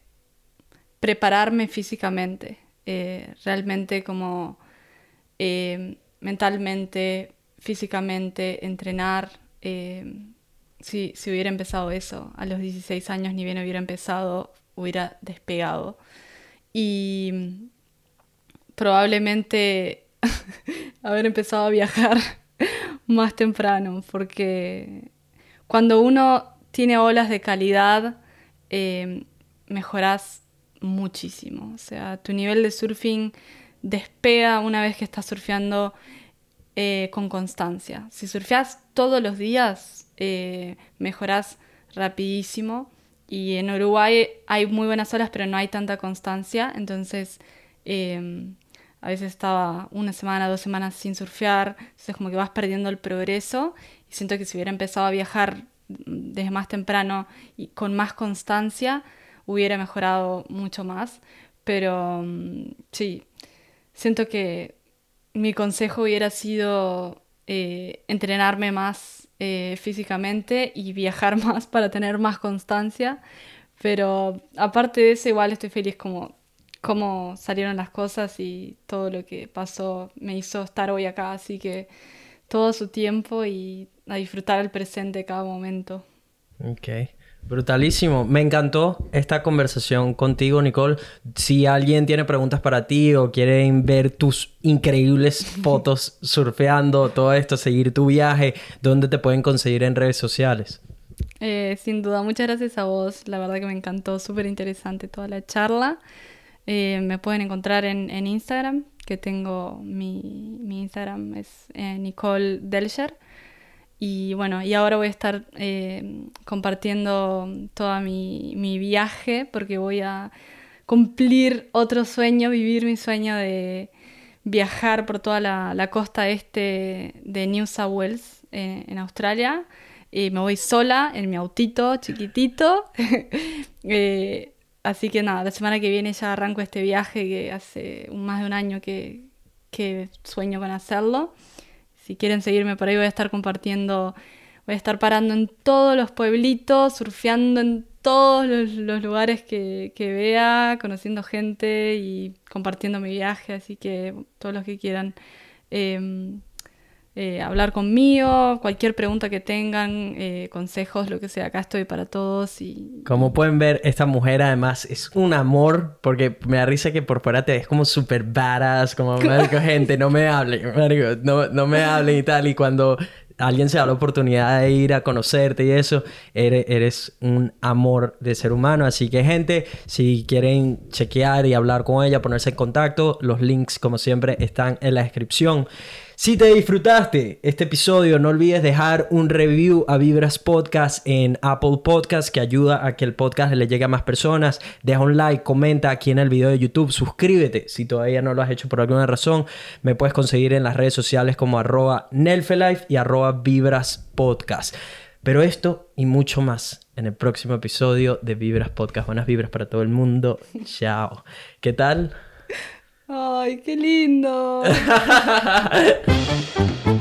prepararme físicamente, eh, realmente como eh, mentalmente, físicamente, entrenar. eh, si, si hubiera empezado eso a los 16 años, ni bien hubiera empezado, hubiera despegado. Y probablemente haber empezado a viajar más temprano, porque cuando uno tiene olas de calidad, eh, mejoras muchísimo. O sea, tu nivel de surfing despega una vez que estás surfeando eh, con constancia. Si surfeas todos los días, eh, mejorás rapidísimo. Y en Uruguay hay muy buenas olas, pero no hay tanta constancia. Entonces, em, a veces estaba una semana, dos semanas sin surfear. Entonces, como que vas perdiendo el progreso. Y siento que si hubiera empezado a viajar desde más temprano y con más constancia, hubiera mejorado mucho más. Pero mm, sí, siento que mi consejo hubiera sido eh, entrenarme más eh, físicamente y viajar más para tener más constancia. Pero aparte de eso, igual estoy feliz como cómo salieron las cosas y todo lo que pasó me hizo estar hoy acá. Así que todo su tiempo y a disfrutar el presente cada momento. Ok. Brutalísimo. Me encantó esta conversación contigo, Nicole. Si alguien tiene preguntas para ti o quieren ver tus increíbles fotos surfeando, todo esto, seguir tu viaje, ¿dónde te pueden conseguir en redes sociales? Eh, sin duda, muchas gracias a vos. La verdad que me encantó, súper interesante toda la charla. Eh, me pueden encontrar en, Instagram, que tengo mi, mi Instagram es eh, Nicole Delcher. Y bueno, y ahora voy a estar eh, compartiendo todo mi, mi, viaje porque voy a cumplir otro sueño, vivir mi sueño de viajar por toda la, costa este de New South Wales eh, en Australia. Y me voy sola en mi autito chiquitito. eh, así que nada, la semana que viene ya arranco este viaje que hace más de un año que, que sueño con hacerlo si quieren seguirme por ahí voy a estar compartiendo, voy a estar parando en todos los pueblitos, surfeando en todos los, lugares que, vea, conociendo gente y compartiendo mi viaje, así que todos los que quieran. Em, eh, hablar conmigo, cualquier pregunta que tengan, eh, consejos, lo que sea, acá estoy para todos. Y... Como pueden ver, esta mujer además es un amor, porque me da risa que por fuera te ves como súper varas, como, marico, gente, no me hable, no, no me hable y tal, y cuando alguien se da la oportunidad de ir a conocerte y eso, eres, eres, un amor de ser humano. Así que gente, si quieren chequear y hablar con ella, ponerse en contacto, los links como siempre están en la descripción. Si te disfrutaste este episodio, no olvides dejar un review a Vibras Podcast en Apple Podcast que ayuda a que el podcast le llegue a más personas. Deja un like, comenta aquí en el video de YouTube, suscríbete si todavía no lo has hecho por alguna razón. Me puedes conseguir en las redes sociales como arroba Nelfelife y arroba Vibras Podcast. Pero esto y mucho más en el próximo episodio de Vibras Podcast. Buenas vibras para todo el mundo. Chao. ¿Qué tal? ¡Ay, qué lindo!